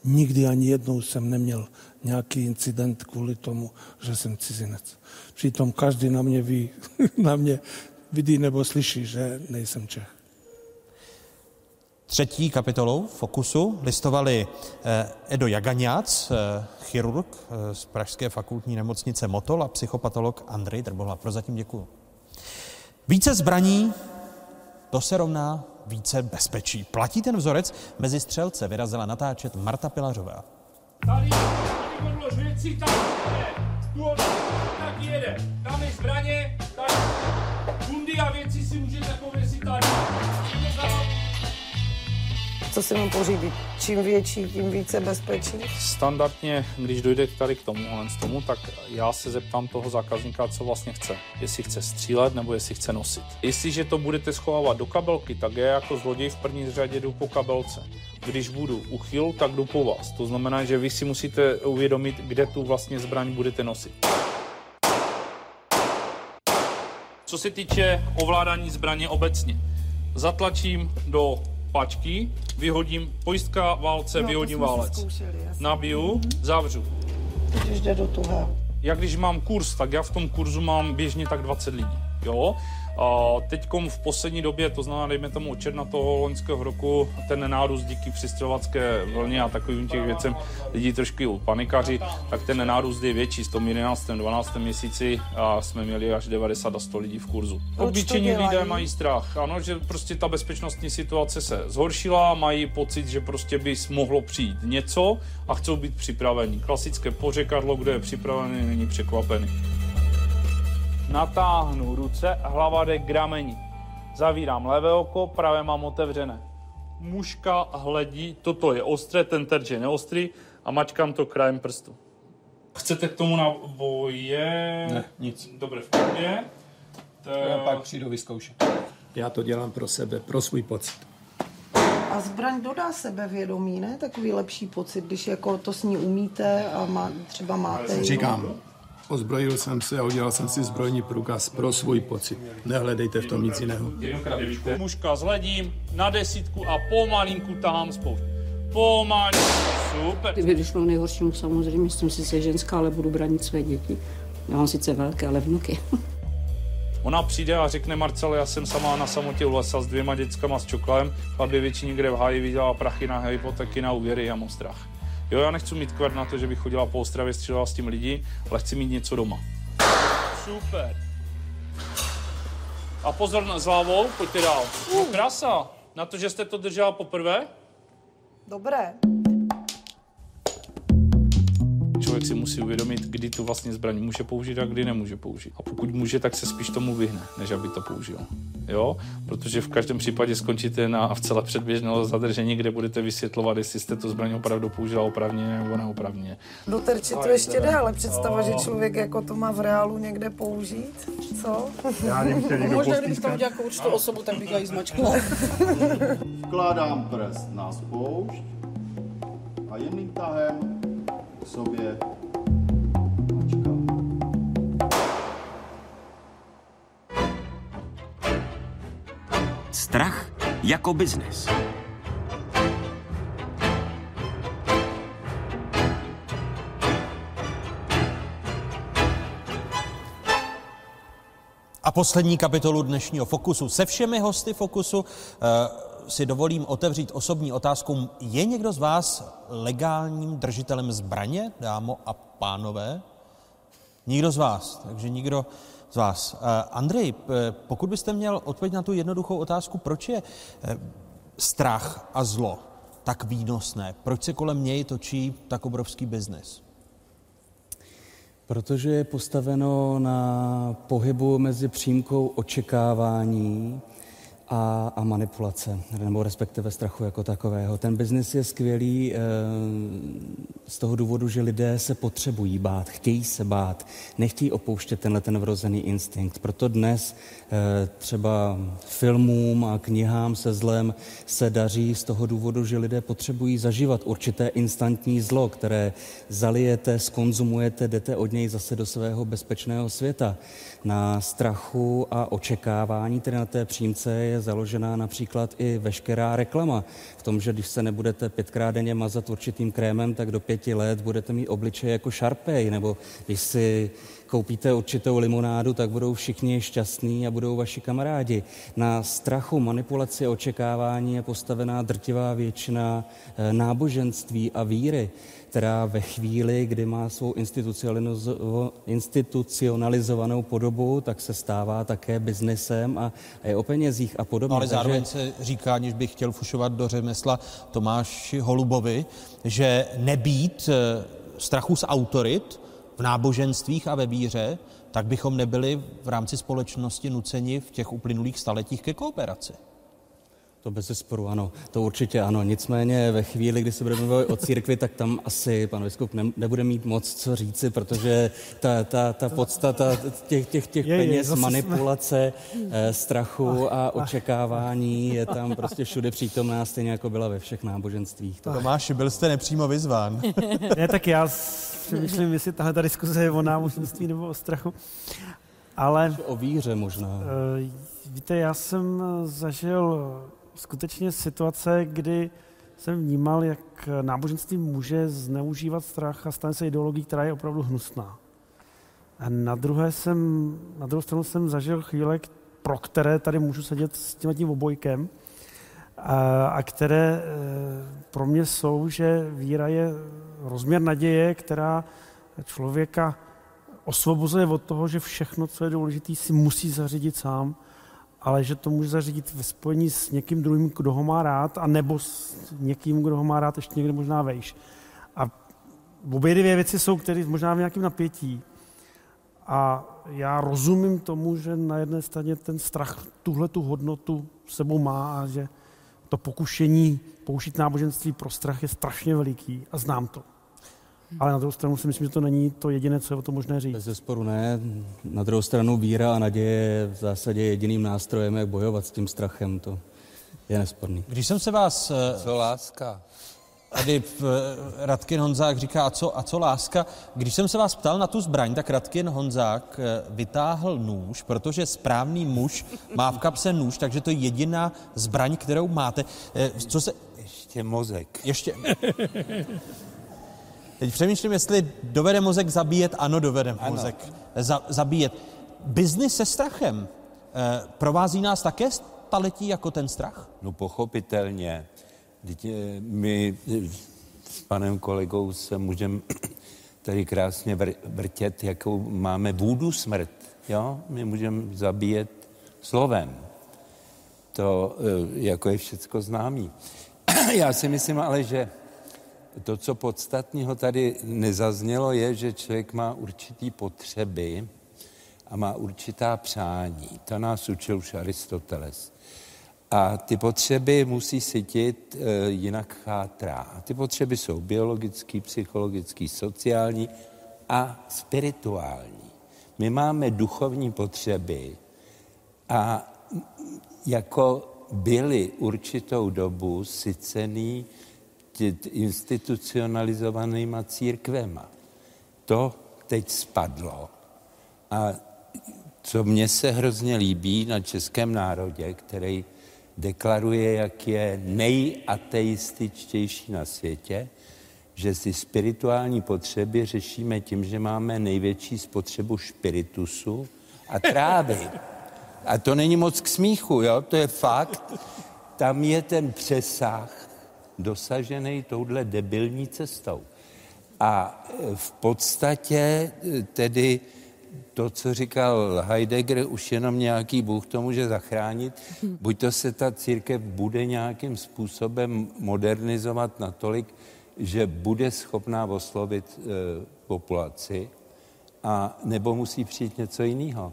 nikdy ani jednou jsem neměl nějaký incident kvůli tomu, že jsem cizinec. Přitom každý na mě ví, na mě vidí nebo slyší, že nejsem Čech. Třetí kapitolou Fokusu listovali eh, Edo Jagaňác, eh, chirurg eh, z Pražské fakultní nemocnice Motol a psychopatolog Andrej Drbohla. Prozatím děkuju. Více zbraní, to se rovná více bezpečí. Platí ten vzorec? Mezi střelce vyrazila natáčet Marta Pilařová. Tady, tady věcí, tam jede. Tu tak jede. Tam je zbraně, tady. Bundy a věci si můžete pověsit tady co si mám pořídit. Čím větší, tím více bezpečí. Standardně, když dojde tady k tomu, z tomu, tak já se zeptám toho zákazníka, co vlastně chce. Jestli chce střílet nebo jestli chce nosit. Jestliže to budete schovávat do kabelky, tak já jako zloděj v první řadě jdu po kabelce. Když budu uchyl, tak jdu po vás. To znamená, že vy si musíte uvědomit, kde tu vlastně zbraň budete nosit. Co se týče ovládání zbraně obecně, zatlačím do pačky, vyhodím pojistka válce, no, vyhodím válec. Zkoušeli, Nabiju, mm-hmm. zavřu. Když jde do tuhého. Jak když mám kurz, tak já v tom kurzu mám běžně tak 20 lidí. Jo? Teď v poslední době, to znamená, dejme tomu od června toho loňského roku, ten nárůst díky přistěhovacké vlně a takovým těch věcem lidi trošku panikaři, tak ten nárůst je větší. Z tom 11. 12. měsíci a jsme měli až 90 a 100 lidí v kurzu. Obyčejní lidé mají strach, ano, že prostě ta bezpečnostní situace se zhoršila, mají pocit, že prostě by mohlo přijít něco a chcou být připraveni. Klasické pořekadlo, kdo je připravený, není překvapený. Natáhnu ruce, hlava jde k rameni. Zavírám levé oko, pravé mám otevřené. Muška hledí, toto je ostré, ten terč je neostrý a mačkám to krajem prstu. Chcete k tomu naboje? Ne, nic. Dobře, v pohodě. To... Já pak přijdu vyzkoušet. Já to dělám pro sebe, pro svůj pocit. A zbraň dodá sebevědomí, ne? Takový lepší pocit, když jako to s ní umíte a má, třeba máte... Říkám, Ozbrojil jsem se a udělal jsem si zbrojní průkaz pro svůj pocit. Nehledejte v tom nic jiného. Mužka s ledím na desítku a pomalinku tahám spoušť. Pomalinku, super. Kdyby došlo k nejhoršímu, samozřejmě jsem si se ženská, ale budu bránit své děti. Já mám sice velké, ale vnuky. Ona přijde a řekne Marcel, já jsem sama na samotě u lesa s dvěma dětskama s čokolem, chlapě většině kde v háji vydělala prachy na hypotéky na úvěry, já mám strach. Jo, já nechci mít kvart na to, že bych chodila po Ostravě, střílela s tím lidi, ale chci mít něco doma. Super. A pozor na zlávou, pojďte dál. No, krasa. Na to, že jste to držela poprvé, Dobré. Člověk si musí uvědomit, kdy tu vlastně zbraň může použít a kdy nemůže použít. A pokud může, tak se spíš tomu vyhne, než aby to použil. Jo? Protože v každém případě skončíte na v celé předběžného zadržení, kde budete vysvětlovat, jestli jste tu zbraň opravdu použila opravně nebo neopravně. Do terče to ještě jde, ale představa, že člověk jako to má v reálu někde použít, co? Já nevím, Možná, kdybych tam udělal jako určitou osobu, tak bych ji zmačkla. Vkládám prst na spoušť a jedným tahem k sobě. Strach jako biznis. A poslední kapitolu dnešního Fokusu se všemi hosty Fokusu eh, si dovolím otevřít osobní otázku. Je někdo z vás legálním držitelem zbraně, dámo a pánové? Nikdo z vás, takže nikdo z vás. Eh, Andrej, eh, pokud byste měl odpověď na tu jednoduchou otázku, proč je eh, strach a zlo tak výnosné? Proč se kolem něj točí tak obrovský biznis? Protože je postaveno na pohybu mezi přímkou očekávání a, a manipulace, nebo respektive strachu jako takového. Ten biznis je skvělý e, z toho důvodu, že lidé se potřebují bát, chtějí se bát, nechtějí opouštět tenhle ten vrozený instinkt. Proto dnes e, třeba filmům a knihám se zlem se daří z toho důvodu, že lidé potřebují zažívat určité instantní zlo, které zalijete, skonzumujete, jdete od něj zase do svého bezpečného světa. Na strachu a očekávání, tedy na té přímce, je založená například i veškerá reklama. V tom, že když se nebudete pětkrát denně mazat určitým krémem, tak do pěti let budete mít obličej jako šarpej, nebo když si koupíte určitou limonádu, tak budou všichni šťastní a budou vaši kamarádi. Na strachu, manipulaci, očekávání je postavená drtivá většina eh, náboženství a víry která ve chvíli, kdy má svou institucionalizo- institucionalizovanou podobu, tak se stává také biznesem a je o penězích a podobně. No, ale zároveň Takže- se říká, aniž bych chtěl fušovat do řemesla Tomáši Holubovi, že nebýt eh, strachu z autorit v náboženstvích a ve víře, tak bychom nebyli v rámci společnosti nuceni v těch uplynulých staletích ke kooperaci. To bez zesporu, ano. To určitě ano. Nicméně ve chvíli, kdy se budeme mluvit o církvi, tak tam asi pan biskup ne, nebude mít moc co říci, protože ta, ta, ta podstata těch, těch, těch Je, je, peněz, jsme- manipulace, eh, strachu a očekávání je tam prostě všude přítomná, stejně jako byla ve všech náboženstvích. To Tomáši, byl jste nepřímo vyzván. ne, tak já přemýšlím, jestli tahle ta diskuze je o náboženství nebo o strachu. Ale... O víře možná. Eh, Víte, já jsem zažil skutečně situace, kdy jsem vnímal, jak náboženství může zneužívat strach a stane se ideologií, která je opravdu hnusná. A na, druhé jsem, na druhou stranu jsem zažil chvíle, pro které tady můžu sedět s tím tím obojkem, a, a které eh, pro mě jsou, že víra je rozměr naděje, která člověka osvobozuje od toho, že všechno, co je důležité, si musí zařídit sám, ale že to může zařídit ve spojení s někým druhým, kdo ho má rád, a nebo s někým, kdo ho má rád ještě někde možná vejš. A obě dvě věci jsou, které možná v nějakém napětí. A já rozumím tomu, že na jedné straně ten strach tuhle tu hodnotu sebou má a že to pokušení použít náboženství pro strach je strašně veliký a znám to. Ale na druhou stranu si myslím, že to není to jediné, co je o to možné říct. Bez zesporu ne. Na druhou stranu víra a naděje je v zásadě jediným nástrojem, jak bojovat s tím strachem. To je nesporný. Když jsem se vás... Co láska? Tady eh, Radkin Honzák říká, a co, a co láska? Když jsem se vás ptal na tu zbraň, tak Radkin Honzák eh, vytáhl nůž, protože správný muž má v kapse nůž, takže to je jediná zbraň, kterou máte. Eh, co se... Ještě mozek. Ještě... Teď přemýšlím, jestli dovede mozek zabíjet. Ano, dovede ano. mozek za, zabíjet. Biznis se strachem eh, provází nás také staletí jako ten strach? No pochopitelně. Teď my s panem kolegou se můžeme tady krásně vrtět, jakou máme vůdu smrt. Jo? My můžeme zabíjet slovem. To jako je všecko známý. Já si myslím ale, že to, co podstatného tady nezaznělo, je, že člověk má určitý potřeby a má určitá přání. To nás učil už Aristoteles. A ty potřeby musí sytit, e, jinak chátrá. A ty potřeby jsou biologický, psychologický, sociální a spirituální. My máme duchovní potřeby a jako byly určitou dobu sycený institucionalizovanýma církvema. To teď spadlo. A co mně se hrozně líbí na českém národě, který deklaruje, jak je nejateističtější na světě, že si spirituální potřeby řešíme tím, že máme největší spotřebu špiritusu a trávy. A to není moc k smíchu, jo? to je fakt. Tam je ten přesah dosažený touhle debilní cestou. A v podstatě e, tedy to, co říkal Heidegger, už jenom nějaký Bůh to může zachránit. Buď to se ta církev bude nějakým způsobem modernizovat natolik, že bude schopná oslovit e, populaci, a nebo musí přijít něco jiného.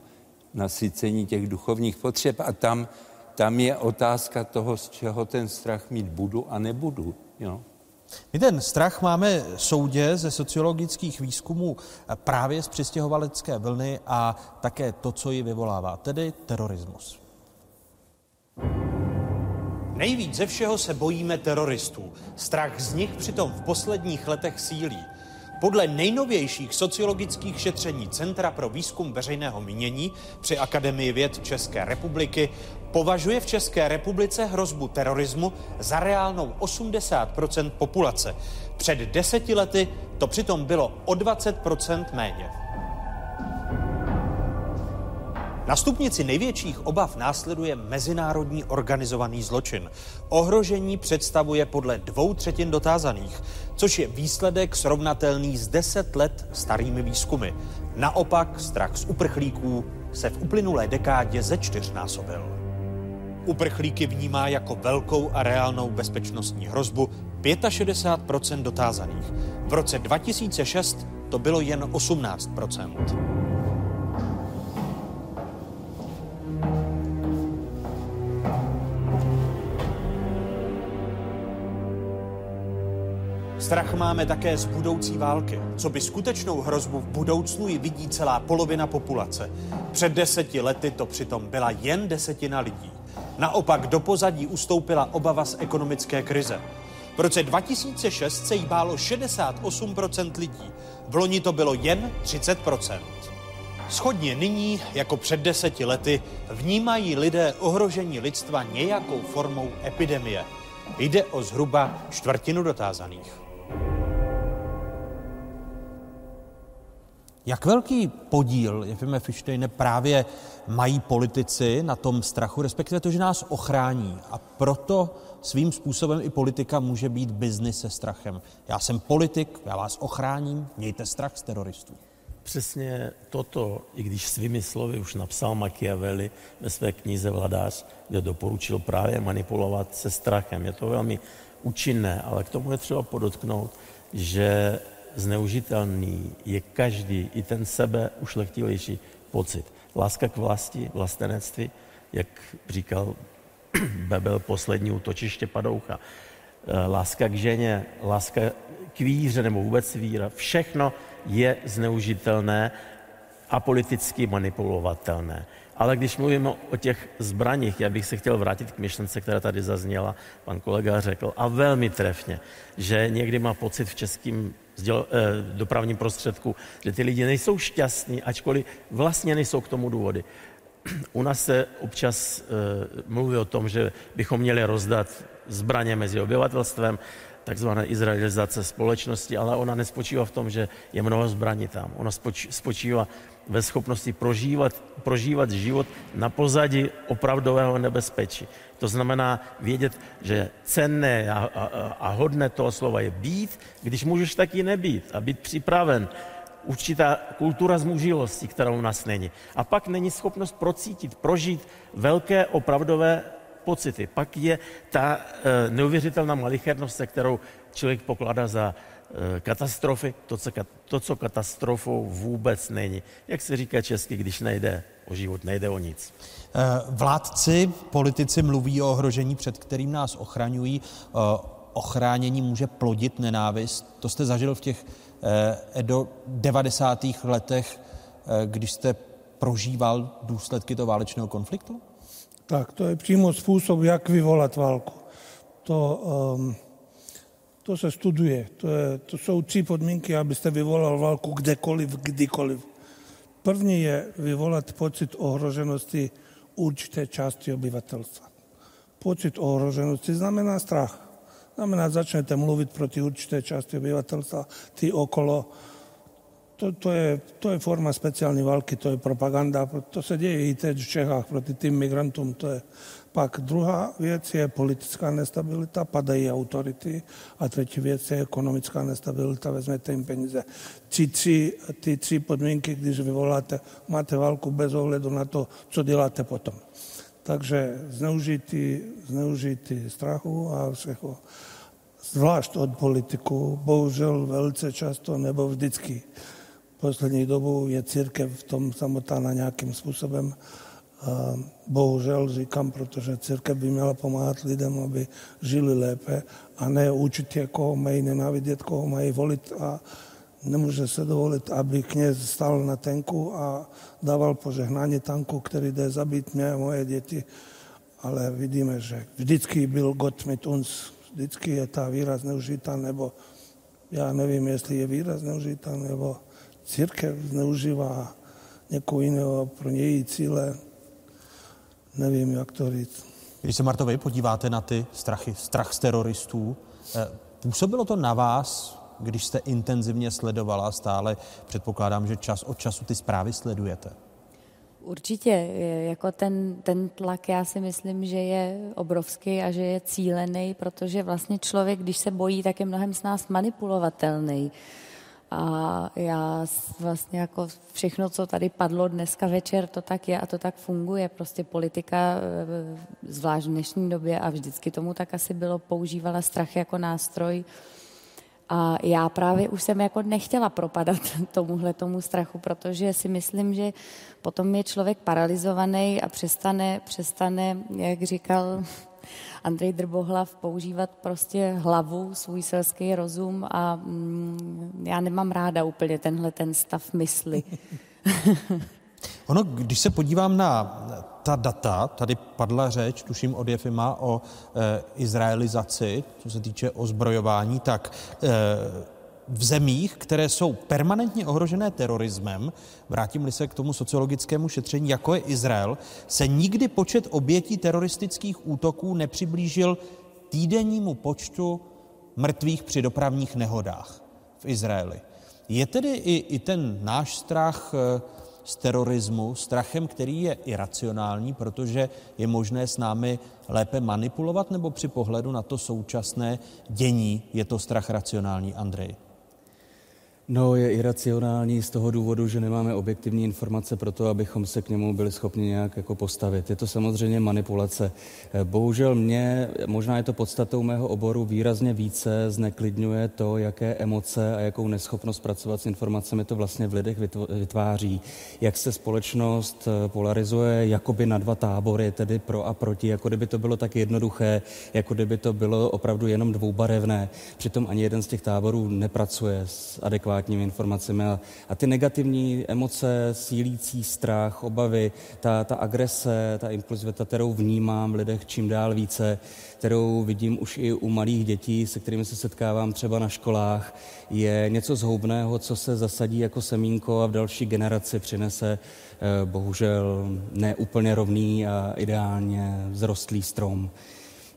Nasycení těch duchovních potřeb. A tam, tam je otázka toho, z čeho ten strach mít budu a nebudu. Jo? My ten strach máme soudě ze sociologických výzkumů právě z přistěhovalecké vlny a také to, co ji vyvolává, tedy terorismus. Nejvíc ze všeho se bojíme teroristů. Strach z nich přitom v posledních letech sílí. Podle nejnovějších sociologických šetření Centra pro výzkum veřejného mínění při Akademii věd České republiky považuje v České republice hrozbu terorismu za reálnou 80% populace. Před deseti lety to přitom bylo o 20% méně. Na stupnici největších obav následuje mezinárodní organizovaný zločin. Ohrožení představuje podle dvou třetin dotázaných, což je výsledek srovnatelný s deset let starými výzkumy. Naopak strach z uprchlíků se v uplynulé dekádě ze čtyřnásobil. Uprchlíky vnímá jako velkou a reálnou bezpečnostní hrozbu 65 dotázaných. V roce 2006 to bylo jen 18% Strach máme také z budoucí války. Co by skutečnou hrozbu v budoucnu ji vidí celá polovina populace. Před deseti lety to přitom byla jen desetina lidí. Naopak do pozadí ustoupila obava z ekonomické krize. V roce 2006 se jí bálo 68% lidí. V loni to bylo jen 30%. Schodně nyní, jako před deseti lety, vnímají lidé ohrožení lidstva nějakou formou epidemie. Jde o zhruba čtvrtinu dotázaných. Jak velký podíl, Jefime Fištejne, právě mají politici na tom strachu, respektive to, že nás ochrání a proto svým způsobem i politika může být biznis se strachem. Já jsem politik, já vás ochráním, mějte strach z teroristů. Přesně toto, i když svými slovy už napsal Machiavelli ve své knize Vladář, kde doporučil právě manipulovat se strachem. Je to velmi účinné, ale k tomu je třeba podotknout, že zneužitelný je každý, i ten sebe ušlechtilejší pocit. Láska k vlasti, vlastenectví, jak říkal Bebel, poslední útočiště padoucha. Eh, láska k ženě, láska k víře nebo vůbec víra, všechno je zneužitelné a politicky manipulovatelné. Ale když mluvíme o těch zbraních, já bych se chtěl vrátit k myšlence, která tady zazněla, pan kolega řekl, a velmi trefně, že někdy má pocit v českém eh, dopravním prostředku, že ty lidi nejsou šťastní, ačkoliv vlastně nejsou k tomu důvody. U nás se občas e, mluví o tom, že bychom měli rozdat zbraně mezi obyvatelstvem, takzvaná izraelizace společnosti, ale ona nespočívá v tom, že je mnoho zbraní tam. Ona spočívá ve schopnosti prožívat, prožívat život na pozadí opravdového nebezpečí. To znamená vědět, že cenné a, a, a hodné toho slova je být, když můžeš taky nebýt a být připraven. Určitá kultura zmužilosti, která u nás není. A pak není schopnost procítit, prožít velké opravdové pocity. Pak je ta e, neuvěřitelná malichernost, se kterou člověk pokládá za e, katastrofy, to co, to, co katastrofou vůbec není. Jak se říká česky, když nejde o život, nejde o nic. Eh, vládci, politici mluví o ohrožení, před kterým nás ochraňují. Ochránění může plodit nenávist. To jste zažil v těch do 90. letech, když jste prožíval důsledky toho válečného konfliktu? Tak, to je přímo způsob, jak vyvolat válku. To, um, to se studuje. To, je, to jsou tři podmínky, abyste vyvolal válku kdekoliv, kdykoliv. První je vyvolat pocit ohroženosti určité části obyvatelstva. Pocit ohroženosti znamená strach. Znamená, začnete mluvit proti určité části obyvatelstva, ty okolo to, to, je, to je forma speciální války, to je propaganda, to se děje i teď v Čechách proti tým migrantům, to je pak druhá věc je politická nestabilita, padají autority a třetí věc je ekonomická nestabilita, vezmete jim peníze. Ty tři, ty tři podmínky, když vyvoláte, máte válku bez ohledu na to, co děláte potom. Takže zneužití, zneužití strachu a všeho, zvlášť od politiků, bohužel velice často nebo vždycky poslední dobu je církev v tom samotána nějakým způsobem. Bohužel říkám, protože církev by měla pomáhat lidem, aby žili lépe a ne učit je, koho mají nenávidět, koho mají volit a nemůže se dovolit, aby kněz stál na tenku a dával požehnání tanku, který jde zabít mě a moje děti. Ale vidíme, že vždycky byl Gott mit uns, vždycky je ta výraz zneužitá, nebo já nevím, jestli je výraz zneužitá, nebo církev zneužívá někoho jiného pro její cíle. Nevím, jak to říct. Když se, Marto, vy podíváte na ty strachy, strach z teroristů, eh, působilo to na vás, když jste intenzivně sledovala stále, předpokládám, že čas od času ty zprávy sledujete? Určitě, jako ten, ten tlak já si myslím, že je obrovský a že je cílený, protože vlastně člověk, když se bojí, tak je mnohem s nás manipulovatelný. A já vlastně jako všechno, co tady padlo dneska večer, to tak je a to tak funguje. Prostě politika, eh, zvlášť v dnešní době a vždycky tomu tak asi bylo, používala strach jako nástroj. A já právě už jsem jako nechtěla propadat tomuhle tomu strachu, protože si myslím, že potom je člověk paralizovaný a přestane, přestane, jak říkal Andrej Drbohlav používat prostě hlavu, svůj selský rozum a mm, já nemám ráda úplně tenhle ten stav mysli. ono, když se podívám na ta data, tady padla řeč, tuším od Jefima, o e, izraelizaci, co se týče ozbrojování, tak e, v zemích, které jsou permanentně ohrožené terorismem, vrátím-li se k tomu sociologickému šetření, jako je Izrael, se nikdy počet obětí teroristických útoků nepřiblížil týdennímu počtu mrtvých při dopravních nehodách v Izraeli. Je tedy i, i ten náš strach eh, z terorismu strachem, který je iracionální, protože je možné s námi lépe manipulovat, nebo při pohledu na to současné dění je to strach racionální, Andrej? No, je iracionální z toho důvodu, že nemáme objektivní informace pro to, abychom se k němu byli schopni nějak jako postavit. Je to samozřejmě manipulace. Bohužel mě, možná je to podstatou mého oboru, výrazně více zneklidňuje to, jaké emoce a jakou neschopnost pracovat s informacemi to vlastně v lidech vytváří. Jak se společnost eh, polarizuje jakoby na dva tábory, tedy pro a proti, jako kdyby to bylo tak jednoduché, jako kdyby to bylo opravdu jenom dvoubarevné. Přitom ani jeden z těch táborů nepracuje s adekvátní adekvátními informacemi. A, a ty negativní emoce, sílící strach, obavy, ta, ta agrese, ta impulzivita, kterou vnímám v lidech čím dál více, kterou vidím už i u malých dětí, se kterými se setkávám třeba na školách, je něco zhoubného, co se zasadí jako semínko a v další generaci přinese eh, bohužel neúplně rovný a ideálně vzrostlý strom.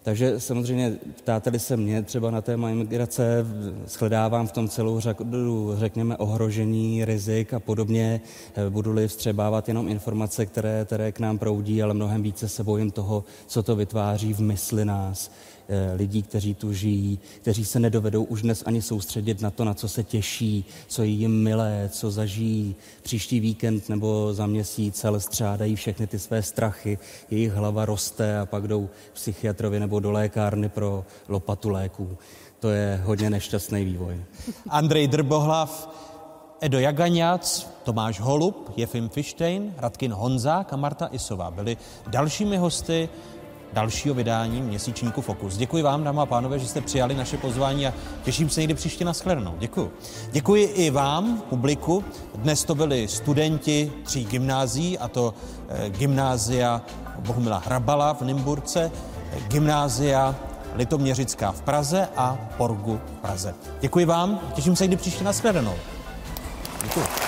Takže samozřejmě ptáte se mě třeba na téma imigrace, shledávám v tom celou řadu, řekněme, ohrožení, rizik a podobně. Budu-li vstřebávat jenom informace, které, které k nám proudí, ale mnohem více se bojím toho, co to vytváří v mysli nás. Eh, lidí, kteří tu žijí, kteří se nedovedou už dnes ani soustředit na to, na co se těší, co je jim milé, co zažijí příští víkend nebo za měsíc, ale střádají všechny ty své strachy, jejich hlava roste a pak jdou psychiatrovi nebo do lékárny pro lopatu léků. To je hodně nešťastný vývoj. Andrej Drbohlav, Edo Jagaňac, Tomáš Holub, Jefim Fištejn, Radkin Honzák a Marta Isová byli dalšími hosty dalšího vydání měsíčníku Fokus. Děkuji vám, dámy a pánové, že jste přijali naše pozvání a těším se někdy příště na shledanou. Děkuji. Děkuji i vám, publiku. Dnes to byli studenti tří gymnází, a to e, gymnázia Bohumila Hrabala v Nymburce, gymnázia Litoměřická v Praze a Porgu v Praze. Děkuji vám, těším se někdy příště na shledanou. Děkuji.